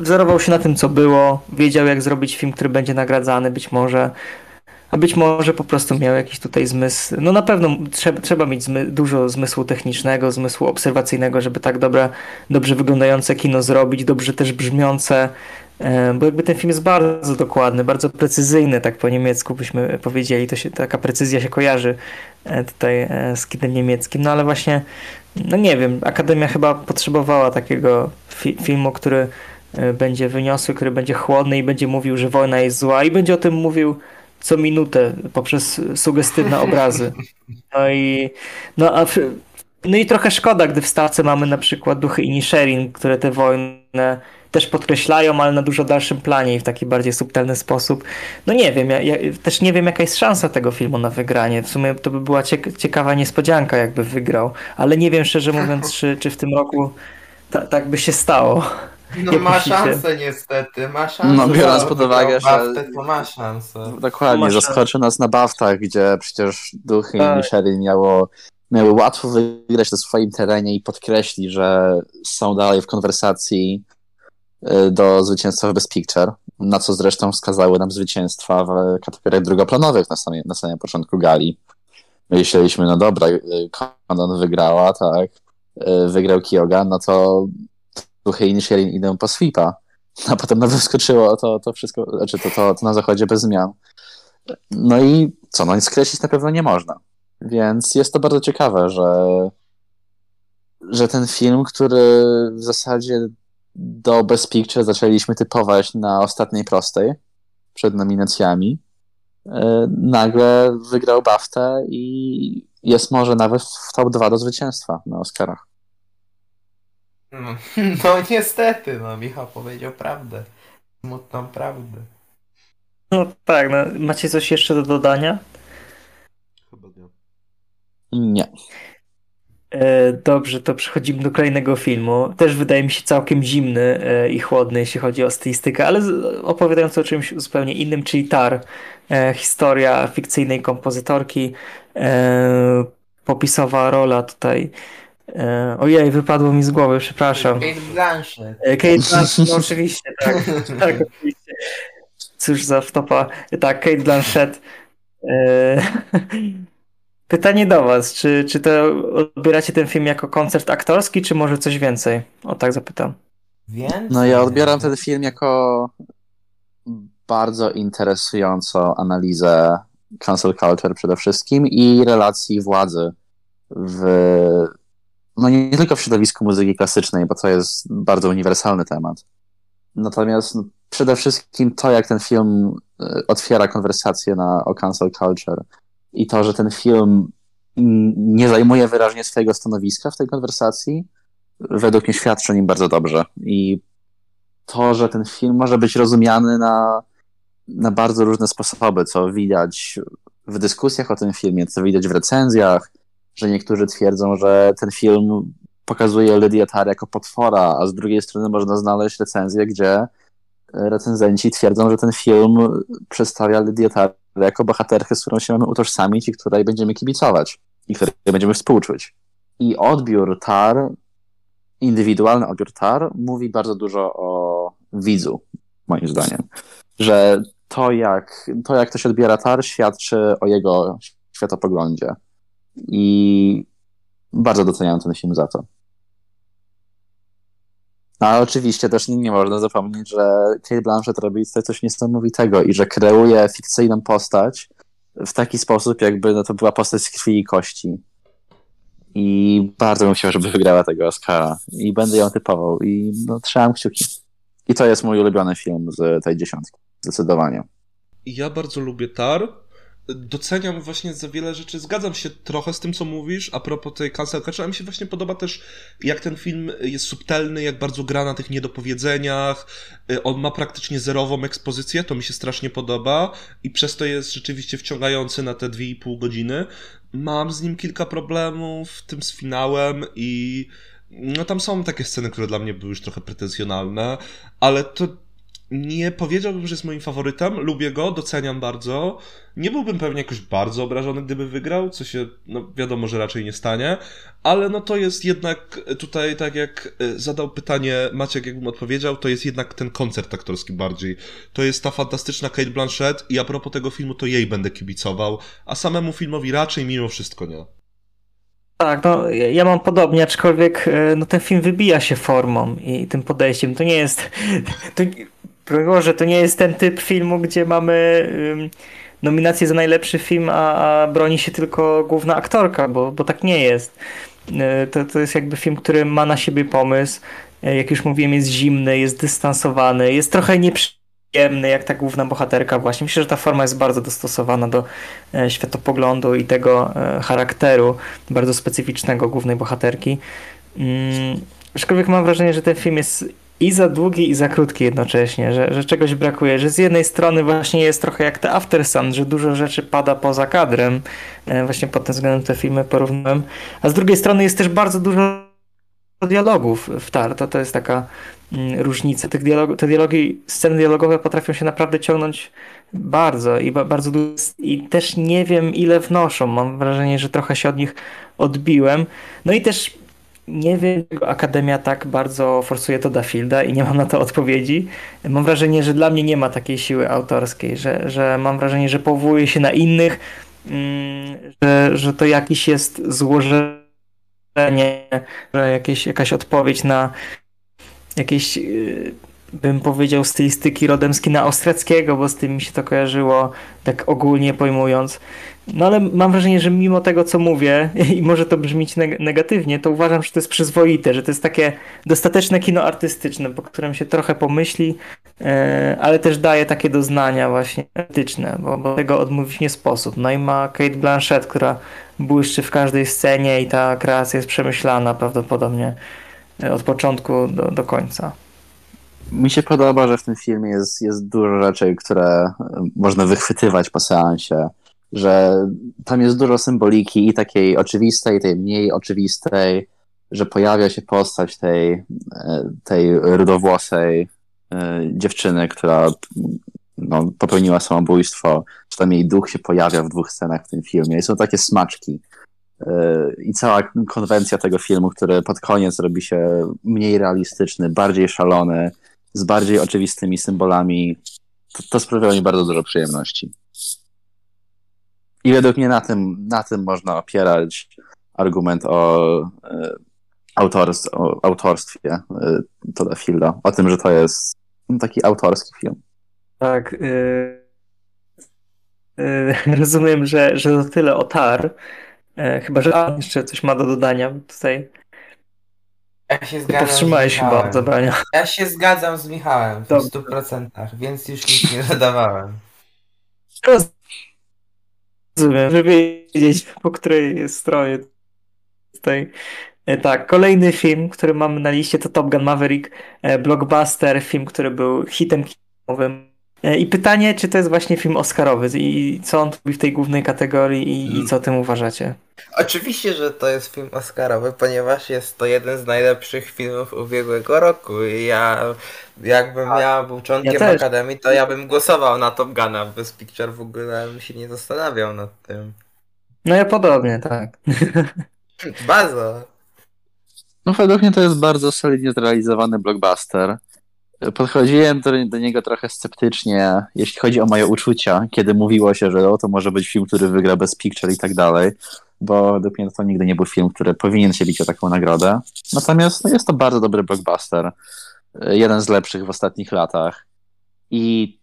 wzorował się na tym, co było, wiedział jak zrobić film, który będzie nagradzany być może, a być może po prostu miał jakiś tutaj zmysł. No na pewno trzeba, trzeba mieć zmy, dużo zmysłu technicznego, zmysłu obserwacyjnego, żeby tak dobre, dobrze wyglądające kino zrobić, dobrze też brzmiące, e, bo jakby ten film jest bardzo dokładny, bardzo precyzyjny, tak po niemiecku byśmy powiedzieli, to się, taka precyzja się kojarzy e, tutaj e, z kinem niemieckim, no ale właśnie, no nie wiem, Akademia chyba potrzebowała takiego fi filmu, który będzie wyniosły, który będzie chłodny i będzie mówił, że wojna jest zła. I będzie o tym mówił co minutę poprzez sugestywne obrazy. No i, no, a, no i trochę szkoda, gdy w stawce mamy na przykład duchy Inisherin, które tę wojnę też podkreślają, ale na dużo dalszym planie i w taki bardziej subtelny sposób. No nie wiem, ja, ja też nie wiem jaka jest szansa tego filmu na wygranie. W sumie to by była ciekawa niespodzianka, jakby wygrał, ale nie wiem szczerze mówiąc, czy, czy w tym roku ta, tak by się stało. No ma szansę niestety, ma szansę. No biorąc pod uwagę, że... to ma szansę. Dokładnie, zaskoczy nas na Baftach, gdzie przecież duchy tak. i Michelin miało, miały łatwo wygrać na swoim terenie i podkreśli, że są dalej w konwersacji y, do zwycięstwa w Best Picture, na co zresztą wskazały nam zwycięstwa w kategoriach drugoplanowych na samym, na samym początku gali. Myśleliśmy, no dobra, Conan y, wygrała, tak, y, wygrał Kyoga, no to duchy Inisherin idą po sweepa, a potem no wyskoczyło to, to wszystko, znaczy to, to, to na zachodzie bez zmian. No i co, no skreślić na pewno nie można. Więc jest to bardzo ciekawe, że, że ten film, który w zasadzie do Best Picture zaczęliśmy typować na ostatniej prostej przed nominacjami, e, nagle wygrał BAFTę i jest może nawet w top 2 do zwycięstwa na Oscarach. No, no niestety, no Michał powiedział prawdę. Smutną prawdę. No tak, no, macie coś jeszcze do dodania? Chyba nie. Nie. E, Dobrze, to przechodzimy do kolejnego filmu. Też wydaje mi się całkiem zimny e, i chłodny, jeśli chodzi o stylistykę, ale z- opowiadający o czymś zupełnie innym, czyli Tar. E, Historia fikcyjnej kompozytorki. E, Popisowa rola tutaj. E, Ojej, wypadło mi z głowy, przepraszam. Kate Blanchett. E, Kate Blanchett, no oczywiście, tak. tak oczywiście. Cóż za wtopa. Tak, Kate Blanchett. E, Pytanie do Was, czy, czy to odbieracie ten film jako koncert aktorski, czy może coś więcej? O tak zapytam. Więcej. No ja odbieram ten film jako bardzo interesującą analizę cancel culture przede wszystkim i relacji władzy w no nie, tylko w środowisku muzyki klasycznej, bo to jest bardzo uniwersalny temat. Natomiast no, przede wszystkim to, jak ten film e, otwiera konwersację na, o cancel culture i to, że ten film nie zajmuje wyraźnie swojego stanowiska w tej konwersacji, według mnie świadczy o nim bardzo dobrze. I to, że ten film może być rozumiany na, na bardzo różne sposoby, co widać w dyskusjach o tym filmie, co widać w recenzjach, że niektórzy twierdzą, że ten film pokazuje Lydię Tar jako potwora, a z drugiej strony można znaleźć recenzję, gdzie recenzenci twierdzą, że ten film przedstawia Lydię Tar jako bohaterkę, z którą się mamy utożsamić i której będziemy kibicować i której będziemy współczuć. I odbiór Tar, indywidualny odbiór Tar, mówi bardzo dużo o widzu, moim zdaniem. Że to jak, to, jak ktoś odbiera Tar, świadczy o jego światopoglądzie. I bardzo doceniam ten film za to. A oczywiście też nie, nie można zapomnieć, że Kate Blanchett robi tutaj coś niesamowitego i że kreuje fikcyjną postać w taki sposób, jakby no, to była postać z krwi i kości. I bardzo bym chciał, żeby wygrała tego Oscara. I będę ją typował. I no, trzymam kciuki. I to jest mój ulubiony film z tej dziesiątki. Zdecydowanie. Ja bardzo lubię Tar. Doceniam właśnie za wiele rzeczy. Zgadzam się trochę z tym, co mówisz a propos tej cancel culture, ale mi się właśnie podoba też, jak ten film jest subtelny, jak bardzo gra na tych niedopowiedzeniach. On ma praktycznie zerową ekspozycję, to mi się strasznie podoba i przez to jest rzeczywiście wciągający na te 2,5 godziny. Mam z nim kilka problemów, w tym z finałem i no tam są takie sceny, które dla mnie były już trochę pretensjonalne, ale to nie powiedziałbym, że jest moim faworytem. Lubię go, doceniam bardzo. Nie byłbym pewnie jakoś bardzo obrażony, gdyby wygrał, co się, no wiadomo, że raczej nie stanie, ale no to jest jednak tutaj, tak jak zadał pytanie Maciek, jakbym odpowiedział, to jest jednak ten koncert aktorski bardziej. To jest ta fantastyczna Kate Blanchett i a propos tego filmu, to jej będę kibicował, a samemu filmowi raczej mimo wszystko nie. Tak, no ja mam podobnie, aczkolwiek no, ten film wybija się formą i tym podejściem. To nie jest. To, że to nie jest ten typ filmu, gdzie mamy um, nominację za najlepszy film, a, a, broni się tylko główna aktorka, bo, bo tak nie jest. To, to jest jakby film, który ma na siebie pomysł. Jak już mówiłem, jest zimny, jest dystansowany, jest trochę nieprzyjemny, jak ta główna bohaterka właśnie. Myślę, że ta forma jest bardzo dostosowana do e, światopoglądu i tego e, charakteru bardzo specyficznego głównej bohaterki. Mm, aczkolwiek mam wrażenie, że ten film jest i za długi, i za krótki jednocześnie, że, że czegoś brakuje, że z jednej strony właśnie jest trochę jak te After Sun, że dużo rzeczy pada poza kadrem, właśnie pod tym względem te filmy porównałem, a z drugiej strony jest też bardzo dużo dialogów w Tar, to, to jest taka mm, różnica. Tych dialog, te dialogi, sceny dialogowe potrafią się naprawdę ciągnąć bardzo i ba, bardzo dużo i też nie wiem ile wnoszą, mam wrażenie, że trochę się od nich odbiłem, no i też nie wiem, dlaczego Akademia tak bardzo forsuje to da Fielda i nie mam na to odpowiedzi. Mam wrażenie, że dla mnie nie ma takiej siły autorskiej, że, że mam wrażenie, że powołuje się na innych, mm, że, że to jakiś jest złożenie, że jakieś, jakaś odpowiedź na jakieś, bym powiedział, stylistyki rodem z kina austriackiego, bo z tym mi się to kojarzyło, tak ogólnie pojmując. No ale mam wrażenie, że mimo tego, co mówię, i może to brzmieć negatywnie, to uważam, że to jest przyzwoite, że to jest takie dostateczne kino artystyczne, po którym się trochę pomyśli, ale też daje takie doznania właśnie etyczne, bo, bo tego odmówić nie sposób. No i ma Kate Blanchett, która błyszczy w każdej scenie i ta kreacja jest przemyślana prawdopodobnie od początku do, do końca. Mi się podoba, że w tym filmie jest, jest dużo rzeczy, które e, można wychwytywać po seansie, że tam jest dużo symboliki i takiej oczywistej, i tej mniej oczywistej, że pojawia się postać tej, e, tej rudowłosej e, dziewczyny, która no, popełniła samobójstwo, czy tam jej duch się pojawia w dwóch scenach w tym filmie. I są takie smaczki. I cała konwencja tego filmu, który pod koniec robi się mniej realistyczny, bardziej szalony, z bardziej oczywistymi symbolami, to, to sprawiało mi bardzo dużo przyjemności. I według mnie na tym, na tym można opierać argument o, e, o autorstwie e, Toda o tym, że to jest taki autorski film. Tak. Yy, rozumiem, że, że to tyle o Tar. Chyba, że a, jeszcze coś ma do dodania tutaj. Ja się zgadzam. Powstrzymałeś chyba od zabrania. Ja się zgadzam z Michałem w Dobrze. 100%, więc już nic nie dodawałem. Rozumiem, żeby wiedzieć, po której stronie tutaj. E, tak, kolejny film, który mamy na liście to Top Gun Maverick, e, blockbuster, film, który był hitem kinowym. E, I pytanie, czy to jest właśnie film Oscarowy i co on robi w tej głównej kategorii i, i co o tym uważacie? Oczywiście, że to jest film Oscarowy, ponieważ jest to jeden z najlepszych filmów ubiegłego roku. I ja, jakbym ja był członkiem ja Akademii, to ja bym głosował na Top Guna. Bez Picture w ogóle bym się nie zastanawiał nad tym. No ja podobnie, tak. Bardzo. No według mnie to jest bardzo solidnie zrealizowany blockbuster. Podchodziłem do, do, niego trochę sceptycznie, jeśli chodzi o moje uczucia, kiedy mówiło się, że o, to może być film, który wygra bez Picture i tak dalej bo mnie to nigdy nie był film, który powinien się bić o taką nagrodę. Natomiast no, jest to bardzo dobry blockbuster. Jeden z lepszych w ostatnich latach. I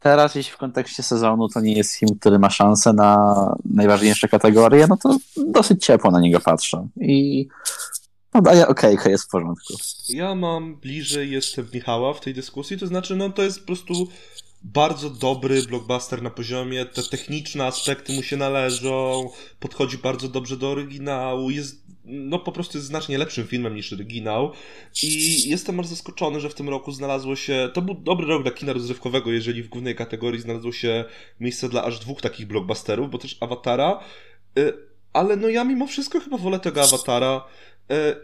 teraz, jeśli w kontekście sezonu to nie jest film, który ma szansę na najważniejsze kategorie, no to dosyć ciepło na niego patrzę. I no daję okejkę, jest w porządku. Ja mam bliżej jeszcze Michała w tej dyskusji, to znaczy, no to jest po prostu bardzo dobry blockbuster na poziomie, te techniczne aspekty mu się należą, podchodzi bardzo dobrze do oryginału, jest no po prostu jest znacznie lepszym filmem niż oryginał i jestem bardzo zaskoczony, że w tym roku znalazło się, to był dobry rok dla kina rozrywkowego, jeżeli w głównej kategorii znalazło się miejsce dla aż dwóch takich blockbusterów, bo też Awatara, y, ale no ja mimo wszystko chyba wolę tego Awatara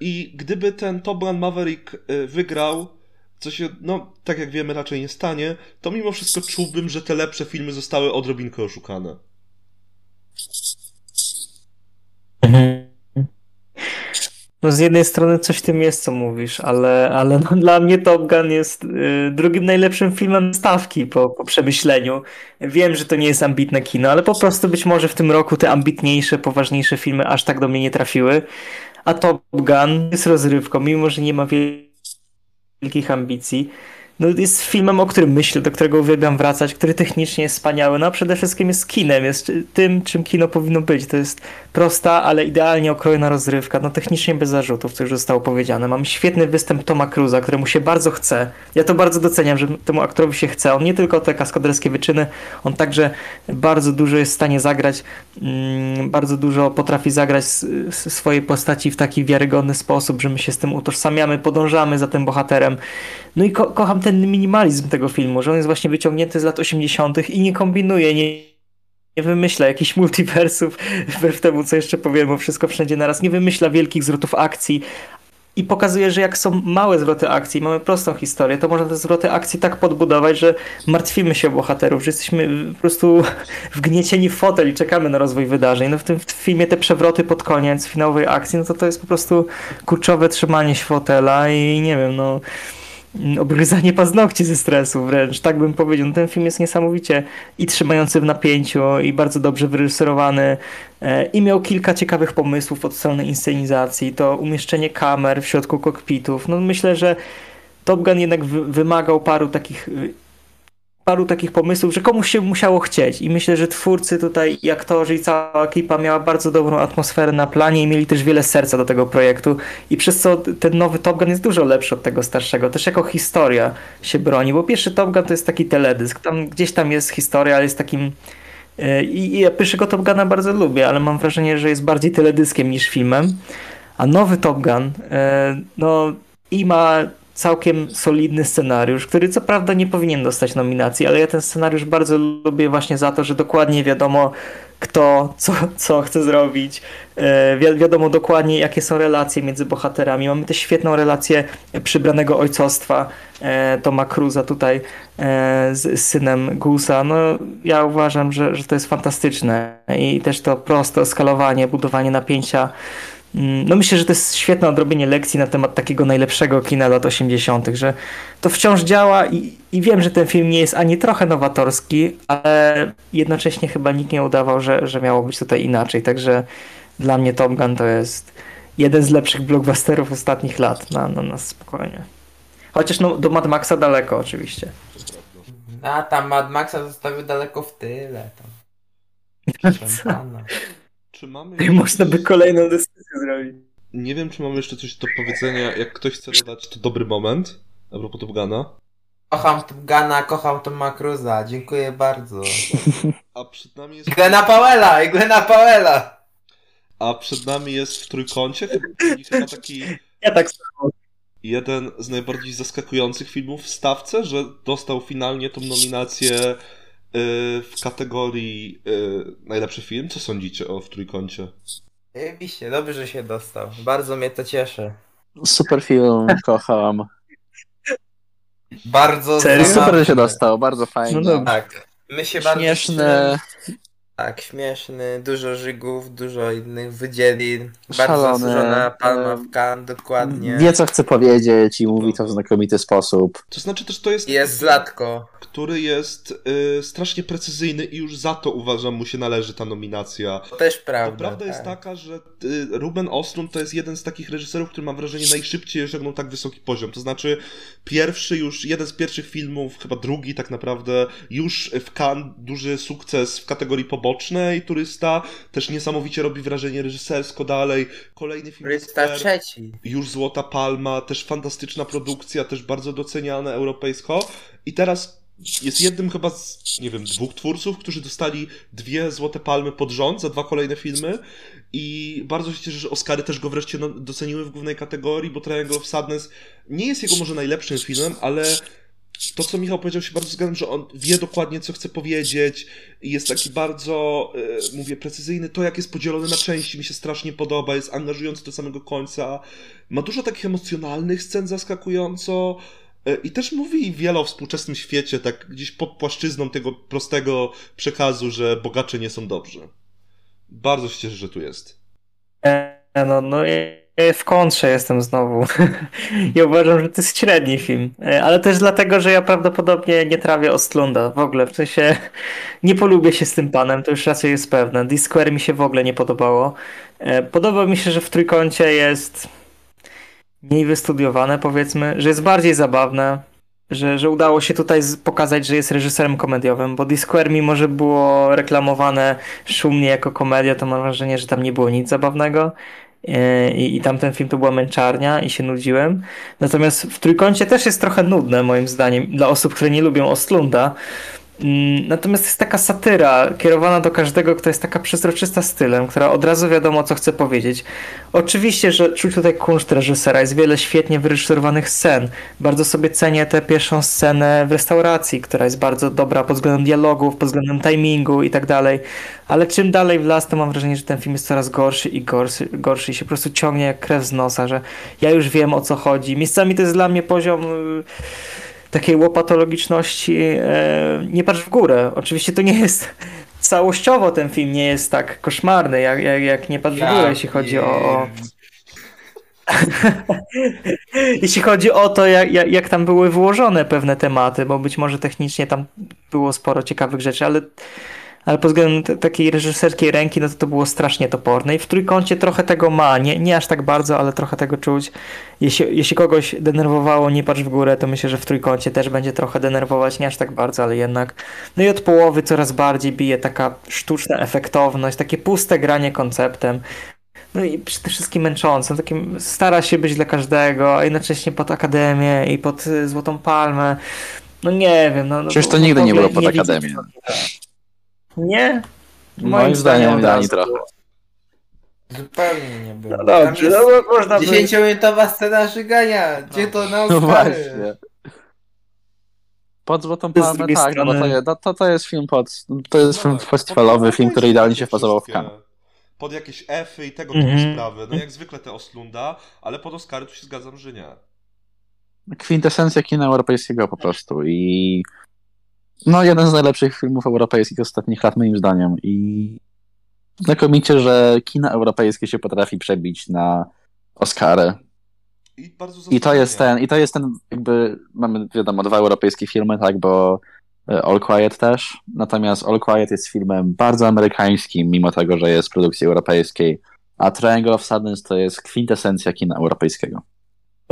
i gdyby ten Top Gun Maverick y, wygrał, co się, no, tak jak wiemy, raczej nie stanie, to mimo wszystko czułbym, że te lepsze filmy zostały odrobinkę oszukane. Mhm. No z jednej strony coś w tym jest, co mówisz, ale, ale no, dla mnie Top Gun jest y, drugim najlepszym filmem stawki po, po przemyśleniu. Wiem, że to nie jest ambitne kino, ale po prostu być może w tym roku te ambitniejsze, poważniejsze filmy aż tak do mnie nie trafiły. A Top Gun jest rozrywką, mimo że nie ma wielkich ambicji. No, jest filmem, o którym myślę, do którego uwielbiam wracać, który technicznie jest wspaniały, no a przede wszystkim jest kinem, jest tym, czym kino powinno być. To jest prosta, ale idealnie okrojona rozrywka, no technicznie bez zarzutów, co już zostało powiedziane. Mam świetny występ Toma Cruza, któremu się bardzo chce. Ja to bardzo doceniam, że temu aktorowi się chce. On nie tylko te kaskaderskie wyczyny, on także bardzo dużo jest w stanie zagrać, mm, bardzo dużo potrafi zagrać swojej postaci w taki wiarygodny sposób, że my się z tym utożsamiamy, podążamy za tym bohaterem. No i ko kocham ten minimalizm tego filmu, że on jest właśnie wyciągnięty z lat 80. i nie kombinuje, nie nie wymyśla jakichś multiversów, wbrew temu, co jeszcze powiem, bo wszystko wszędzie naraz, nie wymyśla wielkich zwrotów akcji i pokazuje, że jak są małe zwroty akcji, mamy prostą historię, to można te zwroty akcji tak podbudować, że martwimy się o bohaterów, że jesteśmy po prostu wgniecieni w fotel i czekamy na rozwój wydarzeń. No w tym filmie te przewroty pod koniec finałowej akcji, no to to jest po prostu kurczowe trzymanie się fotela i nie wiem, no obryzanie paznokci ze stresu wręcz, tak bym powiedział. No, ten film jest niesamowicie i trzymający w napięciu i bardzo dobrze wyreżyserowany e, i miał kilka ciekawych pomysłów od strony inscenizacji, to umieszczenie kamer w środku kokpitów. No myślę, że Top Gun jednak wymagał paru takich paru takich pomysłów, że komuś się musiało chcieć. I myślę, że twórcy tutaj i aktorzy i cała ekipa miała bardzo dobrą atmosferę na planie i mieli też wiele serca do tego projektu. I przez co ten nowy Top Gun jest dużo lepszy od tego starszego, też jako historia się broni, bo pierwszy Top Gun to jest taki teledysk, tam gdzieś tam jest historia, ale jest takim e, i ja pierwszego Top Guna bardzo lubię, ale mam wrażenie, że jest bardziej teledyskiem niż filmem, a nowy Top Gun e, no i ma całkiem solidny scenariusz, który co prawda nie powinien dostać nominacji, ale ja ten scenariusz bardzo lubię właśnie za to, że dokładnie wiadomo kto, co, co chce zrobić. E, wi wiadomo dokładnie, jakie są relacje między bohaterami. Mamy też świetną relację przybranego ojcostwa e, Toma Cruza tutaj e, z, synem Gusa. No, ja uważam, że, że to jest fantastyczne i też to proste skalowanie, budowanie napięcia no myślę, że to jest świetne odrobienie lekcji na temat takiego najlepszego kina lat 80., że to wciąż działa i, i wiem, że ten film nie jest ani trochę nowatorski, ale jednocześnie chyba nikt nie udawał, że, że miało być tutaj inaczej. Także dla mnie Top Gun to jest jeden z lepszych blockbusterów ostatnich lat na, na, na spokojnie. Chociaż no, do Mad Maxa daleko oczywiście. A tam Mad Maxa zostawił daleko w tyle. Tam. Czy mamy. I można by kolejną dyskusję zrobić. Nie wiem, czy mamy jeszcze coś do powiedzenia. Jak ktoś chce dodać, to dobry moment. A propos Top Guna. Kocham Top Guna, kocham Toma Cruza. Dziękuję bardzo. A przed nami jest. Glena Powella! I Glena Powella! A przed nami jest w trójkącie chyba taki. Ja tak Jeden z najbardziej zaskakujących filmów w stawce, że dostał finalnie tą nominację Y, w kategorii y, najlepszy film. Co sądzicie o w trójkącie? Oczywiście, dobrze, że się dostał. Bardzo mnie to cieszy. Super film, kocham. Bardzo Serio? Super, że się dostał, bardzo fajnie. No tak. My się Śmieszne. bardzo tak, śmieszny, dużo żygów, dużo innych wydzielin. Bardzo Szalony. zasłużona palma w kan, dokładnie. Wie co chce powiedzieć i mówi to w znakomity sposób. To znaczy też to jest... Jest Zlatko. Który jest y, strasznie precyzyjny i już za to uważam mu się należy ta nominacja. To też prawda. Prawda tak. jest taka, że y, Ruben Ostrund to jest jeden z takich reżyserów, który mam wrażenie najszybciej osiągnął tak wysoki poziom. To znaczy pierwszy już, jeden z pierwszych filmów, chyba drugi tak naprawdę, już w Cannes duży sukces w kategorii pobocznej Turysta też niesamowicie robi wrażenie reżysersko dalej. Kolejny film Turysta trzeci. Już Złota Palma, też fantastyczna produkcja, też bardzo doceniane europejsko. I teraz jest jednym chyba z, nie wiem, dwóch twórców, którzy dostali dwie Złote Palmy pod rząd za dwa kolejne filmy i bardzo się cieszę, że Oscary też go wreszcie no, doceniły w głównej kategorii, bo Triangle of Sadness nie jest jego może najlepszym filmem, ale to, co Michał powiedział, się bardzo zgadzam, że on wie dokładnie, co chce powiedzieć i jest taki bardzo, y, mówię, precyzyjny. To, jak jest podzielony na części, mi się strasznie podoba, jest angażujący do samego końca. Ma dużo takich emocjonalnych scen zaskakująco i też mówi wiele o współczesnym świecie, tak gdzieś pod płaszczyzną tego prostego przekazu, że bogacze nie są dobrzy. Bardzo się cieszę, że tu jest. E, no, no, w kontrze jestem znowu. ja uważam, że to jest średni film. E, ale też dlatego, że ja prawdopodobnie nie trawię Ostlunda w ogóle. W sensie nie polubię się z tym panem, to już raczej jest pewne. D-Square mi się w ogóle nie podobało. E, podoba mi się, że w trójkącie jest mniej wystudiowane, powiedzmy, że jest bardziej zabawne, że, że udało się tutaj pokazać, że jest reżyserem komediowym, bo Discord mimo, że było reklamowane szumnie jako komedia, to mam wrażenie, że tam nie było nic zabawnego. E, I, I tamten film to była męczarnia i się nudziłem. Natomiast w trójkącie też jest trochę nudne, moim zdaniem, dla osób, które nie lubią Ostlunda. Mm, natomiast jest taka satyra kierowana do każdego, kto jest taka przezroczysta stylem, która od razu wiadomo, co chce powiedzieć. Oczywiście, że czuć tutaj kunszt reżysera, jest wiele świetnie wyreżyserowanych scen. Bardzo sobie cenię tę pierwszą scenę w restauracji, która jest bardzo dobra pod względem dialogów, pod względem timingu i tak dalej. Ale czym dalej w las, to mam wrażenie, że ten film jest coraz gorszy i gorszy, gorszy i się po prostu ciągnie jak krew z nosa, że ja już wiem o co chodzi. Miejscami to jest dla mnie poziom yy, takiej łopatologiczności e, nie patrz w górę. Oczywiście to nie jest całościowo ten film nie jest tak koszmarny, jak, jak, jak nie patrz w górę, jeśli chodzi o, o... jeśli chodzi o to, jak, jak, jak tam były wyłożone pewne tematy, bo być może technicznie tam było sporo ciekawych rzeczy, ale ale pod względem takiej reżyserskiej ręki, no to to było strasznie toporne i w trójkącie trochę tego ma, nie, nie aż tak bardzo, ale trochę tego czuć. Jeśli, jeśli kogoś denerwowało Nie patrz w górę, to myślę, że w trójkącie też będzie trochę denerwować, nie aż tak bardzo, ale jednak. No i od połowy coraz bardziej bije taka sztuczna efektowność, takie puste granie konceptem. No i przede wszystkim męczące, takim stara się być dla każdego, a jednocześnie pod Akademię i pod y, Złotą Palmę. No nie wiem. No, Przecież to nigdy nie było pod Akademię. Nie? Moim, Moim zdaniem, zdaniem ani trochę. Zupełnie nie było. No dobrze, no bo można by... 10-minutowa scena żygania. Gdzie to na No Oscary? właśnie. Pod Złotą Palmę tak, no bo to, strony- je- no to, to jest film pod, to jest film Tak, festiwalowy, pod- film, który idealnie się wpasował w kan. Pod jakieś F i tego typu Mhm. sprawy. No jak zwykle te Oslunda, ale pod Oscary tu się zgadzam, że nie. Kwintesencja kina europejskiego po prostu i no jeden z najlepszych filmów europejskich ostatnich lat moim zdaniem. I znakomicie, że kina europejskie się potrafi przebić na Oscary. I i to jest ten, i to jest ten jakby, mamy wiadomo dwa europejskie filmy, tak, bo e, All Quiet też, natomiast All Quiet jest filmem bardzo amerykańskim, mimo tego, że jest produkcji europejskiej, a Triangle of Sadness to jest kwintesencja kina europejskiego.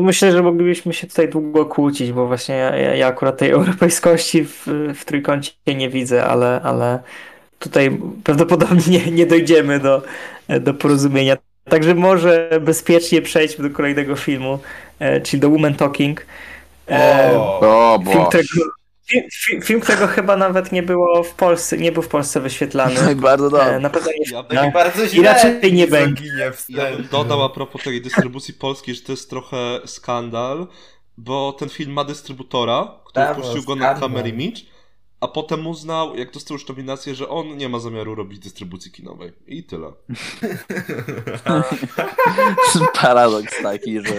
Myślę, że moglibyśmy się tutaj długo kłócić, bo właśnie ja, ja, ja akurat tej europejskości w, w trójkącie nie widzę, ale, ale tutaj prawdopodobnie nie, dojdziemy do, do porozumienia. Także może bezpiecznie przejdźmy do kolejnego filmu, e, czyli do Woman Talking. E, O, O, film, którego, film, film, film, którego chyba nawet nie było w Polsce, nie był w Polsce wyświetlany. bardzo E, dobrze. na pewno nie Ja no. bym, bardzo I źle. raczej nie będzie. ja bym dodał a propos tej dystrybucji polskiej, że to jest trochę skandal, bo ten film ma dystrybutora, który Tak, puścił go na. Camera Image, a potem uznał, jak dostał już nominację, że on nie ma zamiaru robić dystrybucji kinowej. I tyle. Paradoks taki, że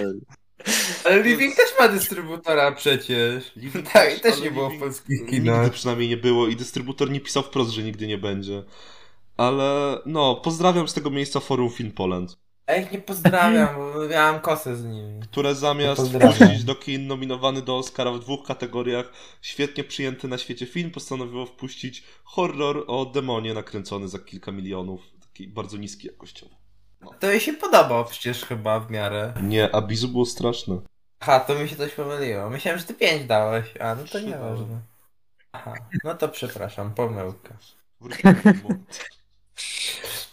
Ale Living też ma dystrybutora przecież. Living Tak, też ale nie było w polskich kinach. Nigdy przynajmniej nie było i dystrybutor nie pisał wprost, że nigdy nie będzie. Ale no, pozdrawiam z tego miejsca forum Film Poland, Ja ich nie pozdrawiam, bo miałem kosę z nimi. które zamiast Pozdrawiam. puścić do kin nominowany do Oscara w dwóch kategoriach, świetnie przyjęty na świecie film, postanowiło wpuścić horror o demonie nakręcony za kilka milionów, taki bardzo niski jakościowo. To jej się podobał przecież chyba w miarę. Nie, Abizu było straszne. Aha, to mi się coś pomyliło. Myślałem, że ty 5 dałeś. A, no to Trzy nieważne. Aha, no to przepraszam, pomyłka.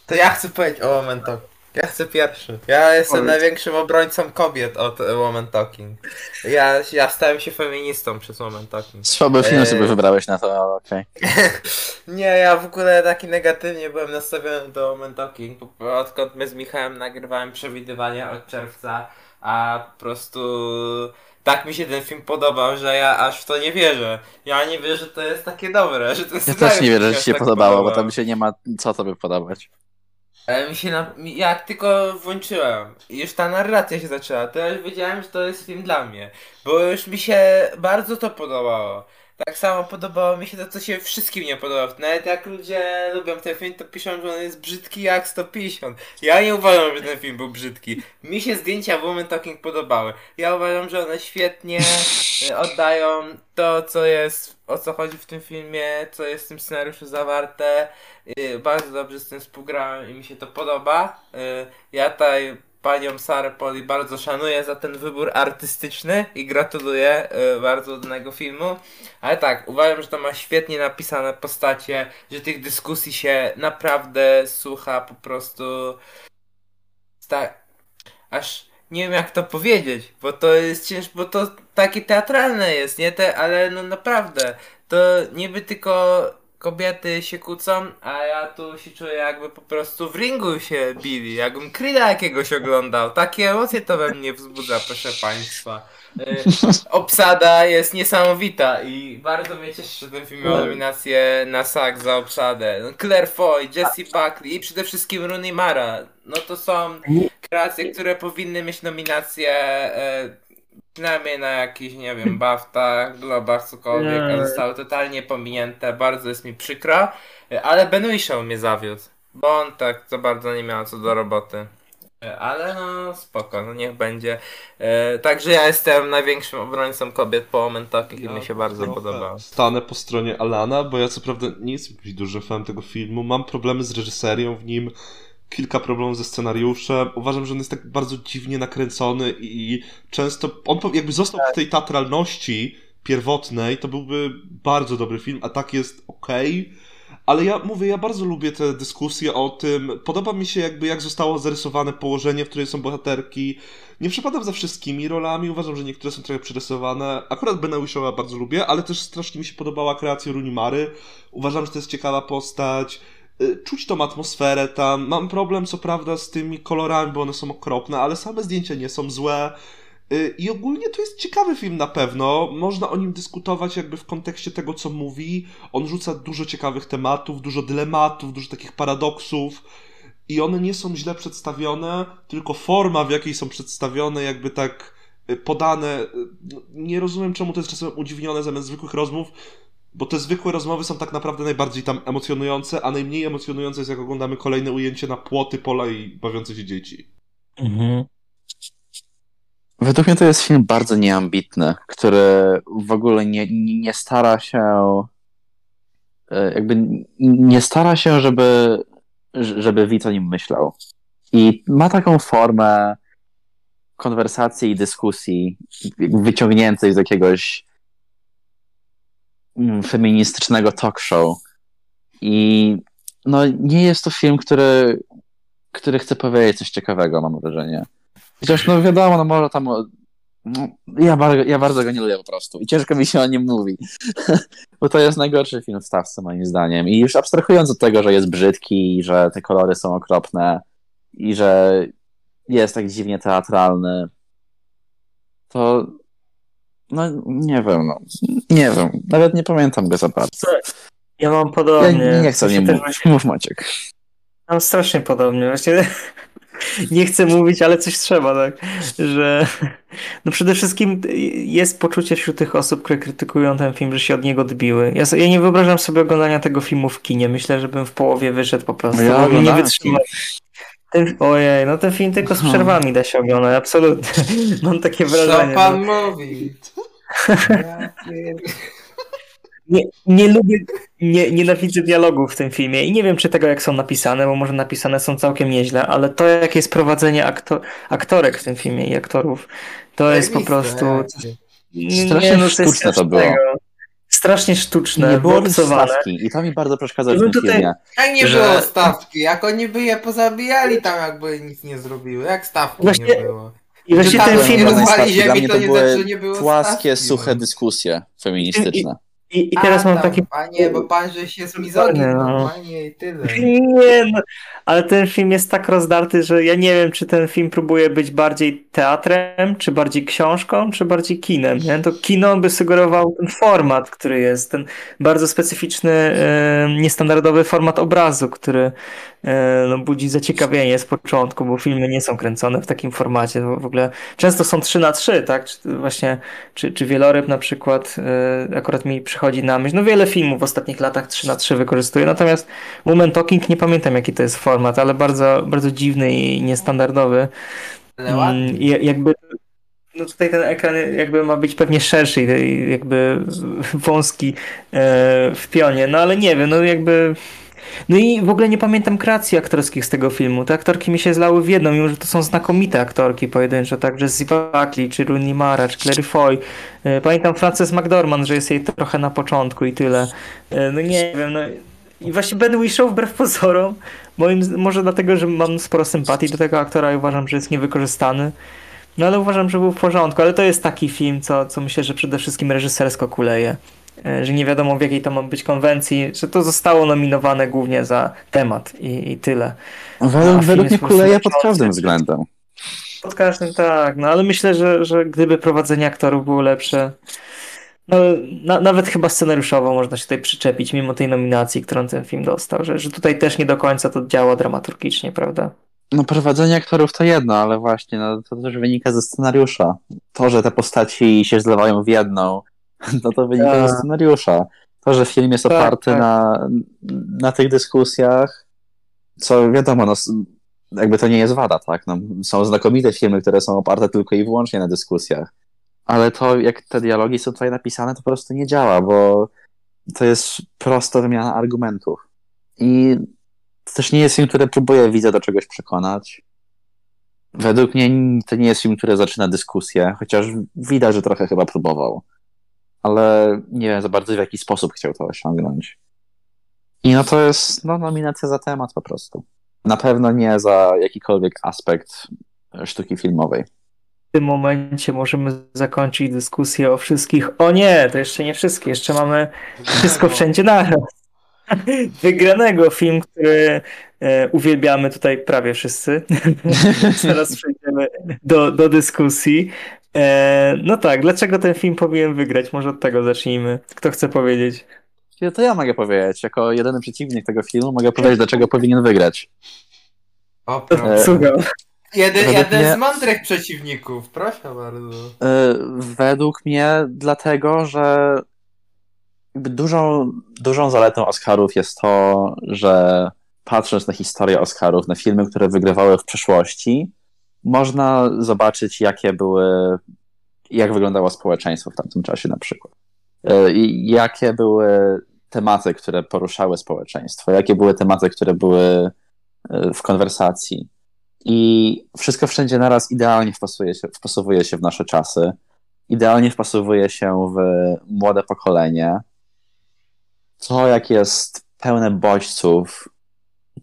To ja chcę powiedzieć o Talking. Ja chcę pierwszy. Ja jestem Powiedz. największym obrońcą kobiet od e, Woman Talking. Ja, ja stałem się feministą przez Woman Talking. słaby film Eee. sobie wybrałeś na to, ale okej. Nie, ja w ogóle taki negatywnie byłem nastawiony do Woman Talking. bo Odkąd my z Michałem nagrywałem przewidywania od czerwca, a po prostu tak mi się ten film podobał, że ja aż w to nie wierzę. Ja nie wierzę, że to jest takie dobre, że to jest Ja też nie wierzę, że ci się podobało, bo tam się nie ma co tobie podobać. Ale mi się na... jak tylko włączyłem i już ta narracja się zaczęła, to ja już wiedziałem, że to jest film dla mnie. Bo już mi się bardzo to podobało. Tak samo podobało mi się to, co się wszystkim nie podoba. Nawet jak ludzie lubią ten film, to piszą, że on jest brzydki jak 150. Ja nie uważam, że ten film był brzydki. Mi się zdjęcia Woman Talking podobały. Ja uważam, że one świetnie y, oddają to, co jest, o co chodzi w tym filmie, co jest w tym scenariuszu zawarte. Y, Bardzo dobrze z tym współgrałem i mi się to podoba. Y, Ja tutaj panią Sarę Poli bardzo szanuję za ten wybór artystyczny i gratuluję y, bardzo danego filmu. Ale tak, uważam, że to ma świetnie napisane postacie, że tych dyskusji się naprawdę słucha po prostu tak, aż nie wiem jak to powiedzieć, bo to jest ciężko, bo to takie teatralne jest, nie? Te, ale no naprawdę, to niby tylko kobiety się kłócą, a ja tu się czuję jakby po prostu w ringu się bili, jakbym Creed'a jakiegoś oglądał. Takie emocje to we mnie wzbudza, proszę państwa. Y, Obsada jest niesamowita i bardzo mnie cieszy, że ten film miał nominację na SAG za obsadę. No, Claire Foy, Jessie Buckley i przede wszystkim Rooney Mara. No to są kreacje, które powinny mieć nominację e, przynajmniej na jakiś, nie wiem, BAFTA, Globach, cokolwiek, a zostały totalnie pominięte. Bardzo jest mi przykro, ale Ben Whishaw mnie zawiódł, bo on tak za bardzo nie miał co do roboty. Ale no spoko, no niech będzie. E, także ja jestem największym obrońcą kobiet po momentach i mi się bardzo podobało. Stanę po stronie Alana, bo ja co prawda nie jestem jakimś dużym fanem tego filmu. Mam problemy z reżyserią w nim, kilka problemów ze scenariuszem. Uważam, że on jest tak bardzo dziwnie nakręcony i często on jakby został w tej teatralności pierwotnej, to byłby bardzo dobry film, a tak jest okej. Ale ja mówię, ja bardzo lubię te dyskusje o tym. Podoba mi się jakby jak zostało zarysowane położenie, w którym są bohaterki. Nie przepadam za wszystkimi rolami, uważam, że niektóre są trochę przerysowane. Akurat Bena Wishowa bardzo lubię, ale też strasznie mi się podobała kreacja Rooney Mary. Uważam, że to jest ciekawa postać. Y, czuć tą atmosferę tam. Mam problem, co prawda, z tymi kolorami, bo one są okropne, ale same zdjęcia nie są złe. Y, I ogólnie to jest ciekawy film na pewno. Można o nim dyskutować jakby w kontekście tego, co mówi. On rzuca dużo ciekawych tematów, dużo dylematów, dużo takich paradoksów. I one nie są źle przedstawione, tylko forma, w jakiej są przedstawione, jakby tak y, podane. y, Nie rozumiem, czemu to jest czasem udziwnione zamiast zwykłych rozmów, bo te zwykłe rozmowy są tak naprawdę najbardziej tam emocjonujące, a najmniej emocjonujące jest, jak oglądamy kolejne ujęcie na płoty, pola i bawiące się dzieci. Mhm. Według mnie to jest film bardzo nieambitny, który w ogóle nie, nie nie stara się e, jakby nie stara się, żeby, żeby widz o nim myślał. I ma taką formę konwersacji i dyskusji wyciągniętej z jakiegoś feministycznego talk show. I no, nie jest to film, który, który chce powiedzieć coś ciekawego, mam wrażenie. Chociaż no wiadomo, no może tam. No, ja, bardzo, ja bardzo go nie lubię po prostu. I ciężko mi się o nim mówi. Bo to jest najgorszy film w stawce, moim zdaniem. I już abstrahując od tego, że jest brzydki, i że te kolory są okropne i że jest tak dziwnie teatralny, to. No nie wiem, no. Nie wiem. Nawet nie pamiętam go za bardzo. Ja mam Ja podobnie. nie, nie chcę o W sensie nim też mówić. właśnie Mów Maciek. Mam strasznie podobnie. Właśnie nie chcę mówić, ale coś trzeba, tak? Że no przede wszystkim jest poczucie wśród tych osób, które krytykują ten film, że się od niego odbiły. Ja, ja nie wyobrażam sobie oglądania tego filmu w kinie. Myślę, że bym w połowie wyszedł po prostu. No ja nie. Ten, ojej, no ten film tylko z No. przerwami da się oglądać, absolutnie. Mam takie Co wrażenie. pan no. mówi? Ja Nie, nie lubię, nie, nienawidzę dialogów w tym filmie i nie wiem, czy tego jak są napisane, bo może napisane są całkiem nieźle, ale to jakie jest prowadzenie akto, aktorek w tym filmie i aktorów, to jest po prostu... Nie, Strasznie nie, no, sztuczne to było. Strasznie sztuczne, Nie było stawki i to mi bardzo przeszkadza w tym tutaj- filmie. Jak nie że- było stawki, jak oni by je pozabijali tam, jakby nic nie zrobiły, jak stawki Właśnie- nie było. I właśnie ten film... rozwali ziemi, mnie to to nie znaczy, nie było Płaskie, stawki, suche no. dyskusje feministyczne. I, I teraz A, mam tam, takie... A nie, bo pan żeś jest mizogin No. normalnie i tyle. Nie, no, ale ten film jest tak rozdarty, że ja nie wiem, czy ten film próbuje być bardziej teatrem, czy bardziej książką, czy bardziej kinem. Nie? To kino by sugerował ten format, który jest, ten bardzo specyficzny, e, niestandardowy format obrazu, który e, no, budzi zaciekawienie z początku, bo filmy nie są kręcone w takim formacie. W ogóle często są 3 na 3 tak? Czy, właśnie, czy, czy wieloryb na przykład e, akurat mi przychodzi na myśl. No wiele filmów w ostatnich latach 3 na 3 wykorzystuje, natomiast Woman Talking nie pamiętam jaki to jest format, ale bardzo, bardzo dziwny i niestandardowy. Ładnie. Mm, i jakby no tutaj ten ekran jakby ma być pewnie szerszy i jakby wąski e, w pionie, no ale nie wiem, no jakby no i w ogóle nie pamiętam kreacji aktorskich z tego filmu. Te aktorki mi się zlały w jedną, mimo że to są znakomite aktorki pojedyncze, tak, że Ziva Buckley, czy Rooney Mara, czy Clary Foy. E, Pamiętam Frances McDormand, że jest jej trochę na początku i tyle. E, No nie wiem, no i właśnie Ben Whishaw wbrew pozorom, moim, może dlatego, że mam sporo sympatii do tego aktora i uważam, że jest niewykorzystany. No ale uważam, że był w porządku, ale to jest taki film, co, co myślę, że przede wszystkim reżysersko kuleje. E, Że nie wiadomo w jakiej to ma być konwencji, że to zostało nominowane głównie za temat i, i tyle. Według, film według jest mnie kuleje pod każdym względem. Pod każdym tak, no ale myślę, że, że gdyby prowadzenie aktorów było lepsze, no na, nawet chyba scenariuszowo można się tutaj przyczepić, mimo tej nominacji, którą ten film dostał, że, że tutaj też nie do końca to działa dramaturgicznie, prawda? No prowadzenie aktorów to jedno, ale właśnie no, to też wynika ze scenariusza. To, że te postaci się zlewają w jedną, no to wynika Tak. ze scenariusza. To, że film jest Tak, oparty tak. Na, na tych dyskusjach, co wiadomo, no, jakby to nie jest wada, tak? No, są znakomite filmy, które są oparte tylko i wyłącznie na dyskusjach. Ale to, jak te dialogi są tutaj napisane, to po prostu nie działa, bo to jest prosta wymiana argumentów. I to też nie jest film, który próbuje widza do czegoś przekonać. Według mnie to nie jest film, który zaczyna dyskusję, chociaż widać, że trochę chyba próbował. Ale nie wiem za bardzo w jaki sposób chciał to osiągnąć. I no to jest no, nominacja za temat po prostu. Na pewno nie za jakikolwiek aspekt sztuki filmowej. W tym momencie możemy zakończyć dyskusję o wszystkich. O nie, to jeszcze nie wszystkie, jeszcze mamy wszystko wszędzie naraz. wygranego film, który e, uwielbiamy tutaj prawie wszyscy. Teraz przejdziemy do, do dyskusji. E, no tak, dlaczego ten film powinien wygrać? Może od tego zacznijmy. Kto chce powiedzieć? To ja mogę powiedzieć. Jako jedyny przeciwnik tego filmu mogę powiedzieć, dlaczego powinien wygrać. O, proszę. E, Słucham. Jeden, według jeden mnie- z mądrych przeciwników, proszę bardzo. E, Według mnie dlatego, że dużą, dużą zaletą Oscarów jest to, że patrząc na historię Oscarów, na filmy, które wygrywały w przeszłości, można zobaczyć, jakie były, jak wyglądało społeczeństwo w tamtym czasie na przykład. E, I jakie były tematy, które poruszały społeczeństwo, jakie były tematy, które były e, w konwersacji. I wszystko wszędzie naraz idealnie wpasuje się, wpasowuje się w nasze czasy idealnie wpasowuje się w młode pokolenie. To, jak jest pełne bodźców,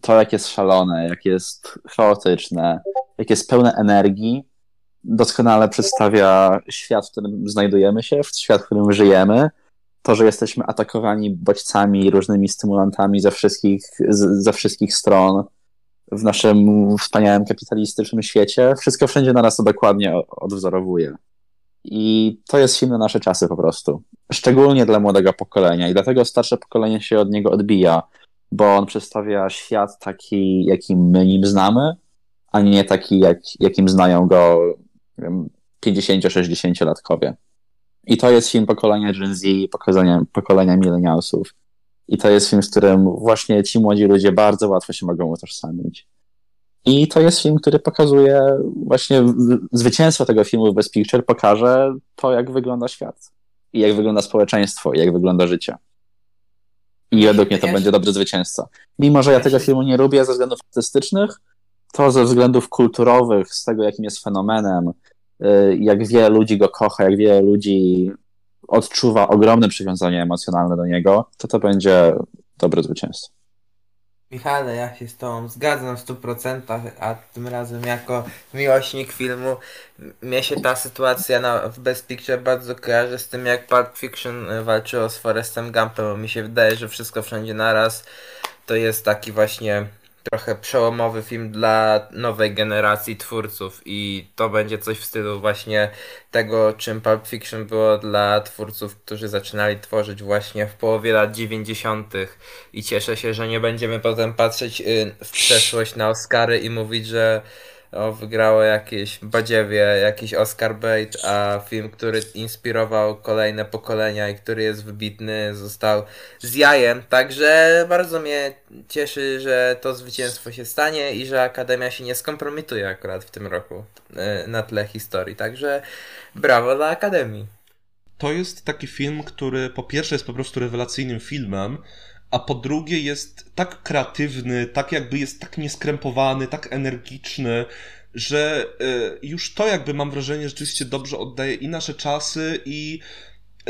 to, jak jest szalone, jak jest chaotyczne, jak jest pełne energii, doskonale przedstawia świat, w którym znajdujemy się, w świat, w którym żyjemy. To, że jesteśmy atakowani bodźcami, różnymi stymulantami ze wszystkich, z, ze wszystkich stron w naszym wspaniałym kapitalistycznym świecie, wszystko wszędzie naraz to dokładnie odwzorowuje. I to jest film na nasze czasy po prostu. Szczególnie dla młodego pokolenia i dlatego starsze pokolenie się od niego odbija, bo on przedstawia świat taki, jakim my nim znamy, a nie taki, jak, jakim znają go nie wiem, 50-60-latkowie. I to jest film pokolenia Gen Z, pokolenia, pokolenia millennialsów. I to jest film, z którym właśnie ci młodzi ludzie bardzo łatwo się mogą utożsamić. I to jest film, który pokazuje właśnie w- zwycięstwo tego filmu w Best Picture pokaże to, jak wygląda świat. I jak wygląda społeczeństwo, i jak wygląda życie. I według mnie to będzie dobry zwycięzca. Mimo, że ja tego filmu nie lubię ze względów artystycznych, to ze względów kulturowych, z tego, jakim jest fenomenem, y, jak wiele ludzi go kocha, jak wiele ludzi odczuwa ogromne przywiązanie emocjonalne do niego, to to będzie dobry zwycięzca. Michale, ja się z Tobą zgadzam w 100%, a tym razem jako miłośnik filmu mnie się ta sytuacja na, w Best Picture bardzo kojarzy z tym, jak Pulp Fiction walczyło z Forrestem Gumpem, bo mi się wydaje, że wszystko wszędzie naraz to jest taki właśnie trochę przełomowy film dla nowej generacji twórców i to będzie coś w stylu właśnie tego, czym Pulp Fiction było dla twórców, którzy zaczynali tworzyć właśnie w połowie lat 90. i cieszę się, że nie będziemy potem patrzeć y, w przeszłość na Oscary i mówić, że o, wygrało jakieś badziewie, jakiś Oscar bait, a film, który inspirował kolejne pokolenia i który jest wybitny, został z jajem. Także bardzo mnie cieszy, że to zwycięstwo się stanie i że Akademia się nie skompromituje akurat w tym roku y, na tle historii. Także brawo dla Akademii. To jest taki film, który po pierwsze jest po prostu rewelacyjnym filmem, a po drugie jest tak kreatywny, tak jakby jest tak nieskrępowany, tak energiczny, że y, już to jakby mam wrażenie rzeczywiście dobrze oddaje i nasze czasy i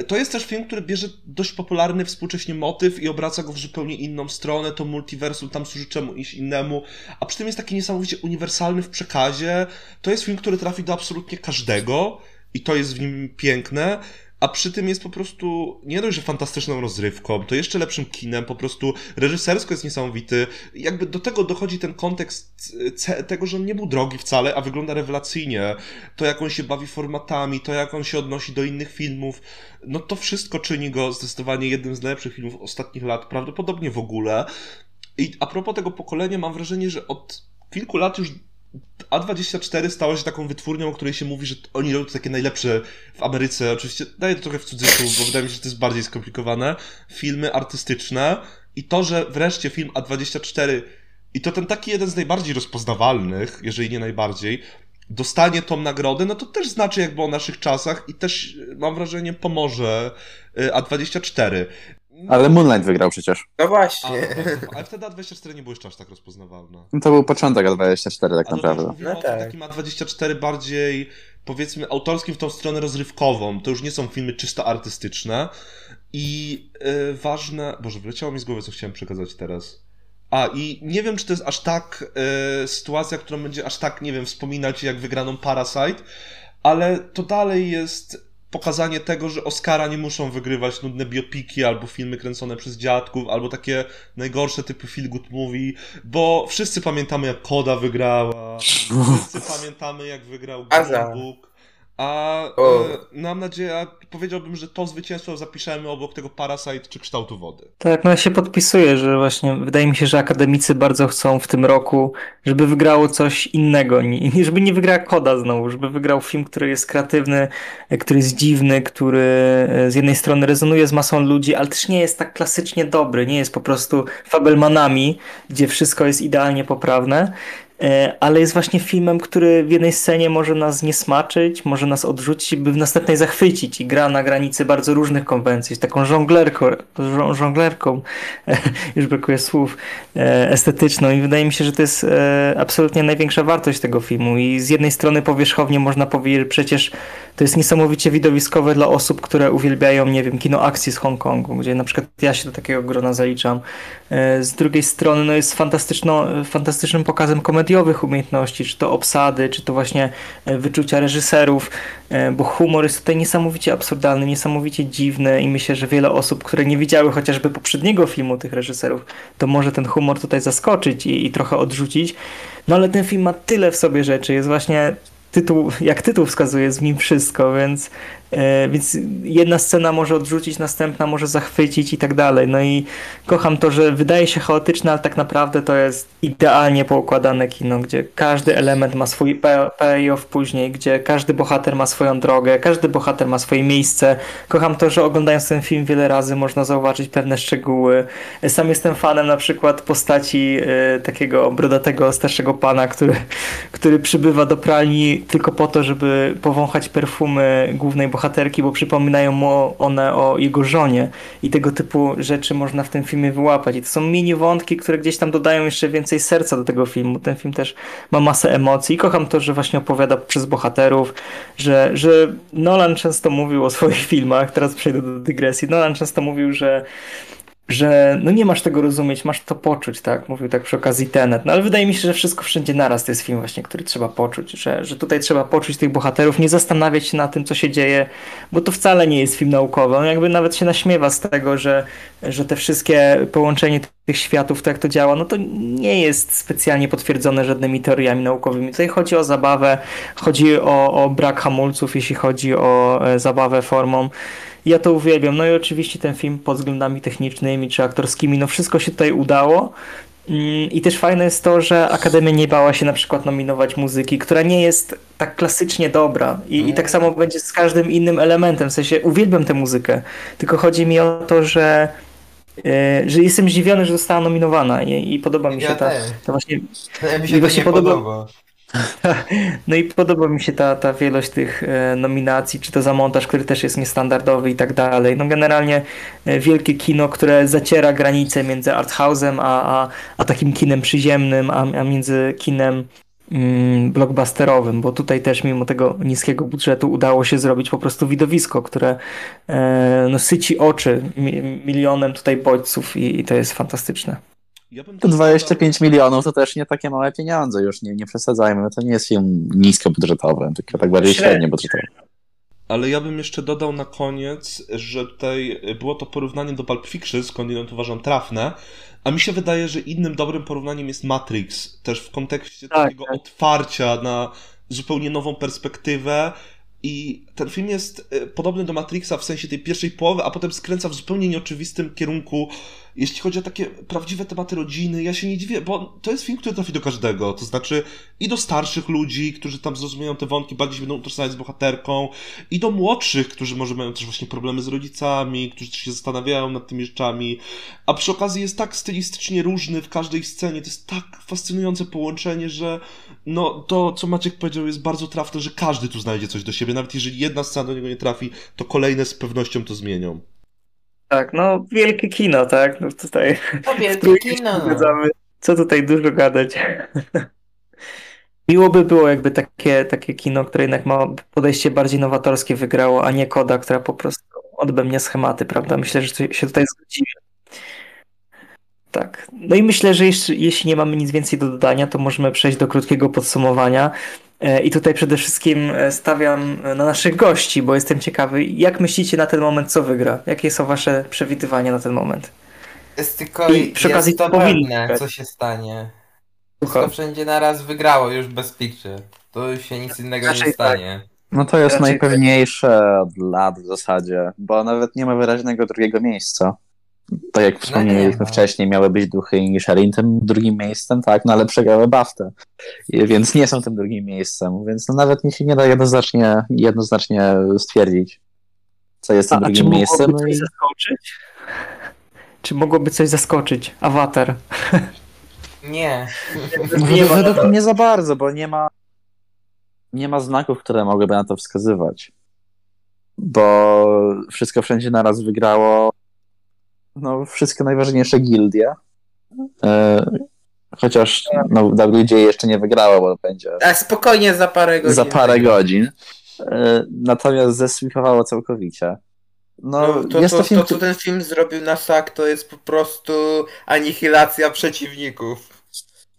to jest też film, który bierze dość popularny współcześnie motyw i obraca go w zupełnie inną stronę, to multiversum tam służy czemuś innemu, a przy tym jest taki niesamowicie uniwersalny w przekazie. To jest film, który trafi do absolutnie każdego i to jest w nim piękne. A przy tym jest po prostu nie dość, że fantastyczną rozrywką, to jeszcze lepszym kinem, po prostu reżysersko jest niesamowity. Jakby do tego dochodzi ten kontekst e, tego, że on nie był drogi wcale, a wygląda rewelacyjnie. To jak on się bawi formatami, to jak on się odnosi do innych filmów, no to wszystko czyni go zdecydowanie jednym z najlepszych filmów ostatnich lat, prawdopodobnie w ogóle. I a propos tego pokolenia, mam wrażenie, że od kilku lat już A24 stało się taką wytwórnią, o której się mówi, że oni robią takie najlepsze w Ameryce. Oczywiście daję to trochę w cudzysłów, bo wydaje mi się, że to jest bardziej skomplikowane. Filmy artystyczne i to, że wreszcie film A24 i to ten taki jeden z najbardziej rozpoznawalnych, jeżeli nie najbardziej, dostanie tą nagrodę, no to też znaczy jakby o naszych czasach i też mam wrażenie pomoże y, A24. No, Ale Moonlight wygrał przecież. No a, właśnie. ale wtedy A24 nie było jeszcze aż tak rozpoznawalne. No To był początek A24 tak A też naprawdę. mówimy No o tak. takim A24 bardziej, powiedzmy, autorskim w tą stronę rozrywkową. To już nie są filmy czysto artystyczne. I y, ważne... Boże, wyleciało mi z głowy, co chciałem przekazać teraz. A, i nie wiem, czy to jest aż tak y, sytuacja, którą będzie aż tak, nie wiem, wspominać jak wygraną Parasite, ale to dalej jest pokazanie tego, że Oscara nie muszą wygrywać nudne biopiki albo filmy kręcone przez dziadków, albo takie najgorsze typy feel good movie, bo wszyscy pamiętamy jak Koda wygrała, wszyscy pamiętamy jak wygrał. Green Book, a O. e, mam nadzieję, powiedziałbym, że to zwycięstwo zapiszemy obok tego Parasite czy kształtu wody. Tak, no ja się podpisuję, że właśnie wydaje mi się, że akademicy bardzo chcą w tym roku, żeby wygrało coś innego, żeby nie wygrała Koda znowu, żeby wygrał film, który jest kreatywny, e, który jest dziwny, który e, z jednej strony rezonuje z masą ludzi, ale też nie jest tak klasycznie dobry, nie jest po prostu fabelmanami, gdzie wszystko jest idealnie poprawne. E, ale jest właśnie filmem, który w jednej scenie może nas nie smaczyć, może nas odrzucić, by w następnej zachwycić. I gra na granicy bardzo różnych konwencji, taką żonglerką, żo- żonglerką, już brakuje słów, e, estetyczną. I wydaje mi się, że to jest e, absolutnie największa wartość tego filmu. I z jednej strony powierzchownie można powiedzieć, że przecież to jest niesamowicie widowiskowe dla osób, które uwielbiają, nie wiem, kino akcji z Hongkongu, gdzie na przykład ja się do takiego grona zaliczam. Z drugiej strony no jest fantastyczno, fantastycznym pokazem komediowych umiejętności, czy to obsady, czy to właśnie e, wyczucia reżyserów, e, bo humor jest tutaj niesamowicie absurdalny, niesamowicie dziwny i myślę, że wiele osób, które nie widziały chociażby poprzedniego filmu tych reżyserów, to może ten humor tutaj zaskoczyć i, i trochę odrzucić. No ale ten film ma tyle w sobie rzeczy, jest właśnie tytuł, jak tytuł wskazuje, w nim wszystko, więc, więc jedna scena może odrzucić, następna może zachwycić i tak dalej. No i kocham to, że wydaje się chaotyczne, ale tak naprawdę to jest idealnie poukładane kino, gdzie każdy element ma swój pay- payoff później, gdzie każdy bohater ma swoją drogę, każdy bohater ma swoje miejsce. Kocham to, że oglądając ten film wiele razy można zauważyć pewne szczegóły. Sam jestem fanem na przykład postaci e, takiego brodatego starszego pana, który, który przybywa do pralni tylko po to, żeby powąchać perfumy głównej bohaterki, bo przypominają mu one o jego żonie i tego typu rzeczy można w tym filmie wyłapać. I to są mini wątki, które gdzieś tam dodają jeszcze więcej serca do tego filmu. Ten film też ma masę emocji i kocham to, że właśnie opowiada przez bohaterów, że, że Nolan często mówił o swoich filmach, teraz przejdę do dygresji, Nolan często mówił, że że no nie masz tego rozumieć, masz to poczuć, tak? Mówił tak przy okazji Tenet. No ale wydaje mi się, że wszystko wszędzie naraz to jest film właśnie, który trzeba poczuć, że, że tutaj trzeba poczuć tych bohaterów, nie zastanawiać się na tym, co się dzieje, bo to wcale nie jest film naukowy. On jakby nawet się naśmiewa z tego, że, że te wszystkie połączenie tych światów, to jak to działa, no to nie jest specjalnie potwierdzone żadnymi teoriami naukowymi. Tutaj chodzi o zabawę, chodzi o, o brak hamulców, jeśli chodzi o e, zabawę formą. Ja to uwielbiam. No i oczywiście ten film pod względami technicznymi czy aktorskimi, no wszystko się tutaj udało. Mm, I też fajne jest to, że Akademia nie bała się na przykład nominować muzyki, która nie jest tak klasycznie dobra. I, i tak samo będzie z każdym innym elementem. W sensie uwielbiam tę muzykę, tylko chodzi mi o to, że, e, że jestem zdziwiony, że została nominowana i, i podoba mi się Ja ta, ta właśnie Ale mi się to właśnie nie podoba- podoba. No i podoba mi się ta, ta wielość tych e, nominacji, czy to za montaż, który też jest niestandardowy i tak dalej. No generalnie e, wielkie kino, które zaciera granice między arthouse'em a, a, a takim kinem przyziemnym, a, a między kinem mm, blockbusterowym, bo tutaj też mimo tego niskiego budżetu udało się zrobić po prostu widowisko, które e, no, syci oczy mi, milionem tutaj bodźców i, i to jest fantastyczne. Ja bym To też 25 milionów to też nie takie małe pieniądze, już nie, nie przesadzajmy. To nie jest film niskobudżetowy, tylko tak bardziej Średnio. średnio budżetowy. Ale ja bym jeszcze dodał na koniec, że tutaj było to porównanie do Pulp Fiction, skądinąd uważam trafne, a mi się wydaje, że innym dobrym porównaniem jest Matrix, też w kontekście Tak, takiego tak. otwarcia na zupełnie nową perspektywę i ten film jest e, podobny do Matrixa w sensie tej pierwszej połowy, a potem skręca w zupełnie nieoczywistym kierunku, jeśli chodzi o takie prawdziwe tematy rodziny. Ja się nie dziwię, bo to jest film, który trafi do każdego, to znaczy i do starszych ludzi, którzy tam zrozumieją te wątki, bardziej się będą utożsamiać z bohaterką, i do młodszych, którzy może mają też właśnie problemy z rodzicami, którzy się zastanawiają nad tymi rzeczami, a przy okazji jest tak stylistycznie różny w każdej scenie, to jest tak fascynujące połączenie, że no to, co Maciek powiedział, jest bardzo trafne, że każdy tu znajdzie coś do siebie, nawet jeżeli jedna scena do niego nie trafi, to kolejne z pewnością to zmienią. Tak, no wielkie kino, tak? No tutaj To wielkie kino. no. Co tutaj dużo gadać. Miło by było, jakby takie, takie kino, które jednak ma podejście bardziej nowatorskie wygrało, a nie Koda, która po prostu odbędzie schematy, prawda? Myślę, że się tutaj zgodzimy. Tak. No i myślę, że jeszcze, jeśli nie mamy nic więcej do dodania, to możemy przejść do krótkiego podsumowania. E, I tutaj przede wszystkim e, stawiam na naszych gości, bo jestem ciekawy, jak myślicie na ten moment, co wygra? Jakie są wasze przewidywania na ten moment? Jest tylko I przy okazji to pewne, co się stanie. Słucham. Wszystko wszędzie naraz wygrało już bez picture. To już się nic innego Raczej nie stanie. No to jest Raczej najpewniejsze od lat w zasadzie, bo nawet nie ma wyraźnego drugiego miejsca. Tak jak wspomnieliśmy ma. wcześniej, miały być duchy i Nisherin tym drugim miejscem, tak, no ale przegrały Baftę, więc nie są tym drugim miejscem, więc no nawet mi się nie da jednoznacznie, jednoznacznie stwierdzić, co jest tym A, a czy drugim miejscem. mogłoby No coś i... zaskoczyć? Czy mogłoby coś zaskoczyć? Awatar. Nie. Nie ma- Według mnie za bardzo, bo nie ma nie ma znaków, które mogłyby na to wskazywać. Bo wszystko wszędzie naraz wygrało no, wszystkie najważniejsze gildie. E, chociaż no, WJ jeszcze nie wygrało, bo będzie Tak, spokojnie za parę godzin. za parę godzin. E, natomiast zesweepowało całkowicie. No, No, to, jest to, to film, to, co ten film zrobił na SAK, to jest po prostu anihilacja przeciwników.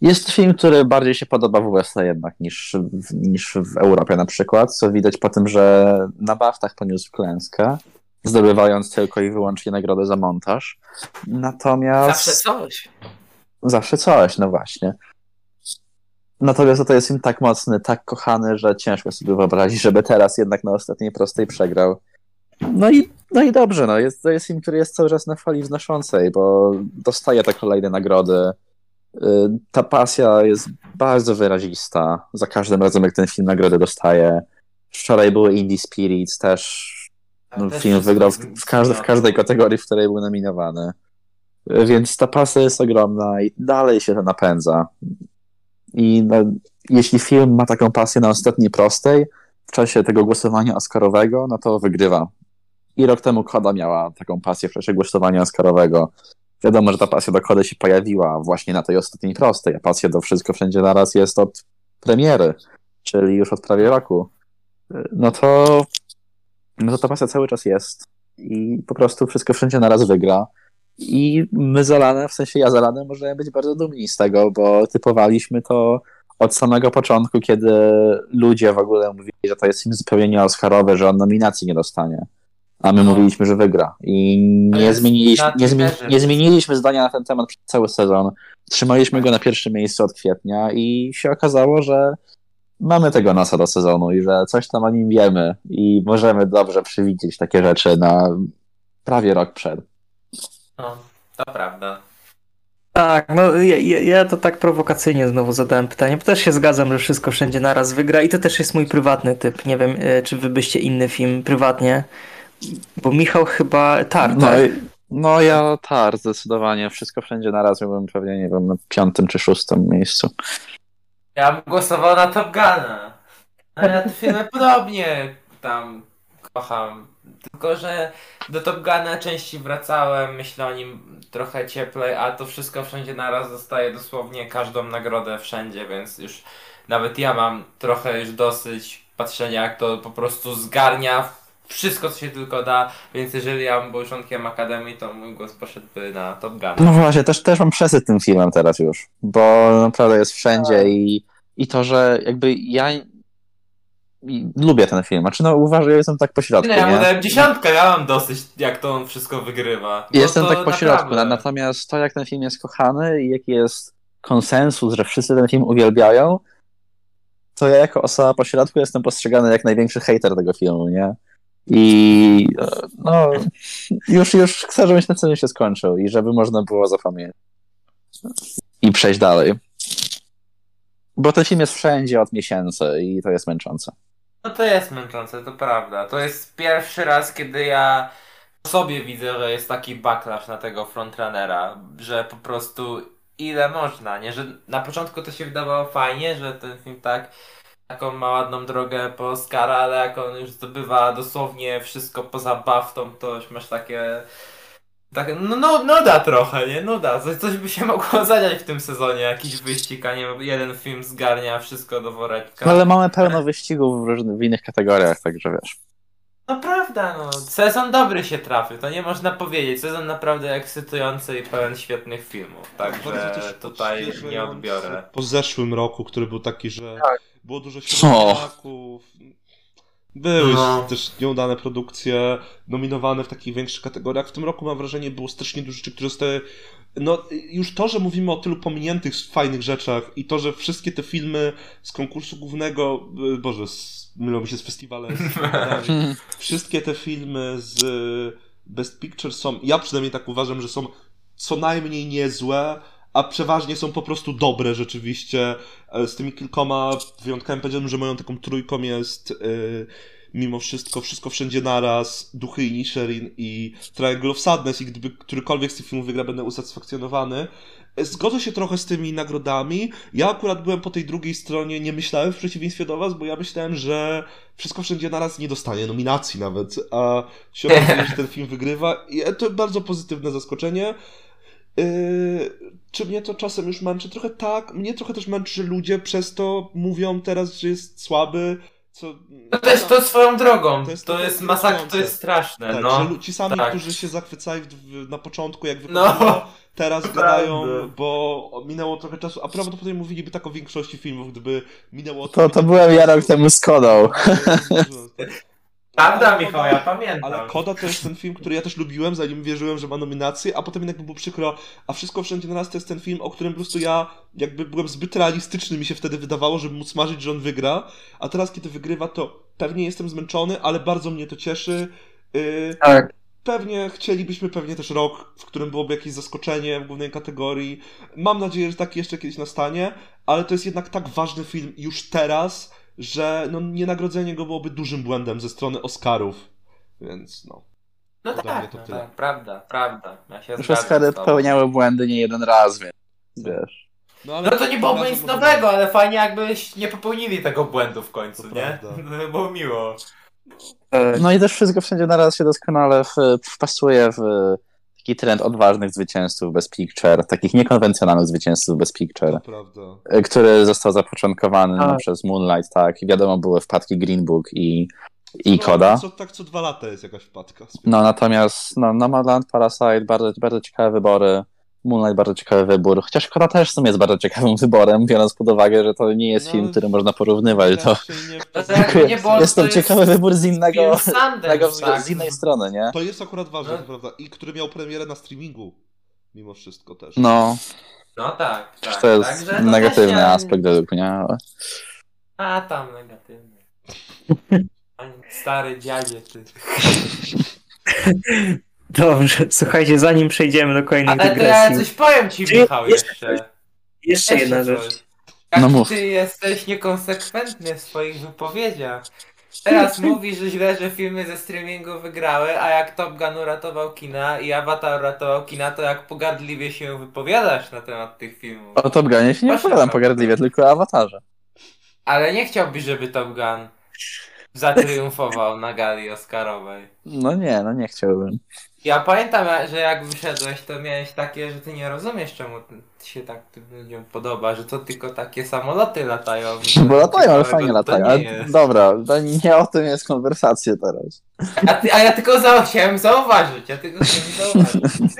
Jest to film, który bardziej się podoba w USA jednak niż w, niż w Europie na przykład, co widać po tym, że na Baftach poniósł klęskę, zdobywając tylko i wyłącznie nagrodę za montaż. Natomiast... Zawsze coś. Zawsze coś, no właśnie. Natomiast to jest film tak mocny, tak kochany, że ciężko sobie wyobrazić, żeby teraz jednak na ostatniej prostej przegrał. No i, no i dobrze, no jest, to jest film, który jest cały czas na fali wznoszącej, bo dostaje te kolejne nagrody. Y, Ta pasja jest bardzo wyrazista. Za każdym razem, jak ten film nagrody dostaje. Wczoraj były Indie Spirits, też no, film wszystko wygrał każdy, w każdej kategorii, w której był nominowany. Więc ta pasja jest ogromna i dalej się to napędza. I no, jeśli film ma taką pasję na ostatniej prostej, w czasie tego głosowania Oscarowego, no to wygrywa. I rok temu Koda miała taką pasję w czasie głosowania Oscarowego. Wiadomo, że ta pasja do Kody się pojawiła właśnie na tej ostatniej prostej, a pasja do Wszystko Wszędzie Naraz jest od premiery, czyli już od prawie roku. No to, no to ta pasja cały czas jest i po prostu Wszystko Wszędzie Naraz wygra. I my z Alanem, w sensie ja z Alanem, możemy być bardzo dumni z tego, bo typowaliśmy to od samego początku, kiedy ludzie w ogóle mówili, że to jest film zupełnie nieoscarowy, że on nominacji nie dostanie. A my No. mówiliśmy, że wygra. I nie zmieniliśmy, na nie, zmi- Twitterze. nie zmieniliśmy zdania na ten temat przez cały sezon. Trzymaliśmy go na pierwszym miejscu od kwietnia i się okazało, że mamy tego nosa do sezonu i że coś tam o nim wiemy i możemy dobrze przewidzieć takie rzeczy na prawie rok przed. No, to prawda. Tak, no ja, ja, to tak prowokacyjnie znowu zadałem pytanie, bo też się zgadzam, że wszystko wszędzie naraz wygra i to też jest mój prywatny typ. Nie wiem, e, czy wy byście inny film prywatnie, bo Michał chyba tak, No, tak. no ja tar, zdecydowanie. Wszystko wszędzie naraz byłbym pewnie, nie wiem, na piątym czy szóstym miejscu. Ja bym głosował na Top Guna. A ja te filmy podobnie tam kocham. Tylko, że do Top Guna częściej wracałem, myślę o nim trochę cieplej, a to wszystko wszędzie naraz dostaje dosłownie każdą nagrodę wszędzie, więc już nawet ja mam trochę już dosyć patrzenia, jak to po prostu zgarnia wszystko, co się tylko da, więc jeżeli ja bym był członkiem Akademii, to mój głos poszedłby na Top Guna. No właśnie, też, też mam przesyt tym filmem teraz już, bo naprawdę jest wszędzie i, i to, że jakby ja lubię ten film, znaczy no uważam, ja jestem tak po środku, Nie, ja mu dałem dziesiątkę, ja mam dosyć, jak to on wszystko wygrywa. Bo Jestem tak po środku, naprawdę. na- natomiast to, jak ten film jest kochany i jaki jest konsensus, że wszyscy ten film uwielbiają, to ja jako osoba po środku jestem postrzegany jak największy hater tego filmu, nie? I e, no, już, już chcę, żeby się ten film się skończył i żeby można było zapomnieć i przejść dalej. Bo ten film jest wszędzie od miesięcy i to jest męczące. No to jest męczące, to prawda. To jest pierwszy raz, kiedy ja sobie widzę, że jest taki backlash na tego frontrunnera, że po prostu ile można, nie? Że na początku to się wydawało fajnie, że ten film tak taką ma ładną drogę po Oscara, ale jak on już zdobywa dosłownie wszystko poza Baftą, to już masz takie... Tak, no, no nuda trochę, nie? Nuda. Coś, coś by się mogło zadziać w tym sezonie, jakiś wyścig, a nie jeden film zgarnia wszystko do woreczka. No, ale mamy pełno wyścigów w, różnych, w innych kategoriach, także wiesz. No prawda, no. Sezon dobry się trafił, to nie można powiedzieć. Sezon naprawdę ekscytujący i pełen świetnych filmów. Także też tutaj nie odbiorę. Po zeszłym roku, który był taki, że Tak. było dużo średniaków. Były No. też nieudane produkcje nominowane w takich większych kategoriach. W tym roku mam wrażenie, było strasznie dużo rzeczy, które zostały. No, już to, że mówimy o tylu pominiętych fajnych rzeczach i to, że wszystkie te filmy z konkursu głównego, y, Boże, z, mylą mi się z festiwalem, wszystkie te filmy z Best Picture są, ja przynajmniej tak uważam, że są co najmniej niezłe, a przeważnie są po prostu dobre rzeczywiście. E, Z tymi kilkoma wyjątkami powiedziałbym, że moją taką trójką jest y, mimo wszystko Wszystko Wszędzie Naraz, Duchy i Nisherin i Triangle of Sadness i gdyby którykolwiek z tych filmów wygra, będę usatysfakcjonowany. E, Zgodzę się trochę z tymi nagrodami. Ja akurat byłem po tej drugiej stronie, nie myślałem w przeciwieństwie do was, bo ja myślałem, że Wszystko Wszędzie Naraz nie dostanie nominacji nawet, a się okazuje, że ten film wygrywa i to bardzo pozytywne zaskoczenie. Yy, czy mnie to czasem już męczy? Trochę tak. Mnie trochę też męczy, że ludzie przez to mówią teraz, że jest słaby. Co... No to jest to swoją drogą. To To jest jest, trochę masakra, to jest straszne, Tak, no. że ci sami, tak. którzy się zachwycali w, na początku, jak No. wychodziło, teraz gadają, Prawda. bo minęło trochę czasu, a prawdopodobnie mówiliby tak o większości filmów, gdyby minęło To, to odpowiednio byłem ja czasu. rok temu z Kodą. Prawda, Michał, ja pamiętam. Ale Koda to jest ten film, który ja też lubiłem, zanim wierzyłem, że ma nominację, a potem jednak mi było przykro, a wszystko wszędzie na raz to jest ten film, o którym po prostu ja jakby byłem zbyt realistyczny, mi się wtedy wydawało, żeby móc marzyć, że on wygra, a teraz kiedy wygrywa, to pewnie jestem zmęczony, ale bardzo mnie to cieszy. Yy, Tak. Pewnie chcielibyśmy pewnie też rok, w którym byłoby jakieś zaskoczenie w głównej kategorii. Mam nadzieję, że taki jeszcze kiedyś nastanie, ale to jest jednak tak ważny film już teraz, że no, nienagrodzenie go byłoby dużym błędem ze strony Oscarów. Więc no. No tak, to no tak, prawda, prawda. Ja się Już Oscary popełniały błędy nie jeden raz, więc wiesz. No to nie byłoby razem nic może- nowego, ale fajnie jakbyś nie popełnili tego błędu w końcu, To nie? prawda. To było miło. E, No i też wszystko wszędzie naraz się doskonale w, wpasuje w taki trend odważnych zwycięzców bez picture, takich niekonwencjonalnych zwycięzców bez picture, y, który został zapoczątkowany no, Tak. przez Moonlight, tak, i wiadomo, były wpadki Green Book i, i No, Koda. Co, tak co dwa lata jest jakaś wpadka. No natomiast no, Nomadland, Parasite, bardzo, bardzo ciekawe wybory. Moonlight bardzo ciekawy wybór, chociaż Koda też w sumie jest bardzo ciekawym wyborem, biorąc pod uwagę, że to nie jest No, film, który można porównywać. To, nie To to- jakby nie jest to to ciekawy jest wybór z innego, tak. z innej strony, nie? To jest akurat ważne, No. prawda. I który miał premierę na streamingu. Mimo wszystko też. No, No tak, tak. to jest to negatywny aspekt według mnie. ale- A tam negatywny. Stary dziadzie, ty. Dobrze, słuchajcie, zanim przejdziemy do kolejnej Ale to ja coś powiem ci, Czy- Michał, jeszcze jeszcze. Jeszcze jedna rzecz. Jak No mów. ty jesteś niekonsekwentny w swoich wypowiedziach. Teraz mówisz, że źle, że filmy ze streamingu wygrały, a jak Top Gun uratował kina i Avatar uratował kina, to jak pogardliwie się wypowiadasz na temat tych filmów. O Top Gunie się nie Proszę opowiadam bardzo. pogardliwie, tylko o awatarze. Ale nie chciałbyś, żeby Top Gun zatriumfował na gali Oscarowej. No nie, no nie chciałbym. Ja pamiętam, że jak wyszedłeś, to miałeś takie, że ty nie rozumiesz, czemu się tak tym ludziom podoba, że to tylko takie samoloty latają. Bo latają, ale fajnie to latają. nie Ale jest. dobra, to nie o tym jest konwersacja teraz. A, ty, a ja tylko za, chciałem zauważyć, ja tylko chciałem zauważyć.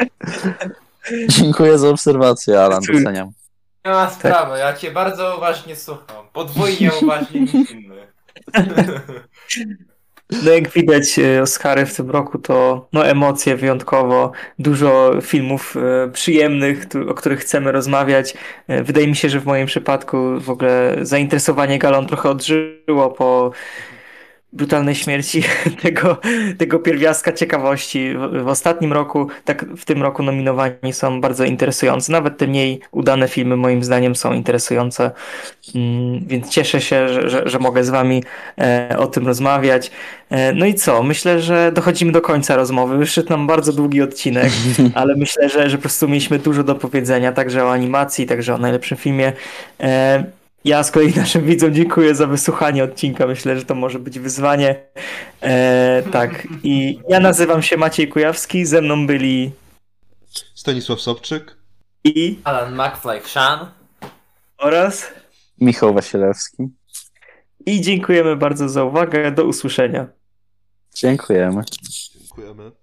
Dziękuję za obserwację, Alan, doceniam. Nie ma sprawy, ja cię bardzo uważnie słucham. Podwójnie uważnie niż inny. No jak widać e, Oscary w tym roku to no emocje wyjątkowo, dużo filmów e, przyjemnych, tu- o których chcemy rozmawiać. E, Wydaje mi się, że w moim przypadku w ogóle zainteresowanie galą trochę odżyło po brutalnej śmierci tego, tego pierwiastka ciekawości. W, w ostatnim roku, tak w tym roku nominowani są bardzo interesujący. Nawet te mniej udane filmy moim zdaniem są interesujące. Mm, Więc cieszę się, że, że, że mogę z wami e, o tym rozmawiać. E, No i co? Myślę, że dochodzimy do końca rozmowy. Wyszedł nam bardzo długi odcinek, ale myślę, że, że po prostu mieliśmy dużo do powiedzenia, także o animacji, także o najlepszym filmie. E, Ja z kolei naszym widzom dziękuję za wysłuchanie odcinka. Myślę, że to może być wyzwanie. E, tak. I ja nazywam się Maciej Kujawski. Ze mną byli Stanisław Sobczyk. i Alan McFly Shan. oraz Michał Wasilewski. i dziękujemy bardzo za uwagę. Do usłyszenia. Dziękujemy. Dziękujemy.